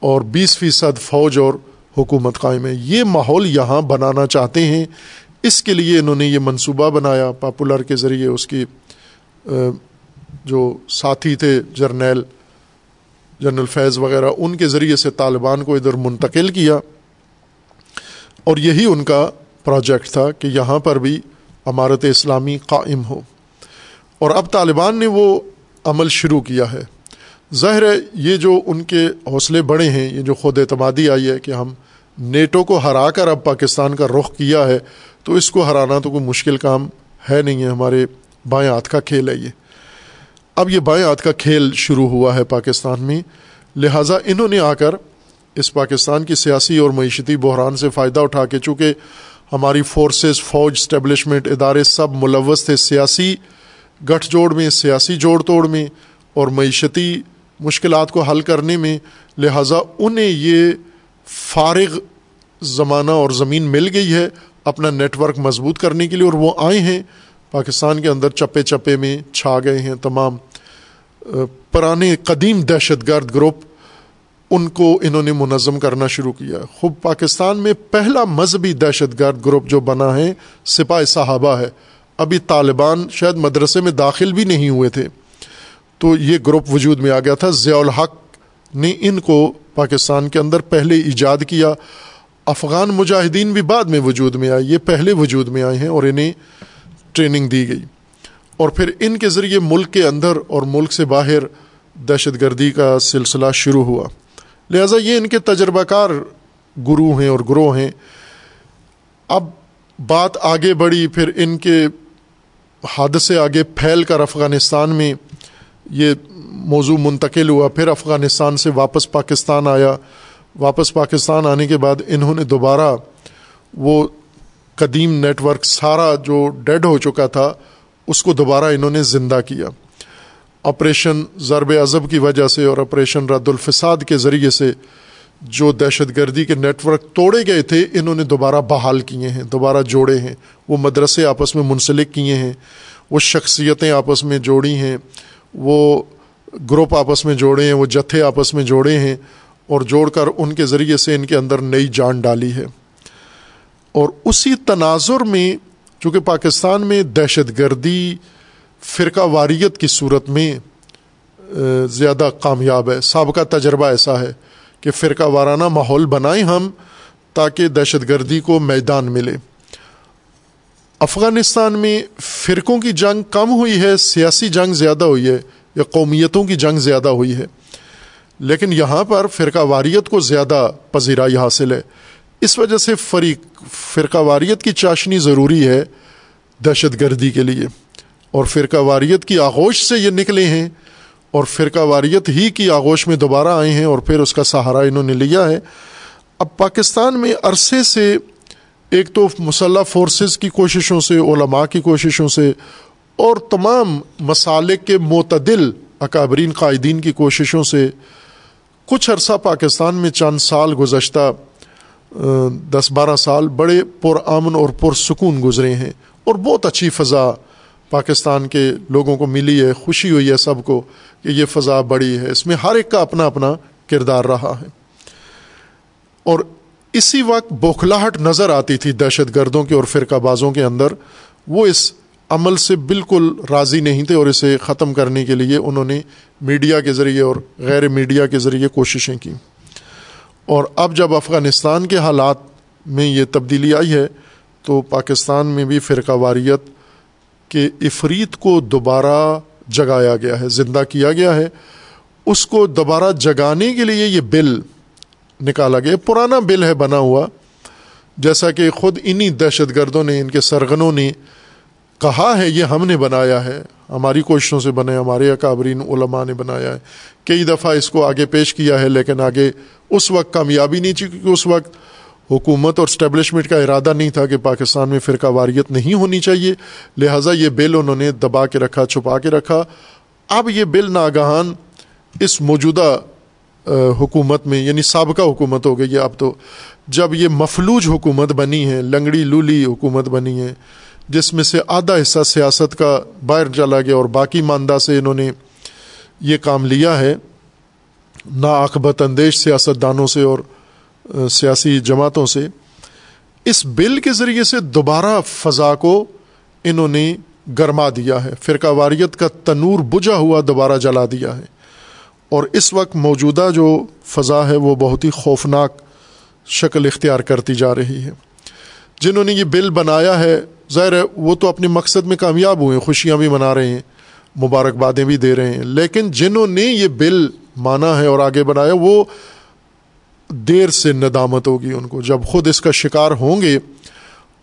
S1: اور بیس فیصد فوج اور حکومت قائم ہے۔ یہ ماحول یہاں بنانا چاہتے ہیں۔ اس کے لیے انہوں نے یہ منصوبہ بنایا پاپولر کے ذریعے۔ اس کی جو ساتھی تھے جرنیل، جنرل فیض وغیرہ، ان کے ذریعے سے طالبان کو ادھر منتقل کیا۔ اور یہی ان کا پروجیکٹ تھا کہ یہاں پر بھی عمارت اسلامی قائم ہو۔ اور اب طالبان نے وہ عمل شروع کیا ہے۔ ظاہر ہے، یہ جو ان کے حوصلے بڑے ہیں، یہ جو خود اعتمادی آئی ہے کہ ہم نیٹو کو ہرا کر اب پاکستان کا رخ کیا ہے، تو اس کو ہرانا تو کوئی مشکل کام ہے نہیں ہے، ہمارے بائیں ہاتھ کا کھیل ہے یہ۔ اب یہ بائیں ہاتھ کا کھیل شروع ہوا ہے پاکستان میں، لہٰذا انہوں نے آ کر اس پاکستان کی سیاسی اور معیشتی بحران سے فائدہ اٹھا کے، چونکہ ہماری فورسز فوج اسٹیبلشمنٹ ادارے سب ملوث تھے، سیاسی گٹھ جوڑ میں، سیاسی جوڑ توڑ میں اور معیشتی مشکلات کو حل کرنے میں، لہٰذا انہیں یہ فارغ زمانہ اور زمین مل گئی ہے اپنا نیٹ ورک مضبوط کرنے کے لیے اور وہ آئے ہیں۔ پاکستان کے اندر چپے چپے میں چھا گئے ہیں تمام پرانے قدیم دہشت گرد گروپ، ان کو انہوں نے منظم کرنا شروع کیا۔ خوب، پاکستان میں پہلا مذہبی دہشت گرد گروپ جو بنا ہے سپاہ صحابہ ہے۔ ابھی طالبان شاید مدرسے میں داخل بھی نہیں ہوئے تھے۔ تو یہ گروپ وجود میں آ گیا تھا۔ ضیاء الحق نے ان کو پاکستان کے اندر پہلے ایجاد کیا، افغان مجاہدین بھی بعد میں وجود میں آئے، یہ پہلے وجود میں آئے ہیں اور انہیں ٹریننگ دی گئی۔ اور پھر ان کے ذریعے ملک کے اندر اور ملک سے باہر دہشت گردی کا سلسلہ شروع ہوا۔ لہٰذا یہ ان کے تجربہ کار گرو ہیں اور گروہ ہیں۔ اب بات آگے بڑھی، پھر ان کے حادثے آگے پھیل کر افغانستان میں یہ موضوع منتقل ہوا، پھر افغانستان سے واپس پاکستان آیا۔ واپس پاکستان آنے کے بعد انہوں نے دوبارہ وہ قدیم نیٹ ورک سارا جو ڈیڈ ہو چکا تھا، اس کو دوبارہ انہوں نے زندہ کیا۔ آپریشن ضرب ازب کی وجہ سے اور آپریشن رد الفساد کے ذریعے سے جو دہشت گردی کے نیٹ ورک توڑے گئے تھے، انہوں نے دوبارہ بحال کیے ہیں، دوبارہ جوڑے ہیں۔ وہ مدرسے آپس میں منسلک کیے ہیں، وہ شخصیتیں آپس میں جوڑی ہیں۔ وہ گروپ آپس میں جوڑے ہیں، وہ جتھے آپس میں جوڑے ہیں اور جوڑ کر ان کے ذریعے سے ان کے اندر نئی جان ڈالی ہے۔ اور اسی تناظر میں، چونکہ پاکستان میں دہشت گردی، فرقہ واریت کی صورت میں زیادہ کامیاب ہے۔ سابقہ تجربہ ایسا ہے کہ فرقہ وارانہ ماحول بنائیں ہم تاکہ دہشت گردی کو میدان ملے۔ افغانستان میں فرقوں کی جنگ کم ہوئی ہے، سیاسی جنگ زیادہ ہوئی ہے یا قومیتوں کی جنگ زیادہ ہوئی ہے۔ لیکن یہاں پر فرقہ واریت کو زیادہ پذیرائی حاصل ہے۔ اس وجہ سے فریق فرقہ واریت کی چاشنی ضروری ہے دہشت گردی کے لیے۔ اور فرقہ واریت کی آغوش سے یہ نکلے ہیں۔ اور فرقہ واریت ہی کی آغوش میں دوبارہ آئے ہیں اور پھر اس کا سہارا انہوں نے لیا ہے۔ اب پاکستان میں عرصے سے ایک تو مسلح فورسز کی کوششوں سے، علماء کی کوششوں سے، اور تمام مسالک کے معتدل اکابرین قائدین کی کوششوں سے۔ کچھ عرصہ پاکستان میں چند سال گزشتہ، دس بارہ سال بڑے پرامن اور پرسکون گزرے ہیں۔ اور بہت اچھی فضا پاکستان کے لوگوں کو ملی ہے، خوشی ہوئی ہے سب کو کہ یہ فضا بڑی ہے۔ اس میں ہر ایک کا اپنا اپنا کردار رہا ہے۔ اور اسی وقت بوکھلاہٹ نظر آتی تھی دہشت گردوں کے اور فرقہ بازوں کے اندر۔ وہ اس عمل سے بالکل راضی نہیں تھے اور اسے ختم کرنے کے لیے انہوں نے میڈیا کے ذریعے اور غیر میڈیا کے ذریعے کوششیں کی۔ اور اب جب افغانستان کے حالات میں یہ تبدیلی آئی ہے، تو پاکستان میں بھی فرقہ واریت کے افریت کو دوبارہ جگایا گیا ہے، زندہ کیا گیا ہے۔ اس کو دوبارہ جگانے کے لیے یہ بل نکالا گیا۔ پرانا بل ہے بنا ہوا۔ جیسا کہ خود انہی دہشت گردوں نے، ان کے سرغنوں نے کہا ہے، یہ ہم نے بنایا ہے۔ ہماری کوششوں سے بنے، ہمارے اکابرین، علماء نے بنایا ہے۔ کئی دفعہ اس کو آگے پیش کیا ہے، لیکن آگے اس وقت کامیابی نہیں چکی کیونکہ اس وقت حکومت اور اسٹیبلشمنٹ کا ارادہ نہیں تھا کہ پاکستان میں فرقہ واریت نہیں ہونی چاہیے۔ لہٰذا یہ بل انہوں نے دبا کے رکھا، چھپا کے رکھا۔ اب یہ بل ناگہان اس موجودہ حکومت میں یعنی سابقہ حکومت ہو گئی ہے اب تو۔ جب یہ مفلوج حکومت بنی ہے، لنگڑی لولی حکومت بنی ہے، جس میں سے آدھا حصہ سیاست کا باہر چلا گیا اور باقی ماندہ سے انہوں نے یہ کام لیا ہے ناقبت اندیش سیاست دانوں سے اور سیاسی جماعتوں سے، اس بل کے ذریعے سے دوبارہ فضا کو انہوں نے گرما دیا ہے۔ فرقہ واریت کا تنور بجھا ہوا دوبارہ جلا دیا ہے۔ اور اس وقت موجودہ جو فضا ہے وہ بہت ہی خوفناک شکل اختیار کرتی جا رہی ہے۔ جنہوں نے یہ بل بنایا ہے، ظاہر ہے وہ تو اپنے مقصد میں کامیاب ہوئے ہیں، خوشیاں بھی منا رہے ہیں، مبارکبادیں بھی دے رہے ہیں۔ لیکن جنہوں نے یہ بل مانا ہے اور آگے بڑھایا، وہ دیر سے ندامت ہوگی ان کو۔ جب خود اس کا شکار ہوں گے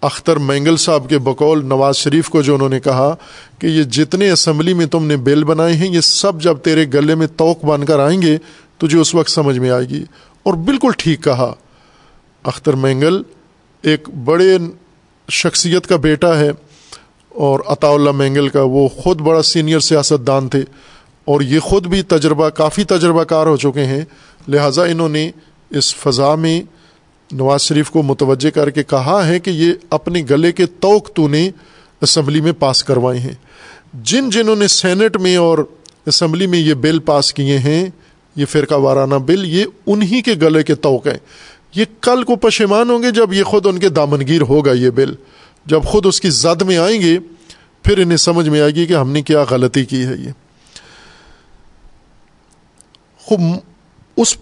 S1: اختر مینگل صاحب کے بقول نواز شریف کو جو انہوں نے کہا کہ یہ جتنے اسمبلی میں تم نے بل بنائے ہیں، یہ سب جب تیرے گلے میں توق بن کر آئیں گے، تجھے اس وقت سمجھ میں آئے گی۔ اور بالکل ٹھیک کہا۔ اختر مینگل ایک بڑے شخصیت کا بیٹا ہے اور عطا اللہ مینگل کا وہ خود بڑا سینئر سیاست دان تھے۔ اور یہ خود بھی تجربہ، کافی تجربہ کار ہو چکے ہیں۔ لہٰذا انہوں نے اس فضا میں نواز شریف کو متوجہ کر کے کہا ہے کہ یہ اپنے گلے کے توق تو نے اسمبلی میں پاس کروائے ہیں۔ جن جنہوں نے سینٹ میں اور اسمبلی میں یہ بل پاس کیے ہیں، یہ فرقہ وارانہ بل، یہ انہی کے گلے کے توق ہیں۔ یہ کل کو پشیمان ہوں گے جب یہ خود ان کے دامنگیر ہوگا یہ بل۔ جب خود اس کی زد میں آئیں گے، پھر انہیں سمجھ میں آئے گی کہ ہم نے کیا غلطی کی ہے یہ۔ خوب، اس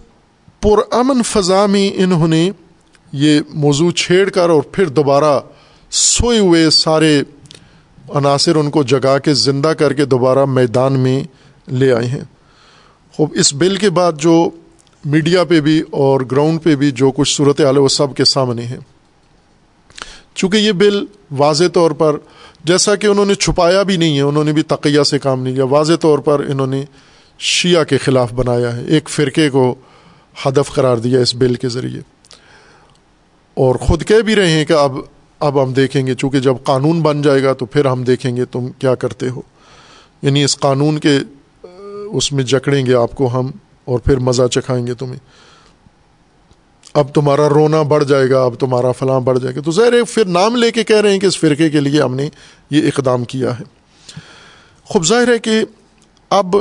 S1: پرامن فضا میں انہوں نے یہ موضوع چھیڑ کر اور پھر دوبارہ سوئے ہوئے سارے عناصر ان کو جگا کے زندہ کر کے دوبارہ میدان میں لے آئے ہیں۔ خوب، اس بل کے بعد جو میڈیا پہ بھی اور گراؤنڈ پہ بھی جو کچھ صورت حال ہے وہ سب کے سامنے ہے۔ چونکہ یہ بل واضح طور پر جیسا کہ انہوں نے چھپایا بھی نہیں ہے، انہوں نے بھی تقیہ سے کام نہیں کیا، واضح طور پر انہوں نے شیعہ کے خلاف بنایا ہے، ایک فرقے کو ہدف قرار دیا اس بل کے ذریعے۔ اور خود کہہ بھی رہے ہیں کہ اب اب ہم دیکھیں گے، چونکہ جب قانون بن جائے گا تو پھر ہم دیکھیں گے تم کیا کرتے ہو۔ یعنی اس قانون کے، اس میں جکڑیں گے آپ کو ہم اور پھر مزہ چکھائیں گے تمہیں۔ اب تمہارا رونا بڑھ جائے گا، اب تمہارا فلاں بڑھ جائے گا۔ تو ظاہر پھر نام لے کے کہہ رہے ہیں کہ اس فرقے کے لیے ہم نے یہ اقدام کیا ہے۔ خوب ظاہر ہے کہ اب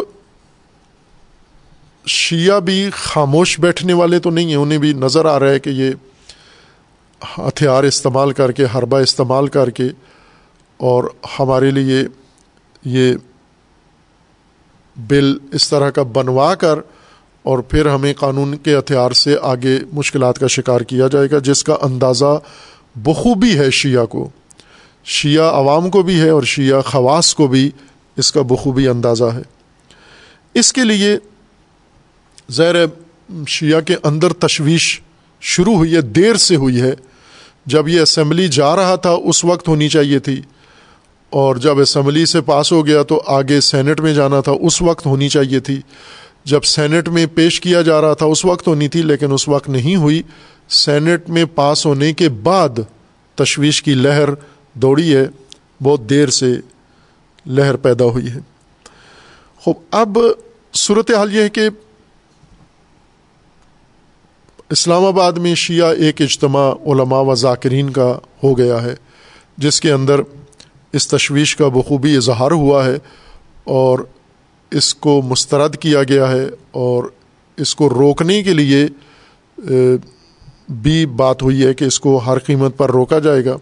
S1: شیعہ بھی خاموش بیٹھنے والے تو نہیں ہیں، انہیں بھی نظر آ رہا ہے کہ یہ ہتھیار استعمال کر کے، حربہ استعمال کر کے اور ہمارے لیے یہ بل اس طرح کا بنوا کر اور پھر ہمیں قانون کے ہتھیار سے آگے مشکلات کا شکار کیا جائے گا، جس کا اندازہ بخوبی ہے شیعہ کو۔ شیعہ عوام کو بھی ہے اور شیعہ خواص کو بھی اس کا بخوبی اندازہ ہے۔ اس کے لیے زیر شیعہ کے اندر تشویش شروع ہوئی ہے، دیر سے ہوئی ہے۔ جب یہ اسمبلی جا رہا تھا، اس وقت ہونی چاہیے تھی۔ اور جب اسمبلی سے پاس ہو گیا تو آگے سینٹ میں جانا تھا، اس وقت ہونی چاہیے تھی۔ جب سینٹ میں پیش کیا جا رہا تھا، اس وقت ہونی تھی، لیکن اس وقت نہیں ہوئی۔ سینٹ میں پاس ہونے کے بعد تشویش کی لہر دوڑی ہے۔ بہت دیر سے لہر پیدا ہوئی ہے۔ خوب، اب صورت حال یہ ہے کہ اسلام آباد میں شیعہ ایک اجتماع علماء و ذاکرین کا ہو گیا ہے، جس کے اندر اس تشویش کا بخوبی اظہار ہوا ہے اور اس کو مسترد کیا گیا ہے اور اس کو روکنے کے لیے بھی بات ہوئی ہے کہ اس کو ہر قیمت پر روکا جائے گا۔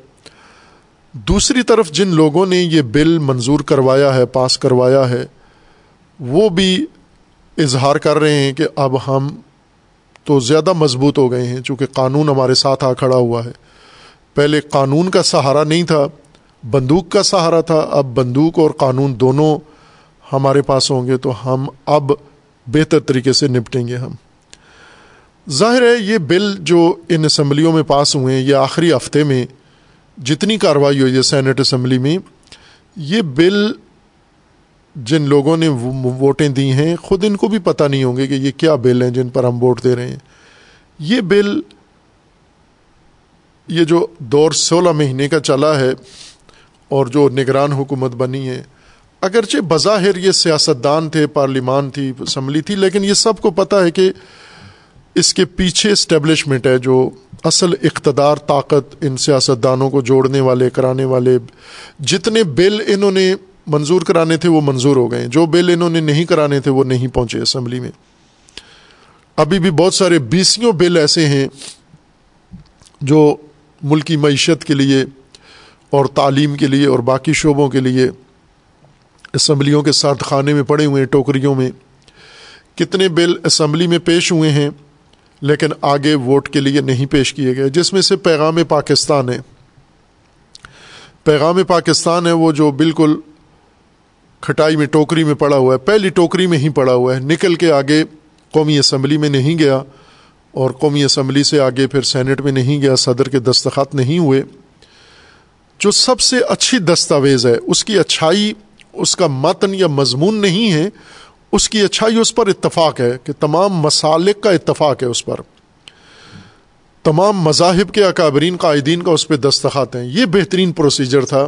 S1: دوسری طرف جن لوگوں نے یہ بل منظور کروایا ہے، پاس کروایا ہے، وہ بھی اظہار کر رہے ہیں کہ اب ہم تو زیادہ مضبوط ہو گئے ہیں چونکہ قانون ہمارے ساتھ آ کھڑا ہوا ہے۔ پہلے قانون کا سہارا نہیں تھا، بندوق کا سہارا تھا۔ اب بندوق اور قانون دونوں ہمارے پاس ہوں گے تو ہم اب بہتر طریقے سے نپٹیں گے ہم۔ ظاہر ہے، یہ بل جو ان اسمبلیوں میں پاس ہوئے ہیں، یہ آخری ہفتے میں جتنی کارروائی ہوئی ہے سینٹ اسمبلی میں، یہ بل جن لوگوں نے ووٹیں دی ہیں، خود ان کو بھی پتہ نہیں ہوں گے کہ یہ کیا بل ہیں جن پر ہم ووٹ دے رہے ہیں۔ یہ بل یہ جو دور سولہ مہینے کا چلا ہے اور جو نگران حکومت بنی ہے، اگرچہ بظاہر یہ سیاستدان تھے، پارلیمان تھی، اسمبلی تھی، لیکن یہ سب کو پتہ ہے کہ اس کے پیچھے اسٹیبلشمنٹ ہے، جو اصل اقتدار، طاقت ان سیاستدانوں کو جوڑنے والے، کرانے والے، جتنے بل انہوں نے منظور کرانے تھے وہ منظور ہو گئے جو بل انہوں نے نہیں کرانے تھے وہ نہیں پہنچے اسمبلی میں۔ ابھی بھی بہت سارے بیسیوں بل ایسے ہیں جو ملکی معیشت کے لیے اور تعلیم کے لیے اور باقی شعبوں کے لیے اسمبلیوں کے ساتھ خانے میں پڑے ہوئے ہیں، ٹوکریوں میں۔ کتنے بل اسمبلی میں پیش ہوئے ہیں، لیکن آگے ووٹ کے لیے نہیں پیش کیے گئے، جس میں سے پیغام پاکستان ہے۔ پیغام پاکستان ہے وہ جو بالکل کھٹائی میں ٹوکری میں پڑا ہوا ہے، پہلی ٹوکری میں ہی پڑا ہوا ہے۔ نکل کے آگے قومی اسمبلی میں نہیں گیا اور قومی اسمبلی سے آگے پھر سینٹ میں نہیں گیا، صدر کے دستخط نہیں ہوئے۔ جو سب سے اچھی دستاویز ہے، اس کی اچھائی، اس کا متن یا مضمون نہیں ہے، اس کی اچھائی اس پر اتفاق ہے کہ تمام مسالک کا اتفاق ہے اس پر۔ تمام مذاہب کے اکابرین قائدین کا اس پہ دستخط ہیں۔ یہ بہترین پروسیجر تھا۔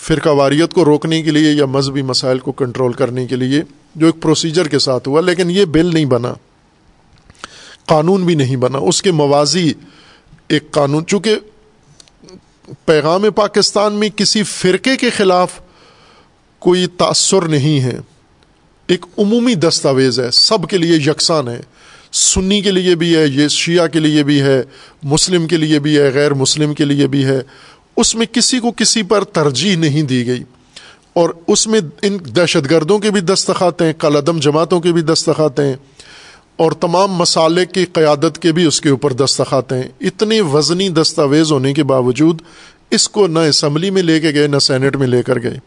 S1: فرقہ واریت کو روکنے کے لیے یا مذہبی مسائل کو کنٹرول کرنے کے لیے جو ایک پروسیجر کے ساتھ ہوا، لیکن یہ بل نہیں بنا۔ قانون بھی نہیں بنا۔ اس کے موازی ایک قانون، چونکہ پیغام پاکستان میں کسی فرقے کے خلاف کوئی تأثر نہیں ہے۔ ایک عمومی دستاویز ہے، سب کے لیے یکساں ہے۔ سنی کے لیے بھی ہے، یہ شیعہ کے لیے بھی ہے، مسلم کے لیے بھی ہے، غیر مسلم کے لیے بھی ہے۔ اس میں کسی کو کسی پر ترجیح نہیں دی گئی اور اس میں ان دہشت گردوں کے بھی دستخط ہیں کالعدم جماعتوں کے بھی دستخط ہیں اور تمام مسالے کی قیادت کے بھی اس کے اوپر دستخط ہیں۔ اتنے وزنی دستاویز ہونے کے باوجود اس کو نہ اسمبلی میں لے کے گئے، نہ سینٹ میں لے کر گئے۔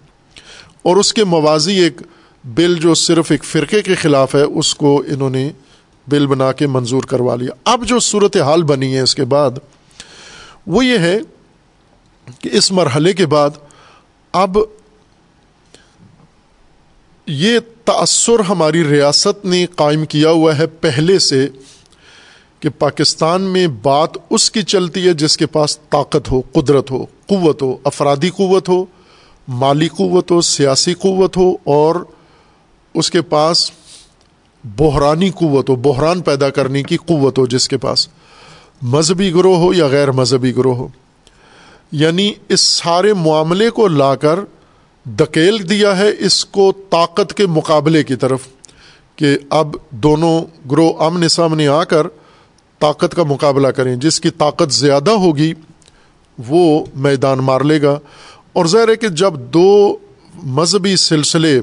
S1: اور اس کے موازی ایک بل جو صرف ایک فرقے کے خلاف ہے، اس کو انہوں نے بل بنا کے منظور کروا لیا۔ اب جو صورت حال بنی ہے اس کے بعد، وہ یہ ہے کہ اس مرحلے کے بعد اب یہ تأثر ہماری ریاست نے قائم کیا ہوا ہے پہلے سے کہ پاکستان میں بات اس کی چلتی ہے جس کے پاس طاقت ہو، قدرت ہو، قوت ہو، افرادی قوت ہو، مالی قوت ہو، سیاسی قوت ہو، اور اس کے پاس بحرانی قوت ہو، بحران پیدا کرنے کی قوت ہو جس کے پاس مذہبی گروہ ہو یا غیر مذہبی گروہ ہو۔ یعنی اس سارے معاملے کو لا کر دکیل دیا ہے اس کو طاقت کے مقابلے کی طرف کہ اب دونوں گروہ آمنے سامنے آ کر طاقت کا مقابلہ کریں۔ جس کی طاقت زیادہ ہوگی وہ میدان مار لے گا۔ اور ظاہر ہے کہ جب دو مذہبی سلسلے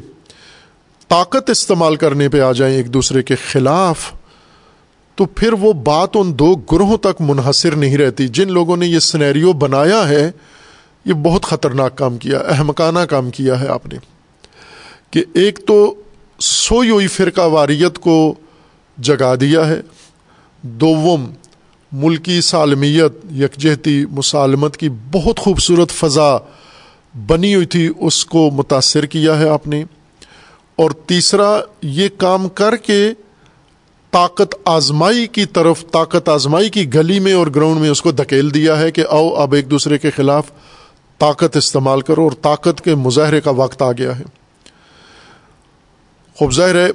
S1: طاقت استعمال کرنے پہ آ جائیں ایک دوسرے کے خلاف تو پھر وہ بات ان دو گروہوں تک منحصر نہیں رہتی۔ جن لوگوں نے یہ سنیریو بنایا ہے، یہ بہت خطرناک کام کیا احمکانہ کام کیا ہے آپ نے۔ کہ ایک تو سوئی ہوئی فرقہ واریت کو جگا دیا ہے دوم ملکی سالمیت، یکجہتی مسالمت کی بہت خوبصورت فضا بنی ہوئی تھی، اس کو متاثر کیا ہے آپ نے۔ اور تیسرا، یہ کام کر کے طاقت آزمائی کی طرف، طاقت آزمائی کی گلی میں اور گراؤنڈ میں اس کو دھکیل دیا ہے کہ آؤ اب ایک دوسرے کے خلاف طاقت استعمال کرو اور طاقت کے مظاہرے کا وقت آ گیا ہے۔ خوب ظاہر ہے،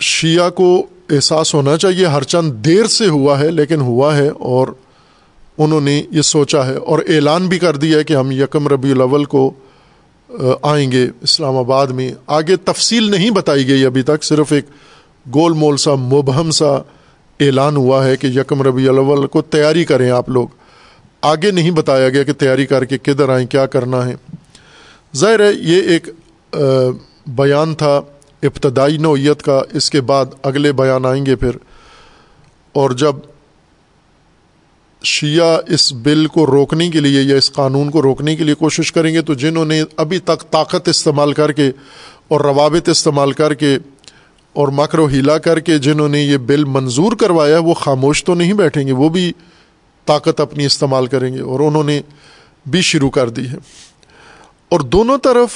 S1: شیعہ کو احساس ہونا چاہیے، ہر چند دیر سے ہوا ہے، لیکن ہوا ہے اور انہوں نے یہ سوچا ہے اور اعلان بھی کر دیا ہے کہ ہم یکم ربیع الاول کو آئیں گے اسلام آباد میں۔ آگے تفصیل نہیں بتائی گئی ابھی تک، صرف ایک گول مول سا، مبہم سا اعلان ہوا ہے کہ یکم ربیع الاول کو تیاری کریں آپ لوگ۔ آگے نہیں بتایا گیا کہ تیاری کر کے کدھر آئیں، کیا کرنا ہے۔ ظاہر ہے، یہ ایک بیان تھا، ابتدائی نوعیت کا۔ اس کے بعد اگلے بیان آئیں گے پھر۔ اور جب شیعہ اس بل کو روکنے کے لیے یا اس قانون کو روکنے کے لیے کوشش کریں گے، تو جنہوں نے ابھی تک طاقت استعمال کر کے اور روابط استعمال کر کے اور مکر و ہیلا کر کے جنہوں نے یہ بل منظور کروایا، وہ خاموش تو نہیں بیٹھیں گے، وہ بھی طاقت اپنی استعمال کریں گے اور انہوں نے بھی شروع کر دی ہے۔ اور دونوں طرف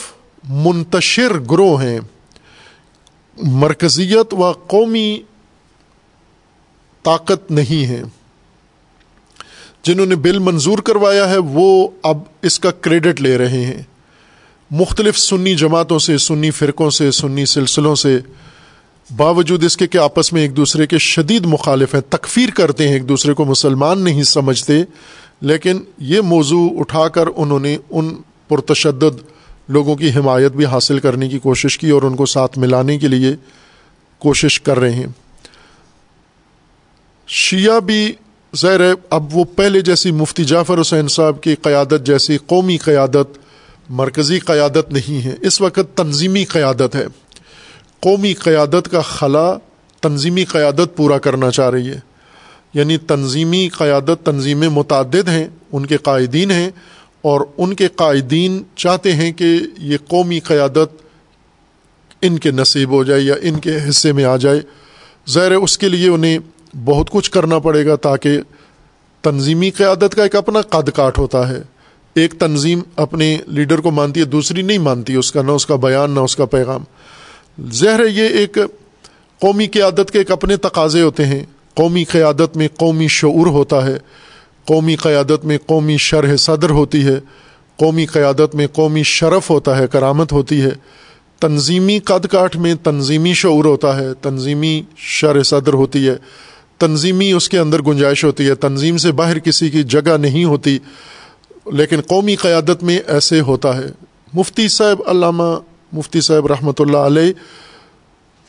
S1: منتشر گروہ ہیں، مرکزیت و قومی طاقت نہیں ہے جنہوں نے بل منظور کروایا ہے، وہ اب اس کا کریڈٹ لے رہے ہیں۔ مختلف سنی جماعتوں سے، سنی فرقوں سے، سنی سلسلوں سے باوجود اس کے کہ آپس میں ایک دوسرے کے شدید مخالف ہیں، تکفیر کرتے ہیں، ایک دوسرے کو مسلمان نہیں سمجھتے، لیکن یہ موضوع اٹھا کر انہوں نے ان پرتشدد لوگوں کی حمایت بھی حاصل کرنے کی کوشش کی اور ان کو ساتھ ملانے کے لیے کوشش کر رہے ہیں۔ شیعہ بھی ظاہر ہے، اب وہ پہلے جیسی مفتی جعفر حسین صاحب کی قیادت جیسی قومی قیادت، مرکزی قیادت نہیں ہے۔ اس وقت تنظیمی قیادت ہے۔ قومی قیادت کا خلا تنظیمی قیادت پورا کرنا چاہ رہی ہے۔ یعنی تنظیمی قیادت تنظیمیں متعدد ہیں، ان کے قائدین ہیں اور ان کے قائدین چاہتے ہیں کہ یہ قومی قیادت ان کے نصیب ہو جائے یا ان کے حصے میں آ جائے۔ ظاہر اس کے لیے انہیں بہت کچھ کرنا پڑے گا تاکہ تنظیمی قیادت کا ایک اپنا قد کاٹ ہوتا ہے۔ ایک تنظیم اپنے لیڈر کو مانتی ہے، دوسری نہیں مانتی، اس کا نہ اس کا بیان، نہ اس کا پیغام۔ زہر یہ ایک قومی قیادت کے ایک اپنے تقاضے ہوتے ہیں۔ قومی قیادت میں قومی شعور ہوتا ہے۔ قومی قیادت میں قومی شرح صدر ہوتی ہے۔ قومی قیادت میں قومی شرف ہوتا ہے، کرامت ہوتی ہے۔ تنظیمی قد کاٹ میں تنظیمی شعور ہوتا ہے، تنظیمی شرح صدر ہوتی ہے۔ تنظیمی اس کے اندر گنجائش ہوتی ہے، تنظیم سے باہر کسی کی جگہ نہیں ہوتی۔ لیکن قومی قیادت میں ایسے ہوتا ہے۔ مفتی صاحب علامہ مفتی صاحب رحمۃ اللہ علیہ،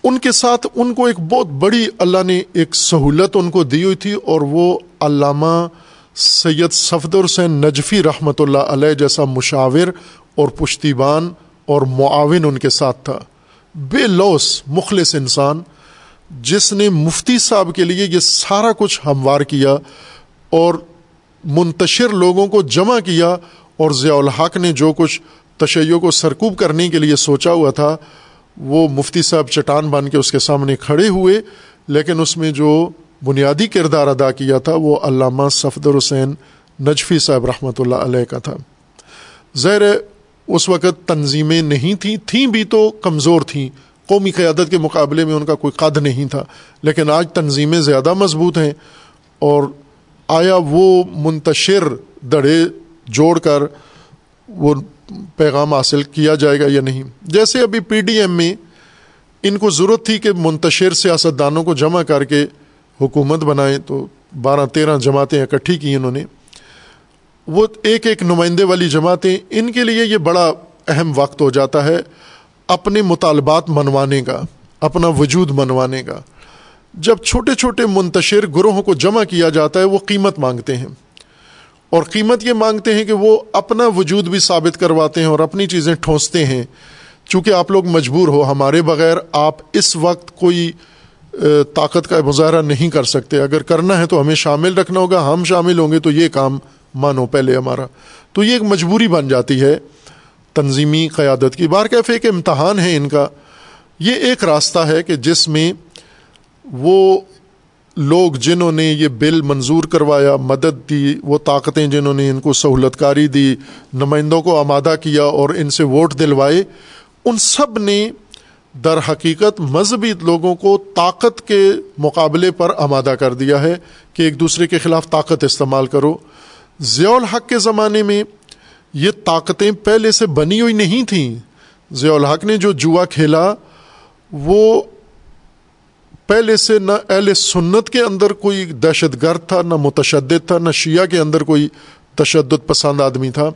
S1: ان کے ساتھ ان کو ایک بہت بڑی اللہ نے ایک سہولت ان کو دی ہوئی تھی اور وہ علامہ سید صفدر حسین نجفی رحمۃ اللہ علیہ جیسا مشاور اور پشتیبان اور معاون ان کے ساتھ تھا۔ بے لوس مخلص انسان۔ جس نے مفتی صاحب کے لیے یہ سارا کچھ ہموار کیا اور منتشر لوگوں کو جمع کیا اور ضیاء الحق نے جو کچھ تشیعوں کو سرکوب کرنے کے لیے سوچا ہوا تھا، وہ مفتی صاحب چٹان بن کے اس کے سامنے کھڑے ہوئے، لیکن اس میں جو بنیادی کردار ادا کیا تھا، وہ علامہ صفدر حسین نجفی صاحب رحمۃ اللہ علیہ کا تھا۔ زیر اس وقت تنظیمیں نہیں تھیں تھیں بھی تو کمزور تھیں۔ قومی قیادت کے مقابلے میں ان کا کوئی قد نہیں تھا، لیکن آج تنظیمیں زیادہ مضبوط ہیں اور آیا وہ منتشر دڑے جوڑ کر، وہ پیغام حاصل کیا جائے گا یا نہیں۔ جیسے ابھی پی ڈی ایم میں ان کو ضرورت تھی کہ منتشر سیاستدانوں کو جمع کر کے حکومت بنائیں، تو بارہ تیرہ جماعتیں اکٹھی کی انہوں نے۔ وہ ایک ایک نمائندے والی جماعتیں، ان کے لیے یہ بڑا اہم وقت ہو جاتا ہے اپنے مطالبات منوانے کا، اپنا وجود منوانے کا۔ جب چھوٹے چھوٹے منتشر گروہوں کو جمع کیا جاتا ہے، وہ قیمت مانگتے ہیں۔ اور قیمت یہ مانگتے ہیں کہ وہ اپنا وجود بھی ثابت کرواتے ہیں اور اپنی چیزیں ٹھونستے ہیں۔ چونکہ آپ لوگ مجبور ہو، ہمارے بغیر آپ اس وقت کوئی طاقت کا مظاہرہ نہیں کر سکتے۔ اگر کرنا ہے تو ہمیں شامل رکھنا ہوگا، ہم شامل ہوں گے تو یہ کام مانو پہلے ہمارا۔ تو یہ ایک مجبوری بن جاتی ہے تنظیمی قیادت کی۔ بار کیفے ایک امتحان ہے ان کا۔ یہ ایک راستہ ہے کہ جس میں وہ لوگ جنہوں نے یہ بل منظور کروایا، مدد دی، وہ طاقتیں جنہوں نے ان کو سہولت کاری دی، نمائندوں کو آمادہ کیا اور ان سے ووٹ دلوائے، ان سب نے در حقیقت مذہبی لوگوں کو طاقت کے مقابلے پر آمادہ کر دیا ہے کہ ایک دوسرے کے خلاف طاقت استعمال کرو۔ ضیاء الحق کے زمانے میں یہ طاقتیں پہلے سے بنی ہوئی نہیں تھیں۔ ضیاء الحق نے جو جوا کھیلا، وہ پہلے سے نہ اہل سنت کے اندر کوئی دہشت گرد تھا، نہ متشدد تھا، نہ شیعہ کے اندر کوئی تشدد پسند آدمی تھا۔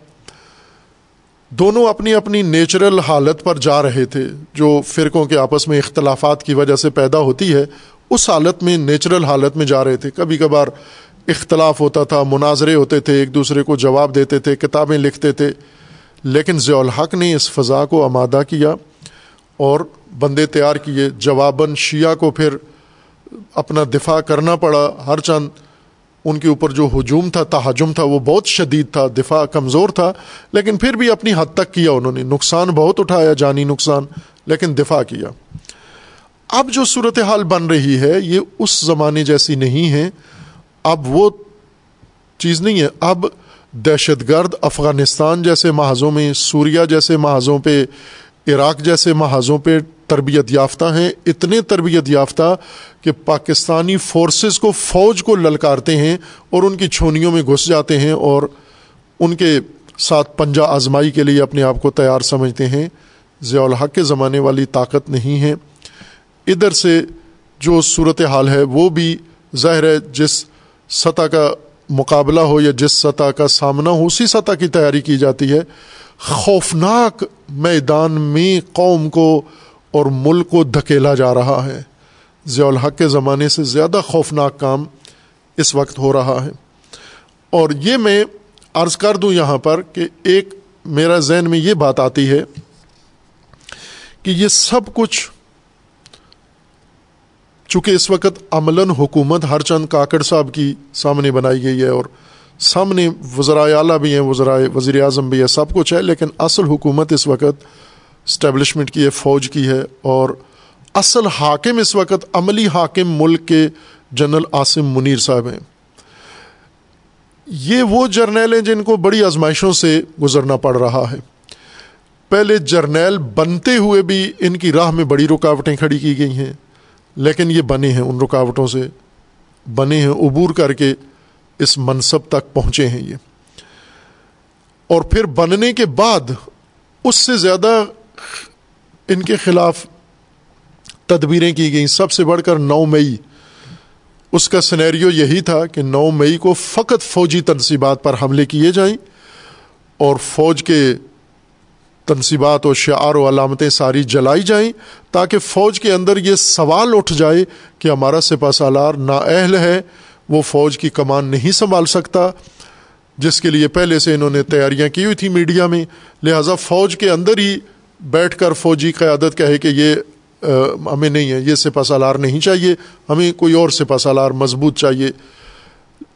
S1: دونوں اپنی اپنی نیچرل حالت پر جا رہے تھے، جو فرقوں کے آپس میں اختلافات کی وجہ سے پیدا ہوتی ہے، اس حالت میں، نیچرل حالت میں جا رہے تھے۔ کبھی کبھار اختلاف ہوتا تھا، مناظرے ہوتے تھے، ایک دوسرے کو جواب دیتے تھے، کتابیں لکھتے تھے، لیکن ضیاء الحق نے اس فضا کو آمادہ کیا۔ اور بندے تیار کیے، جواباً شیعہ کو پھر اپنا دفاع کرنا پڑا۔ ہر چند ان کے اوپر جو ہجوم تھا تہجم تھا، وہ بہت شدید تھا، دفاع کمزور تھا، لیکن پھر بھی اپنی حد تک کیا انہوں نے۔ نقصان بہت اٹھایا، جانی نقصان، لیکن دفاع کیا۔ اب جو صورت حال بن رہی ہے، یہ اس زمانے جیسی نہیں ہے۔ اب وہ چیز نہیں ہے۔ اب دہشت گرد افغانستان جیسے محاذوں میں سوریا جیسے محاذوں پہ عراق جیسے محاذوں پہ تربیت یافتہ ہیں، اتنے تربیت یافتہ کہ پاکستانی فورسز کو فوج کو للکارتے ہیں اور ان کی چھونیوں میں گھس جاتے ہیں اور ان کے ساتھ پنجہ آزمائی کے لیے اپنے آپ کو تیار سمجھتے ہیں۔ ضیاء الحق کے زمانے والی طاقت نہیں ہے۔ ادھر سے جو صورت حال ہے، وہ بھی ظاہر ہے، جس سطح کا مقابلہ ہو یا جس سطح کا سامنا ہو، اسی سطح کی تیاری کی جاتی ہے۔ خوفناک میدان میں قوم کو اور ملک کو دھکیلا جا رہا ہے۔ ضیاء الحق کے زمانے سے زیادہ خوفناک کام اس وقت ہو رہا ہے۔ اور یہ میں عرض کر دوں یہاں پر کہ ایک میرا ذہن میں یہ بات آتی ہے کہ یہ سب کچھ چونکہ اس وقت عملاً حکومت ہر چند کاکڑ صاحب کی سامنے بنائی گئی ہے اور سامنے وزرائے اعلیٰ بھی ہیں وزرائے وزیر اعظم بھی ہے سب کچھ ہے، لیکن اصل حکومت اس وقت اسٹیبلشمنٹ کی ہے، فوج کی ہے، اور اصل حاکم اس وقت عملی حاکم ملک کے جنرل عاصم منیر صاحب ہیں۔ یہ وہ جرنیل ہیں جن کو بڑی آزمائشوں سے گزرنا پڑ رہا ہے۔ پہلے جرنیل بنتے ہوئے بھی ان کی راہ میں بڑی رکاوٹیں کھڑی کی گئی ہیں، لیکن یہ بنے ہیں ان رکاوٹوں سے، بنے ہیں عبور کر کے۔ اس منصب تک پہنچے ہیں یہ۔ اور پھر بننے کے بعد اس سے زیادہ ان کے خلاف تدبیریں کی گئیں۔ سب سے بڑھ کر نو مئی۔ اس کا سنیریو یہی تھا کہ نو مئی کو فقط فوجی تنصیبات پر حملے کیے جائیں اور فوج کے تنصیبات و شعار و علامتیں ساری جلائی جائیں تاکہ فوج کے اندر یہ سوال اٹھ جائے کہ ہمارا سپا سالار نااہل ہے وہ فوج کی کمان نہیں سنبھال سکتا، جس کے لیے پہلے سے انہوں نے تیاریاں کی ہوئی تھیں میڈیا میں۔ لہٰذا فوج کے اندر ہی بیٹھ کر فوجی قیادت کہے کہ یہ ہمیں نہیں ہے، یہ سپا سالار نہیں چاہیے، ہمیں کوئی اور سپا سالار مضبوط چاہیے۔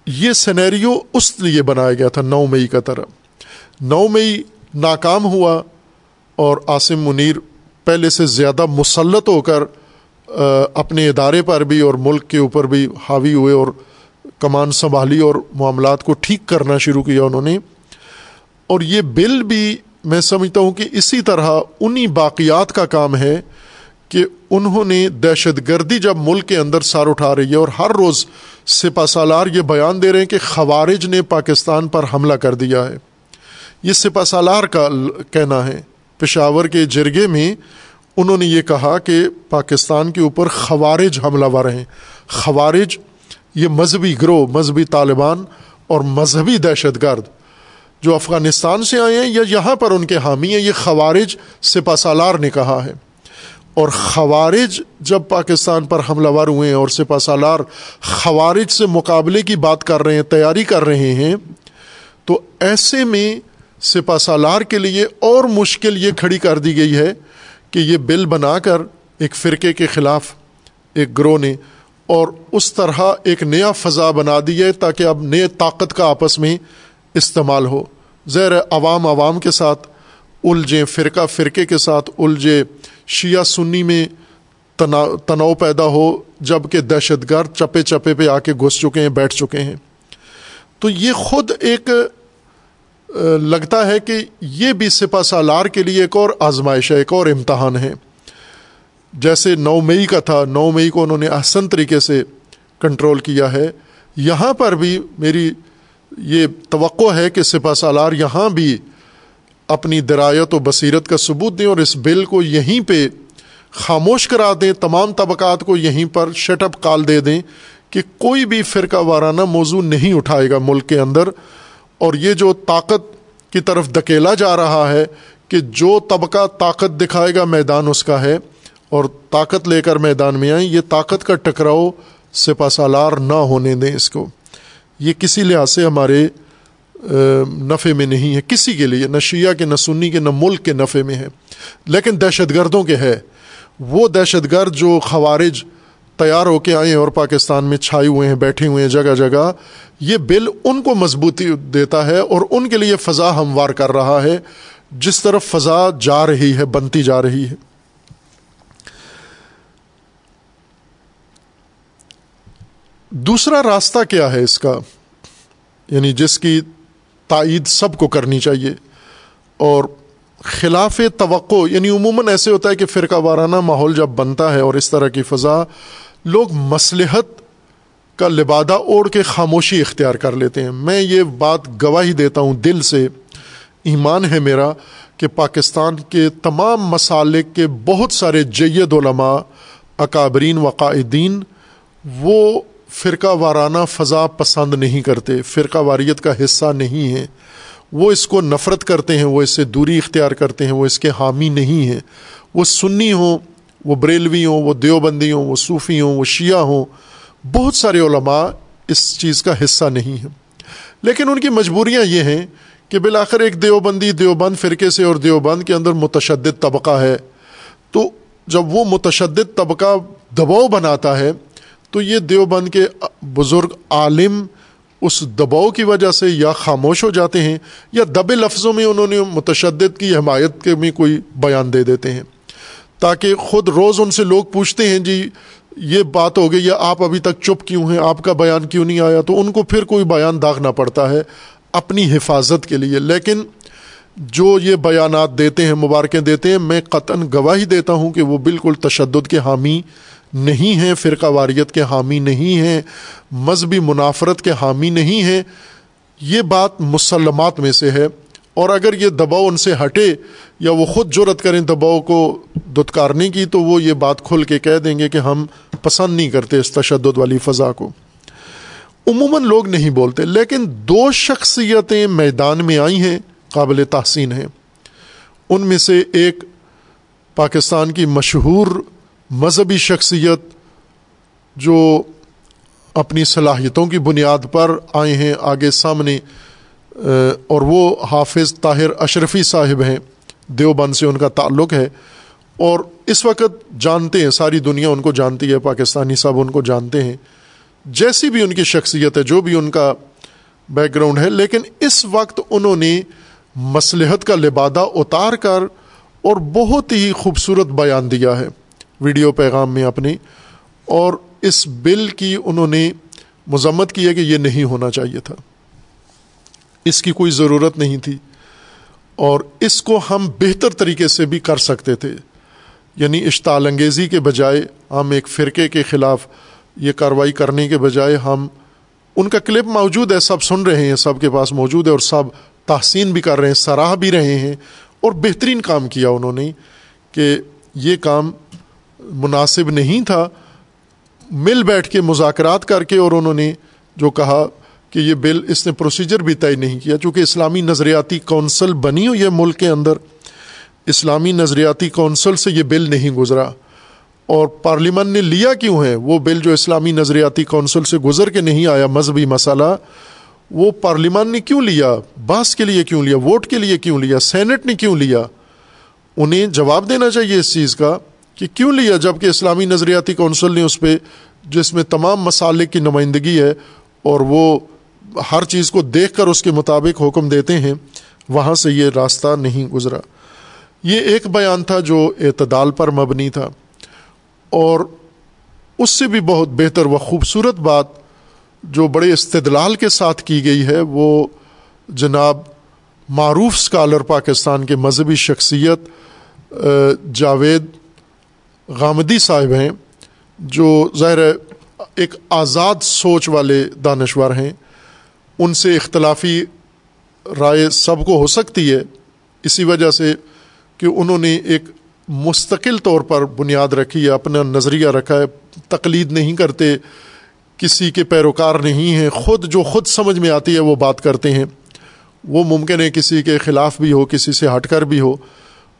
S1: یہ سنیریو اس لیے بنایا گیا تھا نو مئی کا طرح۔ نو مئی ناکام ہوا اور عاصم منیر پہلے سے زیادہ مسلط ہو کر اپنے ادارے پر بھی اور ملک کے اوپر بھی حاوی ہوئے اور کمان سنبھالی اور معاملات کو ٹھیک کرنا شروع کیا انہوں نے۔ اور یہ بل بھی میں سمجھتا ہوں کہ اسی طرح انہی باقیات کا کام ہے کہ انہوں نے دہشت گردی جب ملک کے اندر سار اٹھا رہی ہے اور ہر روز سپا سالار یہ بیان دے رہے ہیں کہ خوارج نے پاکستان پر حملہ کر دیا ہے۔ یہ سپا سالار کا کہنا ہے۔ پشاور کے جرگے میں انہوں نے یہ کہا کہ پاکستان کے اوپر خوارج حملہ ور ہیں۔ خوارج یہ مذہبی گروہ، مذہبی طالبان اور مذہبی دہشت گرد جو افغانستان سے آئے ہیں یا یہاں پر ان کے حامی ہیں، یہ خوارج سپا سالار نے کہا ہے۔ اور خوارج جب پاکستان پر حملہ ور ہوئے ہیں اور سپا سالار خوارج سے مقابلے کی بات کر رہے ہیں، تیاری کر رہے ہیں، تو ایسے میں سپا سالار کے لیے اور مشکل یہ کھڑی کر دی گئی ہے کہ یہ بل بنا کر ایک فرقے کے خلاف ایک گروہ نے اور اس طرح ایک نیا فضا بنا دی ہے تاکہ اب نئے طاقت کا آپس میں استعمال ہو۔ زیر عوام عوام کے ساتھ الجھیں فرقہ فرقے کے ساتھ، الجھے شیعہ سنی میں تناؤ پیدا ہو، جبکہ دہشت گرد چپے چپے پہ آ کے گھس چکے ہیں، بیٹھ چکے ہیں۔ تو یہ خود ایک لگتا ہے کہ یہ بھی سپا سالار کے لیے ایک اور آزمائش ہے، ایک اور امتحان ہے۔ جیسے نو مئی کا تھا، نو مئی کو انہوں نے احسن طریقے سے کنٹرول کیا ہے۔ یہاں پر بھی میری یہ توقع ہے کہ سپا سالار یہاں بھی اپنی درایت و بصیرت کا ثبوت دیں اور اس بل کو یہیں پہ خاموش کرا دیں، تمام طبقات کو یہیں پر شٹ اپ کال دے دیں کہ کوئی بھی فرقہ وارانہ موضوع نہیں اٹھائے گا ملک کے اندر۔ اور یہ جو طاقت کی طرف دکیلا جا رہا ہے کہ جو طبقہ طاقت دکھائے گا میدان اس کا ہے اور طاقت لے کر میدان میں آئیں، یہ طاقت کا ٹکراؤ سپا سالار نہ ہونے دیں اس کو۔ یہ کسی لحاظ سے ہمارے نفع میں نہیں ہے، کسی کے لیے، نہ شیعہ کے، نہ سنی کے، نہ ملک کے نفع میں ہے۔ لیکن دہشت گردوں کے ہے۔ وہ دہشت گرد جو خوارج تیار ہو کے آئے ہیں اور پاکستان میں چھائے ہوئے ہیں، بیٹھے ہوئے ہیں جگہ جگہ، یہ بل ان کو مضبوطی دیتا ہے اور ان کے لیے فضا ہموار کر رہا ہے۔ جس طرف فضا جا رہی ہے، بنتی جا رہی ہے۔ دوسرا راستہ کیا ہے اس کا؟ یعنی جس کی تائید سب کو کرنی چاہیے اور خلاف توقع یعنی عموماً ایسے ہوتا ہے کہ فرقہ وارانہ ماحول جب بنتا ہے اور اس طرح کی فضا، لوگ مصلحت کا لبادہ اوڑھ کے خاموشی اختیار کر لیتے ہیں۔ میں یہ بات گواہی دیتا ہوں دل سے، ایمان ہے میرا کہ پاکستان کے تمام مسالک کے بہت سارے جید علماء، اکابرین و قائدین، وہ فرقہ وارانہ فضا پسند نہیں کرتے، فرقہ واریت کا حصہ نہیں ہے۔ وہ اس کو نفرت کرتے ہیں، وہ اس سے دوری اختیار کرتے ہیں، وہ اس کے حامی نہیں ہیں۔ وہ سنی ہوں، وہ بریلوی ہوں، وہ دیوبندی ہوں، وہ صوفی ہوں، وہ شیعہ ہوں۔ بہت سارے علماء اس چیز کا حصہ نہیں ہیں۔ لیکن ان کی مجبوریاں یہ ہیں کہ بالآخر ایک دیوبندی، دیوبند فرقے سے اور دیوبند کے اندر متشدد طبقہ ہے۔ تو جب وہ متشدد طبقہ دباؤ بناتا ہے تو یہ دیوبند کے بزرگ عالم اس دباؤ کی وجہ سے یا خاموش ہو جاتے ہیں یا دبے لفظوں میں انہوں نے متشدد کی حمایت کے میں کوئی بیان دے دیتے ہیں۔ تاکہ خود روز ان سے لوگ پوچھتے ہیں جی یہ بات ہو گئی یا آپ ابھی تک چپ کیوں ہیں؟ آپ کا بیان کیوں نہیں آیا؟ تو ان کو پھر کوئی بیان داغنا پڑتا ہے اپنی حفاظت کے لیے۔ لیکن جو یہ بیانات دیتے ہیں، مبارکیں دیتے ہیں، میں قطن گواہی دیتا ہوں کہ وہ بالکل تشدد کے حامی نہیں ہیں، فرقہ واریت کے حامی نہیں ہیں، مذہبی منافرت کے حامی نہیں ہیں، یہ بات مسلمات میں سے ہے۔ اور اگر یہ دباؤ ان سے ہٹے یا وہ خود جرت کریں دباؤ کو دتکارنے کی، تو وہ یہ بات کھل کے کہہ دیں گے کہ ہم پسند نہیں کرتے اس تشدد والی فضا کو۔ عموماً لوگ نہیں بولتے، لیکن دو شخصیتیں میدان میں آئی ہیں، قابل تحسین ہیں۔ ان میں سے ایک پاکستان کی مشہور مذہبی شخصیت جو اپنی صلاحیتوں کی بنیاد پر آئے ہیں آگے سامنے اور وہ حافظ طاہر اشرفی صاحب ہیں، دیوبند سے ان کا تعلق ہے۔ اور اس وقت جانتے ہیں، ساری دنیا ان کو جانتی ہے، پاکستانی صاحب ان کو جانتے ہیں۔ جیسی بھی ان کی شخصیت ہے، جو بھی ان کا بیک گراؤنڈ ہے، لیکن اس وقت انہوں نے مصلحت کا لبادہ اتار کر اور بہت ہی خوبصورت بیان دیا ہے۔ ویڈیو پیغام میں اپنی، اور اس بل کی انہوں نے مذمت کی ہے کہ یہ نہیں ہونا چاہیے تھا۔ اس کی کوئی ضرورت نہیں تھی۔ اور اس کو ہم بہتر طریقے سے بھی کر سکتے تھے۔ یعنی اشتعال انگیزی کے بجائے ہم ایک فرقے کے خلاف یہ کارروائی کرنے کے بجائے ہم ان کا کلپ موجود ہے، سب سن رہے ہیں، سب کے پاس موجود ہے، اور سب تحسین بھی کر رہے ہیں، سراہ بھی رہے ہیں۔ اور بہترین کام کیا انہوں نے کہ یہ کام مناسب نہیں تھا، مل بیٹھ کے مذاکرات کر کے اور انہوں نے جو کہا کہ یہ بل اس نے پروسیجر بھی طے نہیں کیا، چونکہ اسلامی نظریاتی کونسل بنی ہوئی ہے ملک کے اندر۔ اسلامی نظریاتی کونسل سے یہ بل نہیں گزرا۔ اور پارلیمان نے لیا کیوں ہے؟ وہ بل جو اسلامی نظریاتی کونسل سے گزر کے نہیں آیا، مذہبی مسئلہ، وہ پارلیمان نے کیوں لیا؟ باس کے لیے کیوں لیا؟ ووٹ کے لیے کیوں لیا؟ سینٹ نے کیوں لیا؟ انہیں جواب دینا چاہیے اس چیز کا۔ کہ کیوں لیا جبکہ اسلامی نظریاتی کونسل نے اس پہ جس میں تمام مسالے کی نمائندگی ہے اور وہ ہر چیز کو دیکھ کر اس کے مطابق حکم دیتے ہیں، وہاں سے یہ راستہ نہیں گزرا۔ یہ ایک بیان تھا جو اعتدال پر مبنی تھا۔ اور اس سے بھی بہت بہتر و خوبصورت بات جو بڑے استدلال کے ساتھ کی گئی ہے، وہ جناب معروف اسکالر پاکستان کے مذہبی شخصیت جاوید غامدی صاحب ہیں، جو ظاہر ایک آزاد سوچ والے دانشور ہیں۔ ان سے اختلافی رائے سب کو ہو سکتی ہے، اسی وجہ سے کہ انہوں نے ایک مستقل طور پر بنیاد رکھی ہے، اپنا نظریہ رکھا ہے۔ تقلید نہیں کرتے، کسی کے پیروکار نہیں ہیں۔ خود جو خود سمجھ میں آتی ہے، وہ بات کرتے ہیں۔ وہ ممکن ہے کسی کے خلاف بھی ہو، کسی سے ہٹ کر بھی ہو۔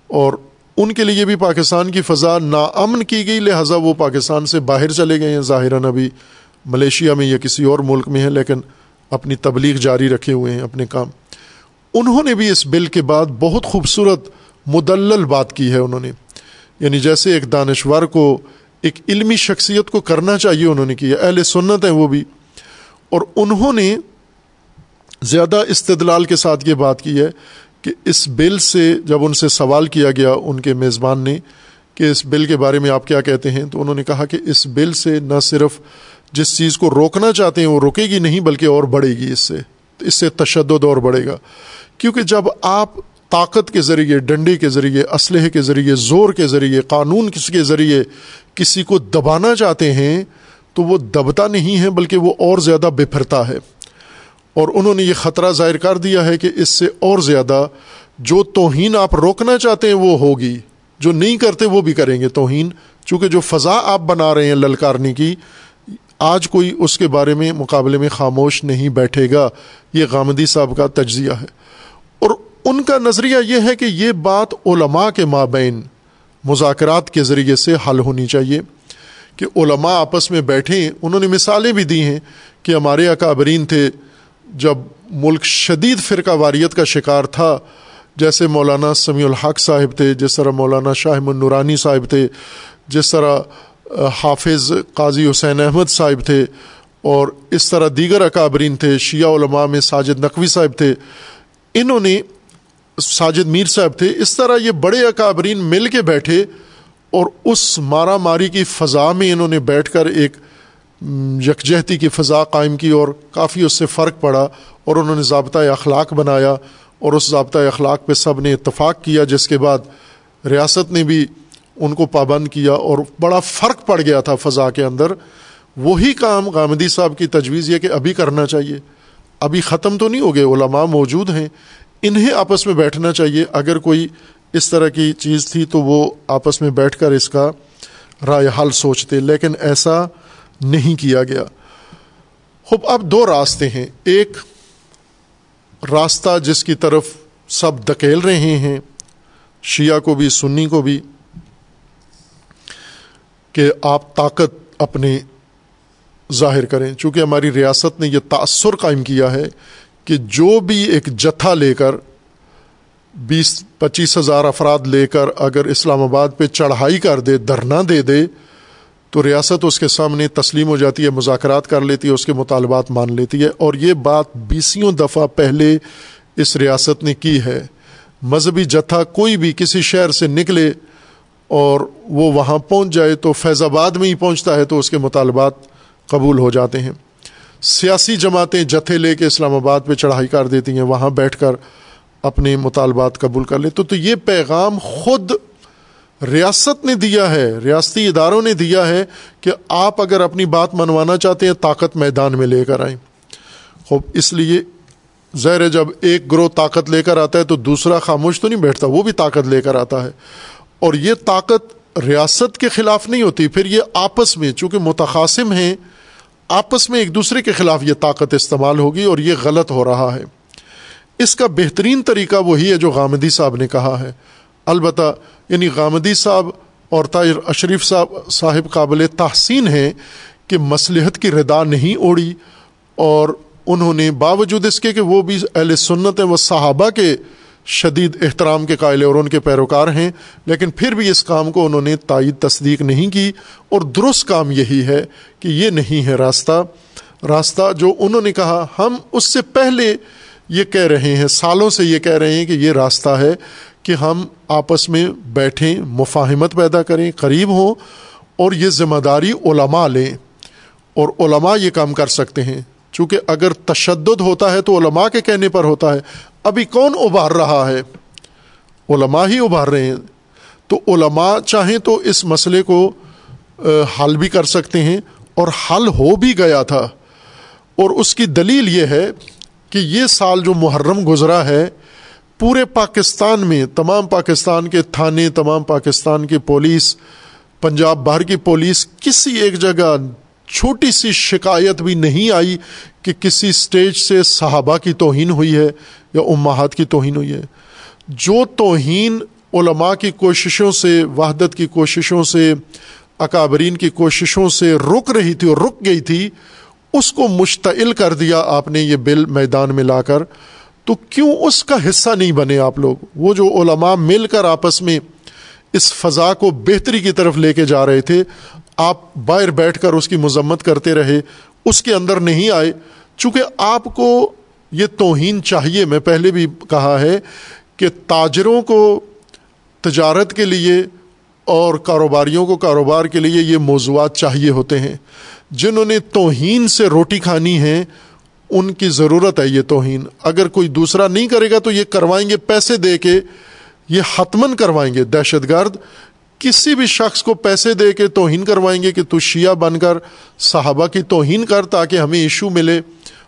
S1: اور ان کے لیے بھی پاکستان کی فضا ناامن کی گئی، لہٰذا وہ پاکستان سے باہر چلے گئے ہیں۔ ظاہراً ابھی ملیشیا میں یا کسی اور ملک میں ہیں، لیکن اپنی تبلیغ جاری رکھے ہوئے ہیں اپنے کام۔ انہوں نے بھی اس بل کے بعد بہت خوبصورت مدلل بات کی ہے انہوں نے۔ یعنی جیسے ایک دانشور کو، ایک علمی شخصیت کو کرنا چاہیے انہوں نے کیا۔ اہل سنت ہیں وہ بھی۔ اور انہوں نے زیادہ استدلال کے ساتھ یہ بات کی ہے کہ اس بل سے جب ان سے سوال کیا گیا، ان کے میزبان نے کہ اس بل کے بارے میں آپ کیا کہتے ہیں، تو انہوں نے کہا کہ اس بل سے نہ صرف جس چیز کو روکنا چاہتے ہیں وہ روکے گی نہیں، بلکہ اور بڑھے گی اس سے اس سے تشدد اور بڑھے گا۔ کیونکہ جب آپ طاقت کے ذریعے، ڈنڈے کے ذریعے، اسلحے کے ذریعے، زور کے ذریعے، قانون کس کے ذریعے کسی کو دبانا چاہتے ہیں، تو وہ دبتا نہیں ہے، بلکہ وہ اور زیادہ بفرتا ہے۔ اور انہوں نے یہ خطرہ ظاہر کر دیا ہے کہ اس سے اور زیادہ جو توہین آپ روکنا چاہتے ہیں وہ ہوگی، جو نہیں کرتے وہ بھی کریں گے توہین۔ چونکہ جو فضا آپ بنا رہے ہیں للکارنے کی، آج کوئی اس کے بارے میں مقابلے میں خاموش نہیں بیٹھے گا۔ یہ غامدی صاحب کا تجزیہ ہے۔ اور ان کا نظریہ یہ ہے کہ یہ بات علماء کے مابین مذاکرات کے ذریعے سے حل ہونی چاہیے کہ علماء آپس میں بیٹھیں۔ انہوں نے مثالیں بھی دی ہیں کہ ہمارے اکابرین تھے جب ملک شدید فرقہ واریت کا شکار تھا، جیسے مولانا سمیع الحق صاحب تھے، جس طرح مولانا شاہ نورانی صاحب تھے، جس طرح حافظ قاضی حسین احمد صاحب تھے، اور اس طرح دیگر اکابرین تھے، شیعہ علماء میں ساجد نقوی صاحب تھے۔ انہوں نے ساجد میر صاحب تھے، اس طرح یہ بڑے اکابرین مل کے بیٹھے، اور اس مارا ماری کی فضا میں انہوں نے بیٹھ کر ایک یکجہتی کی فضا قائم کی اور کافی اس سے فرق پڑا اور انہوں نے ضابطۂ اخلاق بنایا اور اس ضابطۂ اخلاق پہ سب نے اتفاق کیا، جس کے بعد ریاست نے بھی ان کو پابند کیا اور بڑا فرق پڑ گیا تھا فضا کے اندر۔ وہی کام غامدی صاحب کی تجویز یہ کہ ابھی کرنا چاہیے۔ ابھی ختم تو نہیں ہو گئے، علماء موجود ہیں۔ انہیں آپس میں بیٹھنا چاہیے۔ اگر کوئی اس طرح کی چیز تھی تو وہ آپس میں بیٹھ کر اس کا رائے حل سوچتے، لیکن ایسا نہیں کیا گیا۔ خوب، اب دو راستے ہیں۔ ایک راستہ جس کی طرف سب دکیل رہے ہیں، شیعہ کو بھی، سنی کو بھی، کہ آپ طاقت اپنے ظاہر کریں۔ چونکہ ہماری ریاست نے یہ تأثر قائم کیا ہے کہ جو بھی ایک جتھا لے کر، بیس، پچیس ہزار افراد لے کر اگر اسلام آباد پہ چڑھائی کر دے، دھرنا دے دے تو ریاست اس کے سامنے تسلیم ہو جاتی ہے، مذاکرات کر لیتی ہے، اس کے مطالبات مان لیتی ہے۔ اور یہ بات بیسیوں دفعہ پہلے اس ریاست نے کی ہے۔ مذہبی جتھا کوئی بھی کسی شہر سے نکلے اور وہ وہاں پہنچ جائے تو فیض آباد میں ہی پہنچتا ہے تو اس کے مطالبات قبول ہو جاتے ہیں۔ سیاسی جماعتیں جتھے لے کے اسلام آباد پہ چڑھائی کر دیتی ہیں، وہاں بیٹھ کر اپنے مطالبات قبول کر لیتے تو یہ پیغام خود ریاست نے دیا ہے، ریاستی اداروں نے دیا ہے کہ آپ اگر اپنی بات منوانا چاہتے ہیں، طاقت میدان میں لے کر آئیں۔ خوب، اس لیے زہر جب ایک گروہ طاقت لے کر آتا ہے تو دوسرا خاموش تو نہیں بیٹھتا، وہ بھی طاقت لے کر آتا ہے۔ اور یہ طاقت ریاست کے خلاف نہیں ہوتی، پھر یہ آپس میں، چونکہ متقاسم ہیں، آپس میں ایک دوسرے کے خلاف یہ طاقت استعمال ہوگی اور یہ غلط ہو رہا ہے۔ اس کا بہترین طریقہ وہی ہے جو غامدی صاحب نے کہا ہے۔ البتہ یعنی غامدی صاحب اور طاہر اشریف صاحب صاحب قابل تحسین ہیں کہ مصلحت کی ردا نہیں اوڑی اور انہوں نے باوجود اس کے کہ وہ بھی اہل سنت ہیں صحابہ کے شدید احترام کے قائل اور ان کے پیروکار ہیں، لیکن پھر بھی اس کام کو انہوں نے تائید تصدیق نہیں کی اور درست کام یہی ہے کہ یہ نہیں ہے راستہ۔ راستہ جو انہوں نے کہا، ہم اس سے پہلے یہ کہہ رہے ہیں، سالوں سے یہ کہہ رہے ہیں کہ یہ راستہ ہے۔ کہ ہم آپس میں بیٹھیں، مفاہمت پیدا کریں، قریب ہوں اور یہ ذمہ داری علماء لیں۔ اور علماء یہ کام کر سکتے ہیں۔ چونکہ اگر تشدد ہوتا ہے تو علماء کے کہنے پر ہوتا ہے، ابھی کون ابھار رہا ہے؟ علماء ہی ابھار رہے ہیں۔ تو علماء چاہیں تو اس مسئلے کو حل بھی کر سکتے ہیں۔ اور حل ہو بھی گیا تھا۔ اور اس کی دلیل یہ ہے کہ یہ سال جو محرم گزرا ہے پورے پاکستان میں، تمام پاکستان کے تھانے، تمام پاکستان کی پولیس، پنجاب باہر کی پولیس، کسی ایک جگہ چھوٹی سی شکایت بھی نہیں آئی کہ کسی اسٹیج سے صحابہ کی توہین ہوئی ہے یا امہات کی توہین ہوئی ہے۔ جو توہین علماء کی کوششوں سے، وحدت کی کوششوں سے، اکابرین کی کوششوں سے رک رہی تھی اور رک گئی تھی، اس کو مشتعل کر دیا آپ نے یہ بل میدان میں لا کر۔ تو کیوں اس کا حصہ نہیں بنے آپ لوگ؟ وہ جو علماء مل کر آپس میں اس فضا کو بہتری کی طرف لے کے جا رہے تھے، آپ باہر بیٹھ کر اس کی مذمت کرتے رہے، اس کے اندر نہیں آئے۔ چونکہ آپ کو یہ توہین چاہیے، میں پہلے بھی کہا ہے کہ تاجروں کو تجارت کے لیے اور کاروباریوں کو کاروبار کے لیے یہ موضوعات چاہیے ہوتے ہیں۔ جنہوں نے توہین سے روٹی کھانی ہے ان کی ضرورت ہے یہ توہین۔ اگر کوئی دوسرا نہیں کرے گا تو یہ کروائیں گے پیسے دے کے، یہ حتمن کروائیں گے۔ دہشت گرد، کسی بھی شخص کو پیسے دے کے توہین کروائیں گے کہ تو شیعہ بن کر صحابہ کی توہین کر تاکہ ہمیں ایشو ملے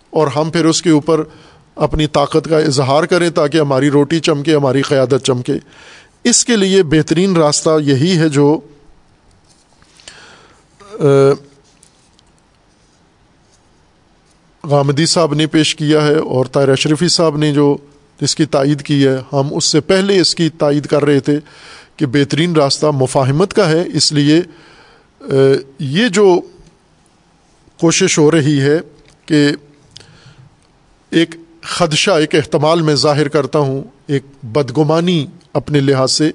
S1: اور ہم پھر اس کے اوپر اپنی طاقت کا اظہار کریں تاکہ ہماری روٹی چمکے، ہماری قیادت چمکے۔ اس کے لیے بہترین راستہ یہی ہے جو غامدی صاحب نے پیش کیا ہے اور طاہر اشرفی صاحب نے جو اس کی تائید کی ہے، ہم اس سے پہلے اس کی تائید کر رہے تھے کہ بہترین راستہ مفاہمت کا ہے۔ اس لیے یہ جو کوشش ہو رہی ہے کہ ایک خدشہ، ایک احتمال میں ظاہر کرتا ہوں، ایک بدگمانی اپنے لحاظ سے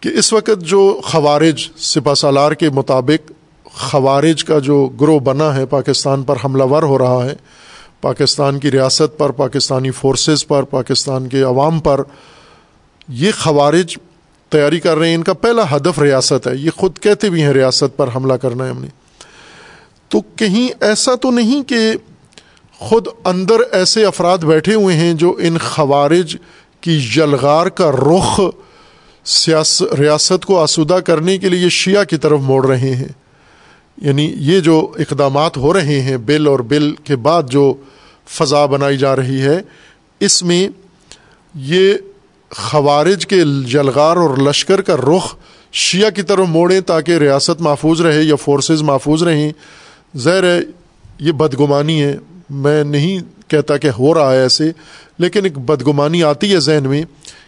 S1: کہ اس وقت جو خوارج سپا سالار کے مطابق خوارج کا جو گروہ بنا ہے، پاکستان پر حملہ ور ہو رہا ہے، پاکستان کی ریاست پر، پاکستانی فورسز پر، پاکستان کے عوام پر، یہ خوارج تیاری کر رہے ہیں۔ ان کا پہلا ہدف ریاست ہے۔ یہ خود کہتے بھی ہیں ریاست پر حملہ کرنا ہے ہم نے۔ تو کہیں ایسا تو نہیں کہ خود اندر ایسے افراد بیٹھے ہوئے ہیں جو ان خوارج کی جلغار کا رخ سیاس، ریاست کو آسودہ کرنے کے لیے شیعہ کی طرف موڑ رہے ہیں۔ یعنی یہ جو اقدامات ہو رہے ہیں بل اور بل کے بعد جو فضا بنائی جا رہی ہے، اس میں یہ خوارج کے جلغار اور لشکر کا رخ شیعہ کی طرف موڑیں تاکہ ریاست محفوظ رہے یا فورسز محفوظ رہیں۔ زہر ہے، یہ بدگمانی ہے۔ میں نہیں کہتا کہ ہو رہا ہے ایسے، لیکن ایک بدگمانی آتی ہے ذہن میں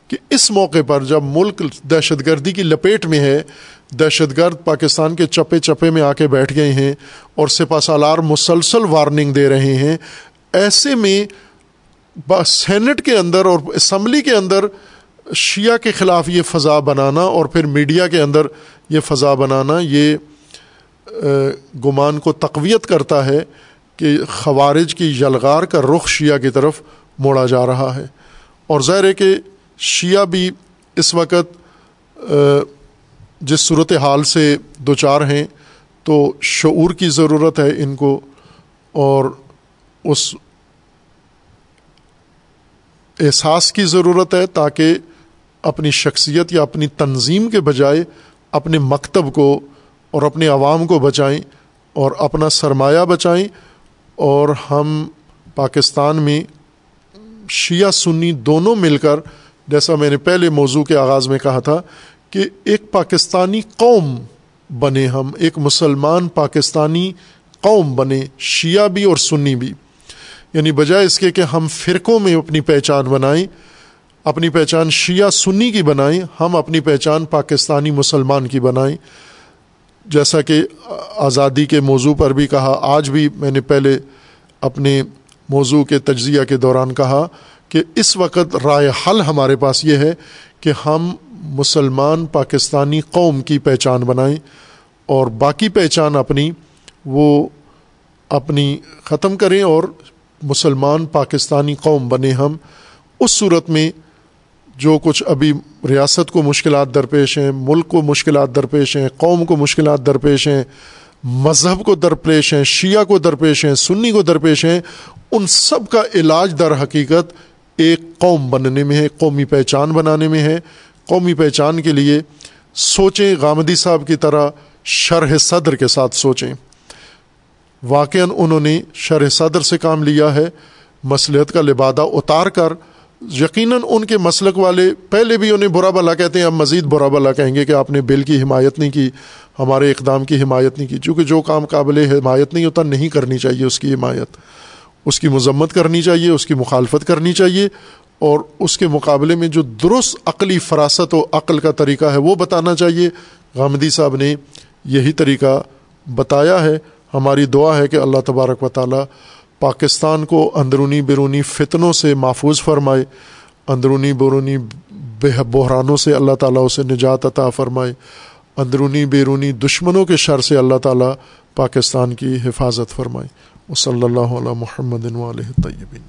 S1: کہ اس موقع پر جب ملک دہشت گردی کی لپیٹ میں ہے دہشت گرد پاکستان کے چپے چپے میں آ کے بیٹھ گئے ہیں اور سپا سالار مسلسل وارننگ دے رہے ہیں۔ ایسے میں سینٹ کے اندر اور اسمبلی کے اندر شیعہ کے خلاف یہ فضا بنانا اور پھر میڈیا کے اندر یہ فضا بنانا، یہ گمان کو تقویت کرتا ہے کہ خوارج کی یلغار کا رخ شیعہ کی طرف موڑا جا رہا ہے۔ اور ظاہر ہے کہ شیعہ بھی اس وقت جس صورت حال سے دو چار ہیں، تو شعور کی ضرورت ہے ان کو اور اس احساس کی ضرورت ہے تاکہ اپنی شخصیت یا اپنی تنظیم کے بجائے اپنے مکتب کو اور اپنے عوام کو بچائیں اور اپنا سرمایہ بچائیں۔ اور ہم پاکستان میں شیعہ سنی دونوں مل کر، جیسا میں نے پہلے موضوع کے آغاز میں کہا تھا کہ ایک پاکستانی قوم بنے ہم، ایک مسلمان پاکستانی قوم بنے، شیعہ بھی اور سنی بھی۔ یعنی بجائے اس کے کہ ہم فرقوں میں اپنی پہچان بنائیں، اپنی پہچان شیعہ سنی کی بنائیں، ہم اپنی پہچان پاکستانی مسلمان کی بنائیں۔ جیسا کہ آزادی کے موضوع پر بھی کہا، آج بھی میں نے پہلے اپنے موضوع کے تجزیہ کے دوران کہا کہ اس وقت رائے حل ہمارے پاس یہ ہے کہ ہم مسلمان پاکستانی قوم کی پہچان بنائیں اور باقی پہچان اپنی، وہ اپنی ختم کریں اور مسلمان پاکستانی قوم بنے ہم۔ اس صورت میں جو کچھ ابھی ریاست کو مشکلات درپیش ہیں، ملک کو مشکلات درپیش ہیں، قوم کو مشکلات درپیش ہیں، مذہب کو درپیش ہیں، شیعہ کو درپیش ہیں، سنی کو درپیش ہیں، ان سب کا علاج در حقیقت ایک قوم بننے میں ہے قومی پہچان بنانے میں ہے۔ قومی پہچان کے لیے سوچیں، غامدی صاحب کی طرح شرح صدر کے ساتھ سوچیں۔ واقع انہوں نے شرح صدر سے کام لیا ہے مصلیت کا لبادہ اتار کر، یقیناً ان کے مسلک والے پہلے بھی انہیں برا بلا کہتے ہیں، اب مزید برا بلا کہیں گے کہ آپ نے بل کی حمایت نہیں کی، ہمارے اقدام کی حمایت نہیں کی۔ چونکہ جو کام قابل حمایت نہیں ہوتا، نہیں کرنی چاہیے اس کی حمایت۔ اس کی مذمت کرنی چاہیے، اس کی مخالفت کرنی چاہیے۔ اور اس کے مقابلے میں جو درست عقلی فراست و عقل کا طریقہ ہے وہ بتانا چاہیے۔ غامدی صاحب نے یہی طریقہ بتایا ہے۔ ہماری دعا ہے کہ اللہ تبارک و تعالیٰ پاکستان کو اندرونی بیرونی فتنوں سے محفوظ فرمائے، اندرونی بیرونی بحرانوں سے اللہ تعالیٰ اسے نجات عطا فرمائے، اندرونی بیرونی دشمنوں کے شر سے اللہ تعالیٰ پاکستان کی حفاظت فرمائے۔ وہ صلی اللہ علیہ محمد علیہ طیبین